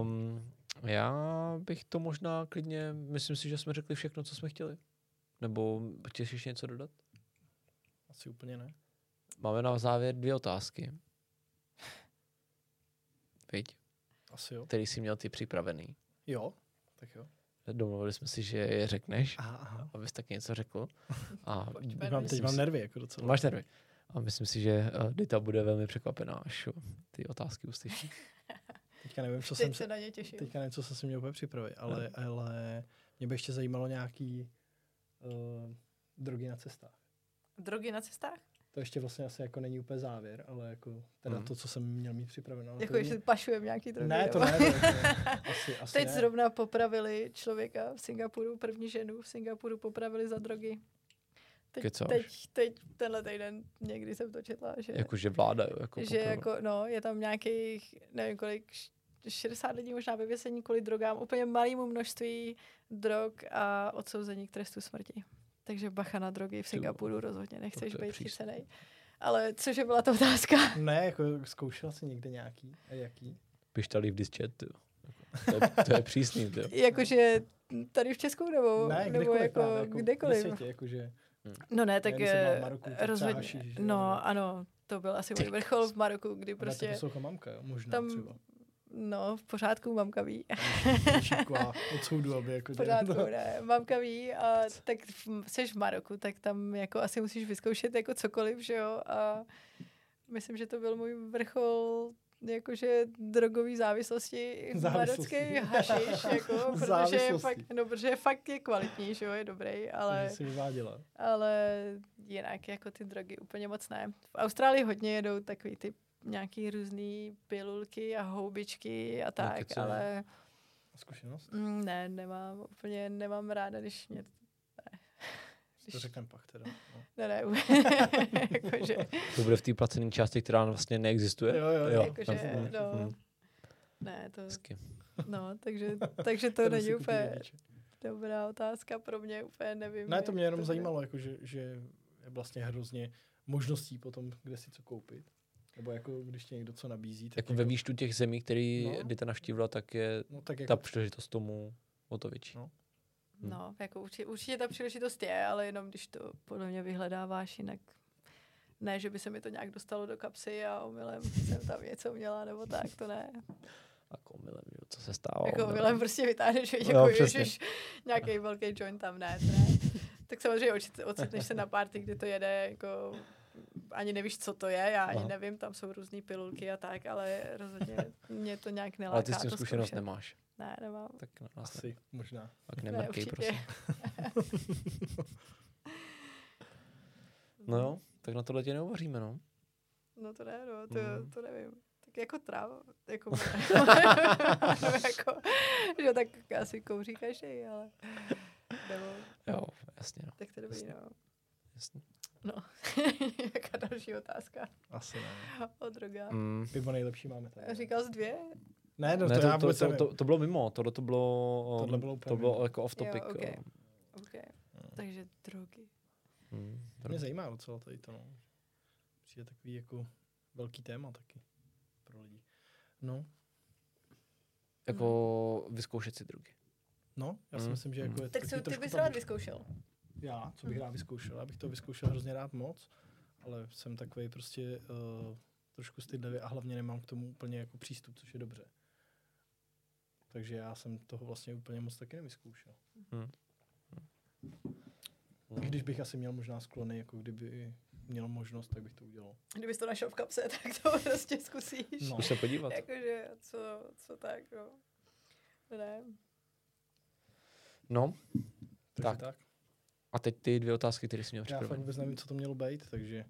Um, já bych to možná klidně, myslím si, že jsme řekli všechno, co jsme chtěli. Nebo chceš ještě něco dodat? Asi úplně ne. Máme na závěr dvě otázky. Viď? Asi jo. Který jsi měl ty připravený. Jo, tak jo. Domluvili jsme si, že je řekneš, Aha, aha. abys taky něco řekl. A mám, teď mám nervy jako docela. Máš nervy. A myslím si, že uh, Dita bude velmi překvapená, až ty otázky uslyší. Teďka nevím, co Teď jsem se se, na ně těším. teďka nevím, co jsem si měl úplně připravit, ale, ale mě by ještě zajímalo nějaký uh, drogy na cestách. Drogy na cestách? To ještě vlastně asi jako není úplně závěr, ale jako teda Mhm. to, co jsem měl mít připraveno. Jako, to jestli pašujeme nějaký drogy. Ne, to ne, to. Asi, asi Teď ne. zrovna popravili člověka v Singapuru, první ženu v Singapuru popravili za drogy. Teď, Kecáš? teď, teď tenhle týden někdy jsem to četla, že, Jakože vláda, jo, jako že jako, no, je tam nějakých, nevím kolik, š- 60 lidí možná ve vězení kvůli drogám, úplně malému množství drog a odsouzení k trestu smrti. Takže bacha na drogy v Singapuru rozhodně, nechceš to je být chycenej. Ale cože byla ta otázka? Ne, jako zkoušela jsi někde nějaký a jaký? Pištali v dischat, jo. Jako, to, je, to je přísný, jo. Jakože tady v Česku nebo, Ne, nebo kdekoliv jako, právě, jako kdekoliv? Ve světě, jakože, No ne, tak v eh, Maroku, rozhodně. nebo- No ano, to byl asi můj vrchol v Maroku, kdy prostě... prostě to poslouchá mamka, jo, možná tam, třeba. No v pořádku mamka ví. Šikla od soudu, aby jako... Pořádku, ne, mamka ví a tak seš v Maroku, tak tam jako asi musíš vyzkoušet jako cokoliv, že jo, a myslím, že to byl můj vrchol jakože drogový závislosti Závislosti. marocký hašiš, jako, protože, je fakt, no, protože fakt je kvalitní, že jo, je dobrý, ale, Takže si vyváděla. ale jinak jako ty drogy úplně moc ne. V Austrálii hodně jedou takový ty nějaký různý pilulky a houbičky a tak, kecaj. ale Zkušenost? mm, ne, nemám, úplně nemám ráda, když mě, To řekneme pak teda. No. ne, ne, jakože, To bude v té placené části, která vlastně neexistuje. Jo, jo, jo. Jakože, tam- no. mm, ne, to, hezky. no, takže, takže to není úplně dobrá otázka pro mě, úplně nevím. Ne, to mě jenom bude. zajímalo, jako, že, že je vlastně hrozně možností potom, kde si co koupit. Nebo jako, když ti někdo co nabízí, tak Jako ve výštu těch zemí, který No. ta navštívila, tak je no, tak jako, ta příležitost tomu o to větší. No. No, jako určitě, určitě ta příležitost je, ale jenom když to podle mě vyhledáváš, jinak ne, že by se mi to nějak dostalo do kapsy a omylem jsem tam něco měla, nebo tak, to ne. Jako že jo, co se stávalo. Jako no. omylem prostě vytáhneš, jako přesně. ježiš, nějaký velký joint tam, ne, to ne. Tak samozřejmě ocit- ocitneš se na party, kdy to jede, jako ani nevíš, co to je, já ani Aha. nevím, tam jsou různé pilulky a tak, ale rozhodně mě to nějak neláká. Ale ty s tím zkušenost zkoušet. nemáš. Ne, nemám. Tak nás ne, asi, možná. tak Ne, nemrkej, určitě. prosím. No jo, tak na tohle tě neuvaříme, no. No to ne, no, to, Mhm. to nevím. Tak jako tráva, jako, jako že tak asi kouří každý, ale nebo, Jo, jasně, no. tak to je dobrý, no. Jasně. No, jaká další otázka Asi ne. o drogách. Mm. Pivo nejlepší máme tady. Říkal jsi dvě? Ne, no, Ne, to, to, já to, to, to, to bylo mimo, tohle to bylo, Tohle um, bylo úplně to bylo mimo. jako off topic. Jo, ok. jo. OK. Takže drogy. Mm, To mě zajímá docela tady to, no. Přijde takový jako velký téma taky pro lidi. No, jako vyzkoušet si drogy. no, já si Mm, myslím, že jako mm. je Tak co ty bys rád vyzkoušel? Já, co bych rád vyzkoušel? Já bych to vyzkoušel hrozně rád moc, ale jsem takový prostě uh, trošku stydlivý a hlavně nemám k tomu úplně jako přístup, což je dobře. Takže já jsem toho vlastně úplně moc taky nevyzkoušel. Hmm. I když bych asi měl možná sklony, jako kdyby měl možnost, tak bych to udělal. Kdybys to našel v kapse, tak to prostě zkusíš. No. Zkus se podívat. Jakože, co, co tak, no. Ne. No, Takže Tak. tak. A teď ty dvě otázky, které jsi měl Já fakt připravené. vůbec nevím, co to mělo být, takže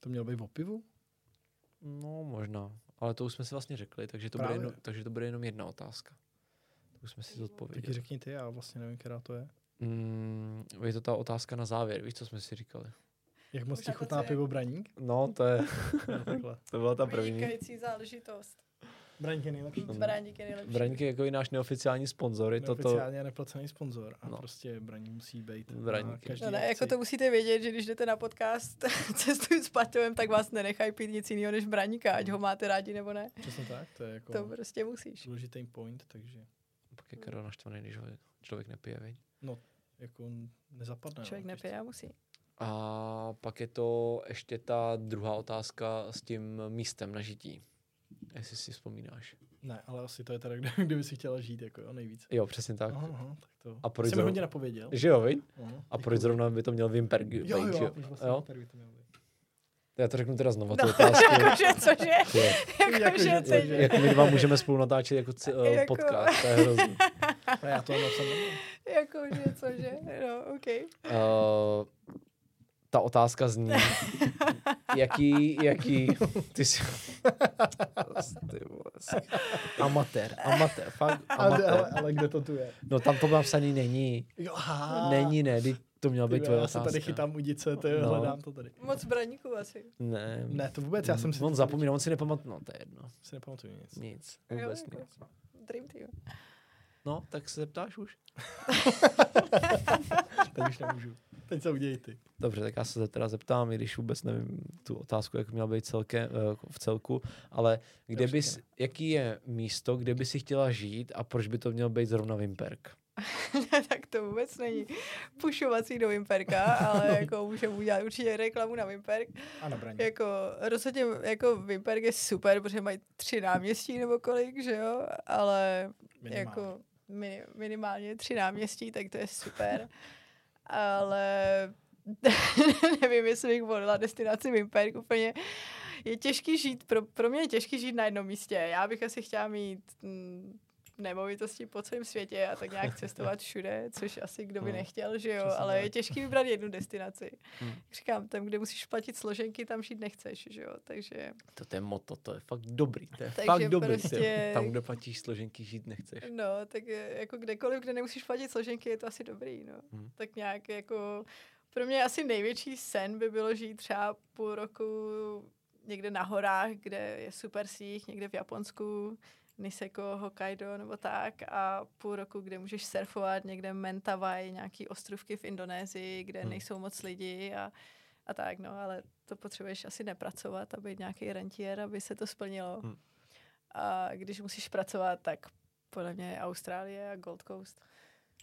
to mělo být o pivu? No, možná. Ale to už jsme si vlastně řekli, takže to, bude jenom, takže to bude jenom jedna otázka. To už jsme si Tak ji zodpověděli. řekni ty, já vlastně nevím, která to je. Mm, je to ta otázka na závěr, víš, co jsme si říkali? Jak moc ti chutná pivo Braník? No, to je, No, to byla ta první. Vynikající záležitost. Braník je nejlepší. Mm. Braník je nejlepší. Braník je jako i náš neoficiální sponzor, je to to... Neoficiálně neplacený sponzor a No. prostě Braník musí být každý No ne, akci. jako to musíte vědět, že když jdete na podcast Cestuj s Paťovem, tak vás nenechají pít nic jiného než braníka, ať ho máte rádi nebo ne. Přesně tak, to je jako To prostě musíš. důležitý point, takže Pak je Karel naštvaný, když ho člověk nepije, viď? jako nezapadne. Člověk no, nepije a musí. A pak je to ještě ta druhá otázka s tím místem na žití. Jestli si vzpomínáš. Ne, ale asi to je teda, kde, kde by si chtěla žít, jako jo, nejvíc. Jo, přesně tak. Aha, aha, tak to. A proč Jsi mi zrovna- hodně napověděl. Že jo, viď? Aha, A proč děkuju. zrovna by to měl Wimperg? Jo, jo, a proč vlastně jo? Wimperg by to mělo být? Já to řeknu teda znova, tu No, otázku. jakože, cože? Jo. Jakože, Jakože, cože? Jak my dva můžeme spolu natáčet jako, c- uh, Jako- podcast, to je hrozný. A já to napsal Jakože, cože? No, OK. Uh, ta otázka zní, jaký, jaký, ty jsi, amatér, amatér, fakt ale, ale, amatér. ale, kde to tu je? No tam to napsaný není, Jo, aha. není, ne, teď to měla být tvoje já se otázka. tady chytám u dice, to je, No. hledám to tady. Moc braníků asi. Ne, Ne, to vůbec, já jsem si... On zapomínal, on si nepamatoval, no to je jedno, si nepamatuju nic. nic, Jo, vůbec jako- nic. Dream team. No, tak se zeptáš už. Teď už nemůžu. Teď se uděj ty. Dobře, tak já se teda zeptám, i když vůbec nevím tu otázku, jak měla být celke, eh, v celku, ale kde bys, jaký je místo, kde by si chtěla žít a proč by to měl být zrovna Vimperk? tak to vůbec není pušovací do Vimperka, ale jako můžeme udělat určitě reklamu na Vimperk. A na braní. Jako rozhodně jako Vimperk je super, protože mají tři náměstí nebo kolik, že jo, ale Minimálně. jako mini, minimálně tři náměstí, tak to je super. Ale nevím, jestli bych volila destinaci Vimperk úplně. Je těžký žít, pro, pro mě je těžký žít na jednom místě. Já bych asi chtěla mít mm, nemovitosti po celém světě a tak nějak cestovat všude, což asi kdo by No, nechtěl, že jo, ale je těžký vybrat jednu destinaci. Hmm. Říkám, tam, kde musíš platit složenky, tam žít nechceš, že jo, takže To, je moto, to je fakt dobrý. To je Takže fakt dobrý. prostě-. Tam, kde platíš složenky, žít nechceš. no, tak jako kdekoliv, kde nemusíš platit složenky, je to asi dobrý, no. Hmm. Tak nějak jako, pro mě asi největší sen by bylo žít třeba půl roku někde na horách, kde je super síť, někde v Japonsku, Niseko, Hokkaido nebo tak a půl roku, kde můžeš surfovat někde Mentawai, nějaký ostrovky v Indonésii, kde Hmm. nejsou moc lidi a, a tak, no, ale to potřebuješ asi nepracovat a být nějaký rentier, aby se to splnilo. Hmm. A když musíš pracovat, tak podle mě je Austrálie a Gold Coast.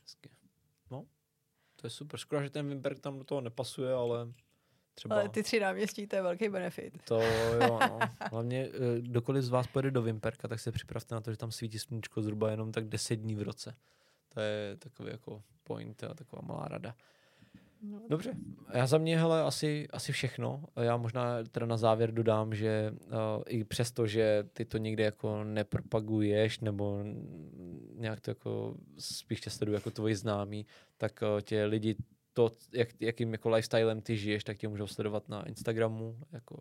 Hezky. No, to je super. Škoda, že ten Wimberg tam do toho nepasuje, ale třeba... Ale ty tři náměstí, to je velký benefit. To jo, no. Hlavně, eh, kdokoliv z vás pojede do Vimperka, tak se připravte na to, že tam svítí sluníčko zhruba jenom tak 10 dní v roce. To je takový jako point a taková malá rada. No, Dobře, já za mě hele asi, asi všechno. Já možná teda na závěr dodám, že uh, i přesto, že ty to někde jako nepropaguješ nebo nějak to jako spíš tě sledují jako tvoji známí, tak uh, tě lidi to, jak, jakým jako lifestylem ty žiješ, tak tě můžou sledovat na Instagramu, jako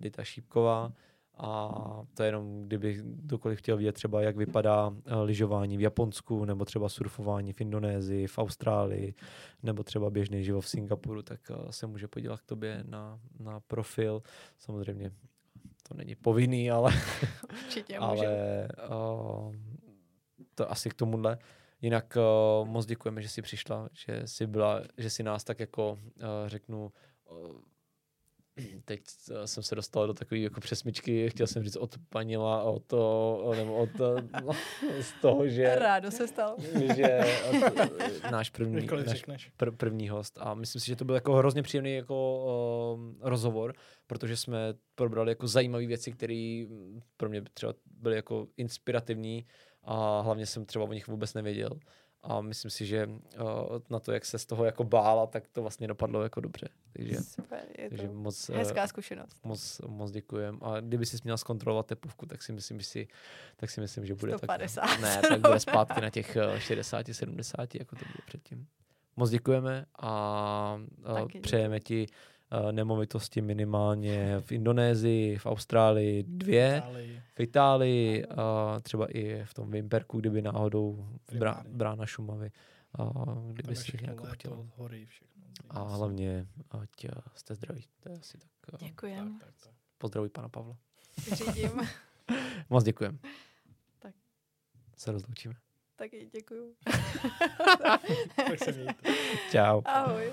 Dita Šípková. A to je jenom, kdyby kdokoliv chtěl vidět třeba, jak vypadá uh, lyžování v Japonsku, nebo třeba surfování v Indonésii, v Austrálii, nebo třeba běžný život v Singapuru, tak uh, se může podívat k tobě na, na profil. Samozřejmě to není povinný, ale, určitě ale uh, to asi k tomuhle. Jinak uh, moc děkujeme, že jsi přišla, že jsi byla, že jsi nás tak jako uh, řeknu uh, teď jsem se dostal do takové jako přesmičky, chtěl jsem říct od panila, od to, nebo od no, z toho, že, Rádo se stalo. že od, náš první, Kdykoliv náš řekneš. pr- první host a myslím si, že to byl jako hrozně příjemný jako um, rozhovor, protože jsme probrali jako zajímavé věci, které pro mě třeba byly jako inspirativní a hlavně jsem třeba o nich vůbec nevěděl. A myslím si, že uh, na to, jak se z toho jako bála, tak to vlastně dopadlo jako dobře. Takže, Super, je takže to moc, eh, hezká zkušenost. moc, moc děkujem. A kdyby si měl zkontrolovat tepovku, tak si myslím, že si, tak si myslím, že bude 150. tak, ne, tak bude zpátky na těch eh, 60, 70, jako to bylo předtím. Moc děkujeme a eh, Taky přejeme ti eh, nemovitosti minimálně v Indonésii, v Austrálii dvě, Itálii. v Itálii, a třeba i v tom Vimperku, kdyby náhodou brá, brána Šumavy, a Tam kdyby je si nějakou léto, chtěl. hory, všechno. A hlavně, ať eh, jste zdraví. To je asi tak. eh, Děkujem. Tak, tak, tak. Pozdravuj pana Pavla. Řídím. Moc děkujem. Tak. Se rozloučíme. Taky děkuju. tak se mějte. Čau. Ahoj.